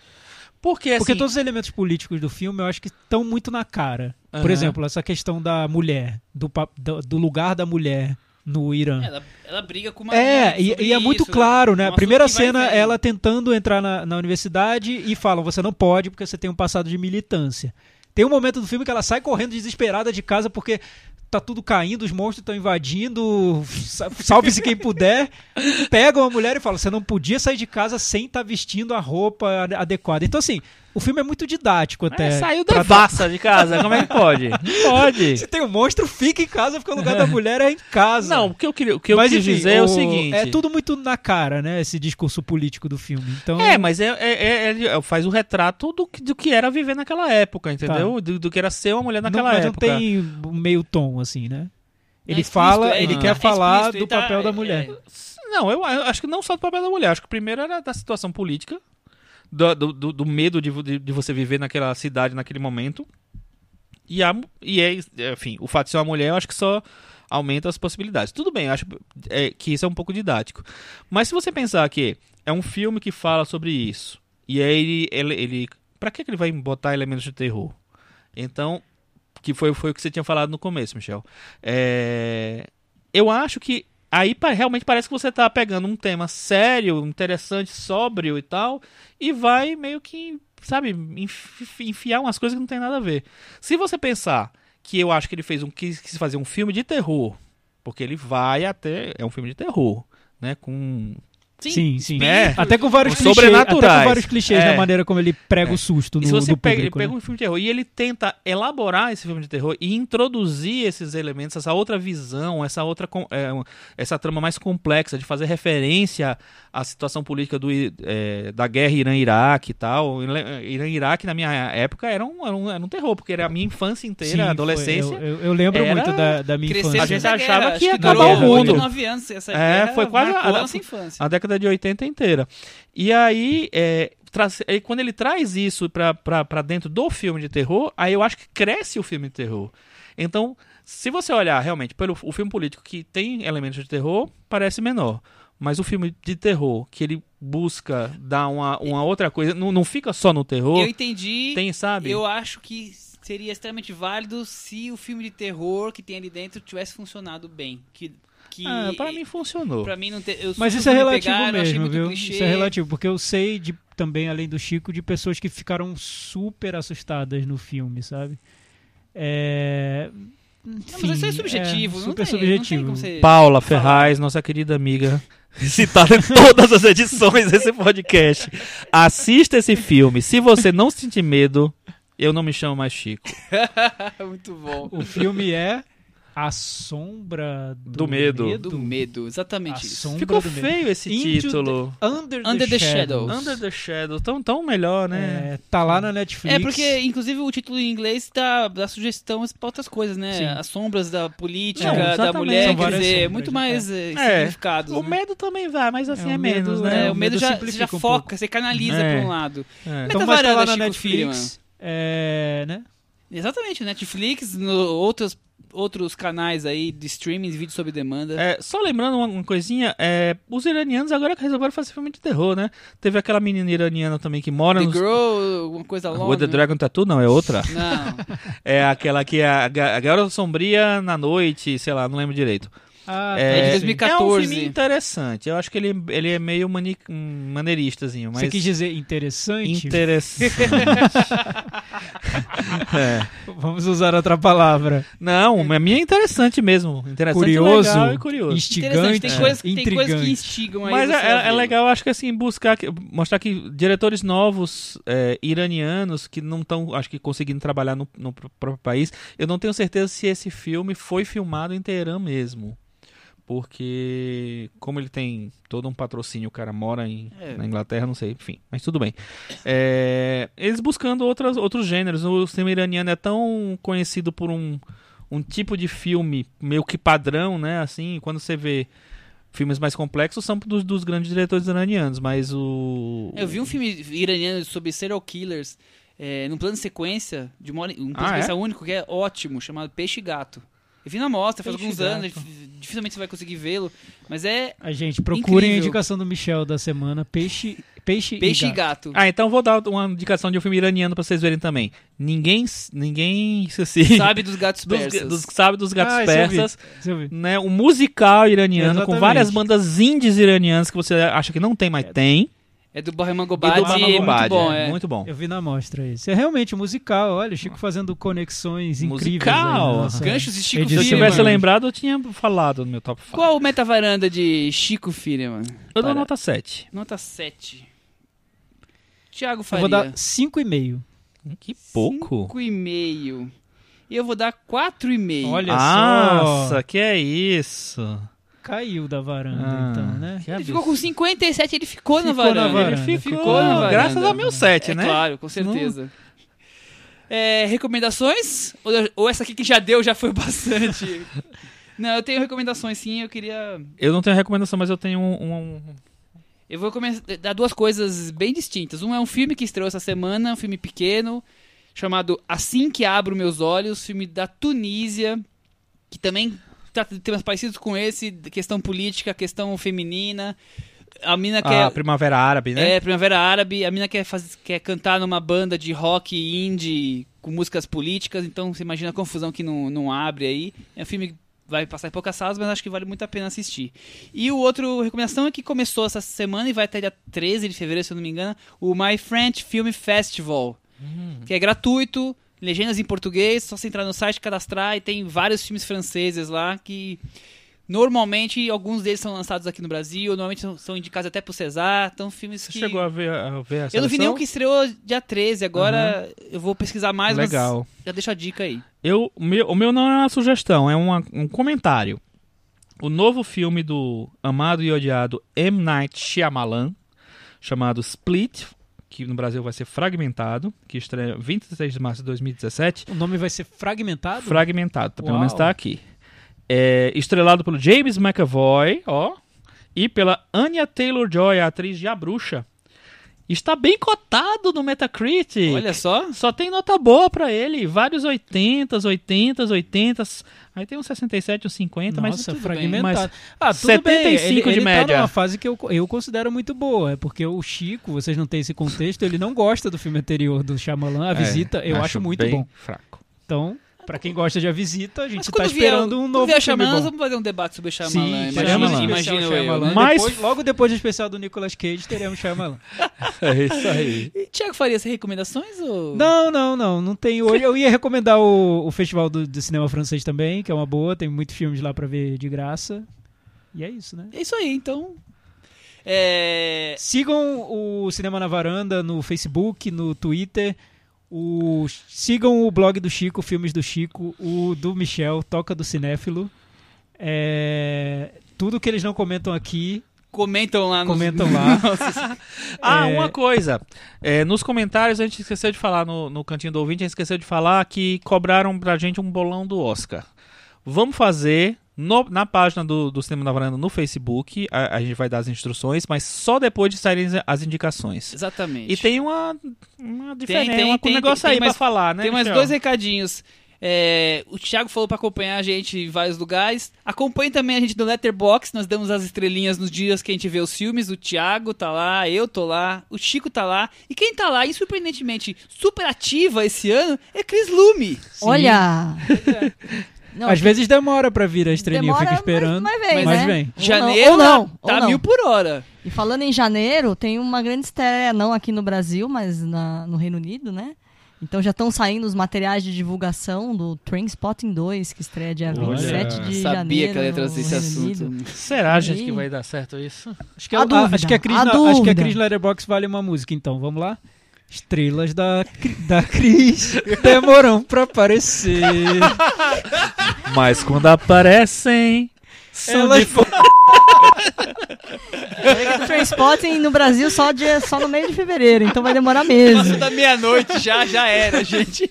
porque assim, Porque todos os elementos políticos do filme eu acho que estão muito na cara. Por Aham. exemplo, essa questão da mulher, do, do, do lugar da mulher no Irã. Ela, ela briga com uma É, e, e é muito isso, claro, né? A primeira que cena, ela tentando entrar na, na universidade e falam: você não pode porque você tem um passado de militância. Tem um momento do filme que ela sai correndo desesperada de casa porque tá tudo caindo, os monstros estão invadindo, sa- salve-se quem puder. Pegam a mulher e falam: você não podia sair de casa sem estar vestindo a roupa ade- adequada. Então, assim, o filme é muito didático até. é, saiu pra- devassa de casa, como é que pode? <laughs> Não pode. Se tem um monstro, fica em casa, porque o lugar da mulher é em casa. Não, o que eu, queria, o que eu Mas, quis enfim, dizer é o o- seguinte. É tudo muito na cara, né? Esse discurso político do filme. Então, É, mas é, é- é- é- faz o retrato do, que- do que era viver naquela época, entendeu? Do, do que era ser uma mulher não, naquela mas época. não tem um meio tom, assim, né? Ele É fala, é, ele é quer falar explícito, do tá- papel da é- mulher. Não, eu, eu acho que não só do papel da mulher. Acho que o primeiro era da situação política, do, do, do- do medo de, de, de você viver naquela cidade naquele momento. E, a, e é, enfim, o fato de ser uma mulher, eu acho que só aumenta as possibilidades. Tudo bem, eu acho é, que isso é um pouco didático. Mas se você pensar que é um filme que fala sobre isso, e aí ele. ele, ele pra que que ele vai botar elementos de terror? Então, que foi, foi o que você tinha falado no começo, Michel. É, eu acho que aí realmente parece que você tá pegando um tema sério, interessante, sóbrio e tal, e vai meio que, sabe, enfi- enfiar umas coisas que não tem nada a ver. Se você pensar que eu acho que ele fez um quis fazer um filme de terror, porque ele vai até é um filme de terror, né, com Sim, sim. É. Até com vários Os clichês, até sobrenaturais. com vários clichês É. na maneira como ele prega o susto E no, se você do pega, ele público, pega né? um filme de terror e ele tenta elaborar esse filme de terror e introduzir esses elementos, essa outra visão, essa outra é, essa trama mais complexa de fazer referência à situação política do, é, da guerra Irã-Iraque e tal. Irã-Iraque na minha época era um, era um, era um terror, porque era a minha infância inteira, Sim, adolescência. Eu, eu- eu lembro Era- muito da, da minha Cresceu A infância. gente achava guerra, que ia acabar o mundo. anos essa É, foi quase a- a nossa infância. A década de 80 inteira. E aí, é, aí quando ele traz isso pra dentro do filme de terror, aí eu acho que cresce o filme de terror. Então, se você olhar realmente pelo o filme político que tem elementos de terror, parece menor. Mas o filme de terror, que ele busca dar uma, uma outra coisa, não, não fica só no terror, Eu entendi. tem, sabe? Eu acho que seria extremamente válido se o filme de terror que tem ali dentro tivesse funcionado bem. Que, que Ah, pra mim funcionou. pra mim não te, eu Mas isso é relativo pegaram, mesmo, viu? clichê. Isso é relativo, porque eu sei de, também, além do Chico, de pessoas que ficaram super assustadas no filme, sabe? É... Não, mas isso é enfim, subjetivo, não, super tem, subjetivo. não tem como você... Paula Ferraz, nossa querida amiga, <laughs> citada em todas as edições desse podcast. Assista esse filme. Se você não sentir medo, eu não me chamo mais Chico. <laughs> muito bom. O filme é A Sombra do, Do Medo. Do medo, exatamente A isso. Ficou do medo. feio esse Into título. Under, Under the, the Shadows. Shadows. Under the Shadow. Tão, tão melhor, né? É, tá lá na Netflix. É, porque, inclusive, o título em inglês dá, dá sugestão pra outras coisas, né? Sim. As sombras da política, Não, da mulher, quer dizer, sombras, muito mais eh, É. significados. O né? medo também vai, mas assim É, é, menos, medo- né? É, o o medo medo já, já um foca, pouco. você canaliza É. pra um lado. É. Então vai estar lá na Netflix. É, né? Exatamente, Netflix, no, outros, outros canais aí de streaming, de vídeo sob demanda. É, só lembrando uma, uma coisinha, é, os iranianos agora que resolveram fazer filme de terror, né? Teve aquela menina iraniana também que mora The nos... Girl, uma coisa longa. With the Dragon Tattoo, não, é outra. Não. <laughs> É aquela que é a, a Garota Sombria na noite, sei lá, não lembro direito. Ah, É de É, 2014. é um filme interessante. Eu acho que ele, ele é meio mani, maneiristazinho, mas Você quis dizer interessante? interessante. <laughs> <laughs> É. Vamos usar outra palavra. Não, a minha é interessante mesmo. Interessante, Curioso, legal e curioso. Interessante, instigante, tem, coisas, tem coisas que intrigante. instigam aí. Mas é, é ver. legal, acho que assim, buscar, mostrar que diretores novos, é, iranianos, que não estão, acho que conseguindo trabalhar no, no pr- próprio país. Eu não tenho certeza se esse filme foi filmado em Teherã mesmo. Porque, como ele tem todo um patrocínio, o cara mora em, É. na Inglaterra, não sei, enfim, mas tudo bem. É, eles buscando outras, outros gêneros. O cinema iraniano é tão conhecido por um, um tipo de filme meio que padrão, né? Assim, quando você vê filmes mais complexos, são dos, dos grandes diretores iranianos, mas o. Eu vi um filme iraniano sobre serial killers é, num plano de sequência, de uma hora, um plano Ah, de é? sequência único, que é ótimo, chamado Peixe e Gato. Eu vi na mostra, faz alguns anos, Gato. dif- dificilmente você vai conseguir vê-lo, mas é A gente, procurem a indicação do Michel da semana. Peixe, peixe, Peixe e e gato. Gato. Ah, então vou dar uma indicação de um filme iraniano pra vocês verem também. Ninguém, ninguém se Sabe dos gatos dos, persas. dos- sabe dos gatos Ah, esse eu vi. persas, Você ouviu? né? Um musical iraniano com Exatamente. várias bandas indies iranianas que você acha que não tem, mas tem. É do Bahreman E Gobadi, muito Gobadi, bom, é, é. Muito bom. Eu vi na mostra esse. É realmente musical. Olha, o Chico fazendo conexões incríveis. Musical. aí nossa Ganchos de Chico edição. Se eu tivesse lembrado, eu tinha falado no meu top 5. Qual o meta-varanda de Chico Firman? Eu dou nota 7. Nota 7. Tiago Eu Faria. vou dar 5,5. Que pouco. 5,5. E eu vou dar 4,5. Olha Nossa, só. que é isso? Caiu da varanda, Ah, então, né? Ele ficou com 57, ele ficou, na Ficou varanda. na varanda. Ele ficou, Ficou na varanda. graças ao meu 7, É né? claro, com certeza. É, recomendações? Ou, ou essa aqui que já deu, já foi <laughs> bastante? Não, eu tenho recomendações sim, eu queria... Eu não tenho recomendação, mas eu tenho um. um- Eu vou dar duas coisas bem distintas. Um é um filme que estreou essa semana, um filme pequeno, chamado Assim Que Abro Meus Olhos, filme da Tunísia, que também trata de temas parecidos com esse, questão política, questão feminina. A mina a quer... Primavera Árabe, né? É, Primavera Árabe. A mina quer, faz, quer cantar numa banda de rock indie com músicas políticas, então você imagina a confusão que não, não abre aí. É um filme que vai passar em poucas salas, mas acho que vale muito a pena assistir. E o outro recomendação é que começou essa semana e vai até dia 13 de fevereiro, se eu não me engano, o My French Film Festival, que é gratuito, legendas em português, só você entrar no site, cadastrar e tem vários filmes franceses lá que normalmente alguns deles são lançados aqui no Brasil, normalmente são, são indicados até pro Cesar, então filmes Você que chegou a ver, a ver a eu não vi nenhum que estreou dia 13, agora eu vou pesquisar mais, Legal. já deixa a dica aí. Eu, o, meu, o meu não é uma sugestão, é uma- um comentário. O novo filme do amado e odiado M. Night Shyamalan, chamado Split, que no Brasil vai ser Fragmentado, que estreia 23 de março de 2017. O nome vai ser fragmentado? Fragmentado, pelo Uau. menos está aqui. É, estrelado pelo James McAvoy, ó, e pela Anya Taylor-Joy, a atriz de A Bruxa. Está bem cotado no Metacritic. Olha só. Só tem nota boa pra ele. Vários 80, 80, 80. Aí tem uns 67, uns 50, mas Nossa, tudo fragmentado. Mas ah, tudo 75 bem. Ele, de ele média. Tá numa fase que eu, eu considero muito boa. É porque o Chico, vocês não têm esse contexto, ele não gosta do filme anterior do Shyamalan. A É, Visita, eu acho, muito bem bom. fraco. Então, pra quem gosta de A Visita, a gente tá esperando vier, um novo vier filme Shyamalan, bom. vamos fazer um debate sobre Shyamalan. Sim, especial eu. Shyamalan. Mas- Depois- logo depois do especial do Nicolas Cage, teremos Shyamalan. <laughs> É isso aí. E Tiago Faria, você recomendações? Ou... Não, não, não. Não tem hoje. Eu ia recomendar o, o Festival do, do Cinema Francês também, que é uma boa. Tem muitos filmes lá pra ver de graça. E é isso, né? É isso aí, então. É... Sigam o Cinema na Varanda no Facebook, no Twitter. O, sigam o blog do Chico, Filmes do Chico, o do Michel, Toca do Cinéfilo. É, tudo que eles não comentam aqui, Comentam lá nos... comentam lá. <laughs> Ah, É. uma coisa. É, nos comentários a gente esqueceu de falar no, no cantinho do ouvinte, a gente esqueceu de falar que cobraram pra gente um bolão do Oscar. Vamos fazer no- na página do, do Cinema da Varanda no Facebook. A, a gente vai dar as instruções, mas só depois de saírem as indicações. Exatamente. E tem uma, uma diferença, tem, um tem, negócio tem aí mais- pra falar, né? Tem mais Michel? dois recadinhos. É, o Thiago falou pra acompanhar a gente em vários lugares. Acompanhe também a gente no Letterboxd. Nós damos as estrelinhas nos dias que a gente vê os filmes. O Thiago tá lá, eu tô lá, o Chico tá lá. E quem tá lá, e surpreendentemente super ativa esse ano, é Chris Lume. Olha! <laughs> Não, Às vezes demora pra vir a estrelinha, eu demora, fico esperando. Mas, mas vem, mas né? vem. Ou Janeiro não, ou não, tá ou não. mil por hora. E falando em janeiro, tem uma grande estreia, não aqui no Brasil, mas na- no Reino Unido, né? Então já estão saindo os materiais de divulgação do Trainspotting 2, que estreia dia Olha, 27 de Sabia janeiro. que ela ia trazer esse assunto. Será, gente, que vai dar certo isso? Acho que, A a, a- dúvida, acho que a Cris, a acho que a. Cris Letterbox vale uma música, então. Vamos lá? Estrelas da, da Cris demoram pra aparecer. Mas quando aparecem. São Elas de fo- do Trainspotting no Brasil só, dia, só no meio de fevereiro, então vai demorar mesmo. Passou da meia-noite já, já era, gente.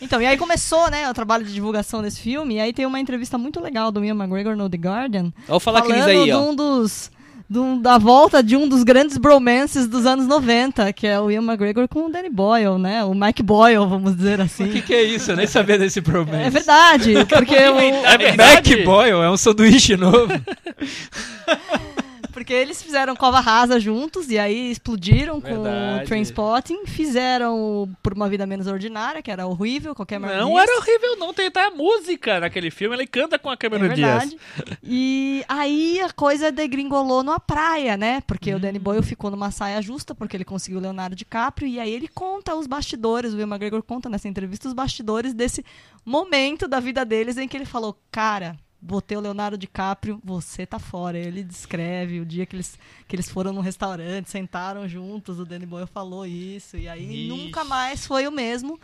Então, e aí começou, né, o trabalho de divulgação desse filme, e aí tem uma entrevista muito legal do Ian McGregor no The Guardian, Vou falar Cris falando aí, de ó. um dos... um- da volta de um dos grandes bromances dos anos 90, que é o Ian McGregor com o Danny Boyle, né? O Mike Boyle, vamos dizer assim. O que, que é isso? Eu nem sabia desse problema. É verdade, porque <laughs> o, É Mac Boyle é um sanduíche novo. <laughs> Porque eles fizeram Cova Rasa juntos e aí explodiram com Verdade. o Trainspotting, fizeram Por Uma Vida Menos Ordinária, que era horrível, qualquer Não merda. era horrível, não. Tem até a música naquele filme. Ele canta com a É Cameron Diaz. verdade. E aí a coisa degringolou numa praia, né? Porque o Danny Hum. Boyle ficou numa saia justa, porque ele conseguiu o Leonardo DiCaprio, e aí ele conta os bastidores, o Ian McGregor conta nessa entrevista os bastidores desse momento da vida deles em que ele falou, cara, botei o Leonardo DiCaprio, você tá fora. Ele descreve o dia que eles, que eles foram num restaurante, sentaram juntos, o Danny Boyle falou isso, e aí Ixi. nunca mais foi o mesmo.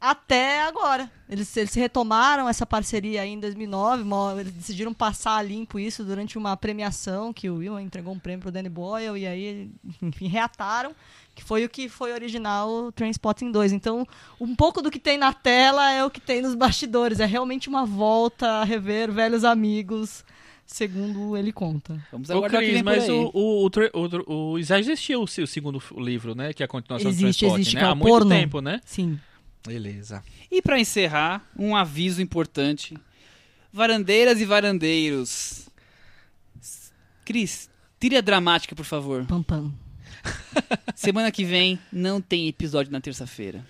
Até agora. Eles, eles retomaram essa parceria aí em 2009. mo- Eles decidiram passar limpo isso durante uma premiação que o Will entregou um prêmio pro Danny Boyle. E aí, enfim, reataram. Que foi o que foi original o Trainspotting 2. Então, um pouco do que tem na tela é o que tem nos bastidores. É realmente uma volta a rever velhos amigos, segundo ele conta. Vamos aguardar Cris, vem por mas o, o, o, o, o- já existiu o, o segundo livro, né? Que é a continuação Existe, do Transporte, existe, né? que é o Há muito porno. tempo, né? Sim. Beleza. E pra encerrar, um aviso importante. Varandeiras e varandeiros. Cris, trilha dramática, por favor. Pam, pam. <laughs> Semana que vem não tem episódio na terça-feira.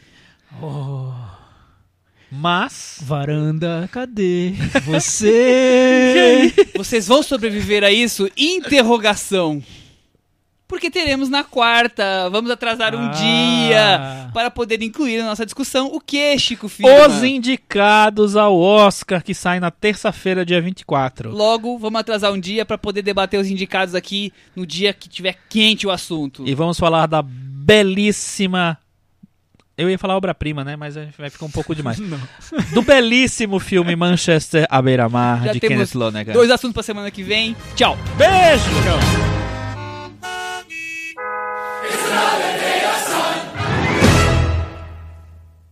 Mas. Varanda, cadê <laughs> você? Vocês vão sobreviver a isso? Interrogação. Porque teremos na quarta. Vamos atrasar um Ah. dia para poder incluir na nossa discussão o que, Chico Firma? Os indicados ao Oscar que saem na terça-feira, dia 24. Logo, vamos atrasar um dia para poder debater os indicados aqui no dia que tiver quente o assunto. E vamos falar da belíssima. Eu ia falar obra-prima, né? Mas vai ficar um pouco demais. <laughs> Do belíssimo filme Manchester à beira-mar, de Kenneth Lonergan. Dois assuntos para semana que vem. Tchau. Beijo! Israel.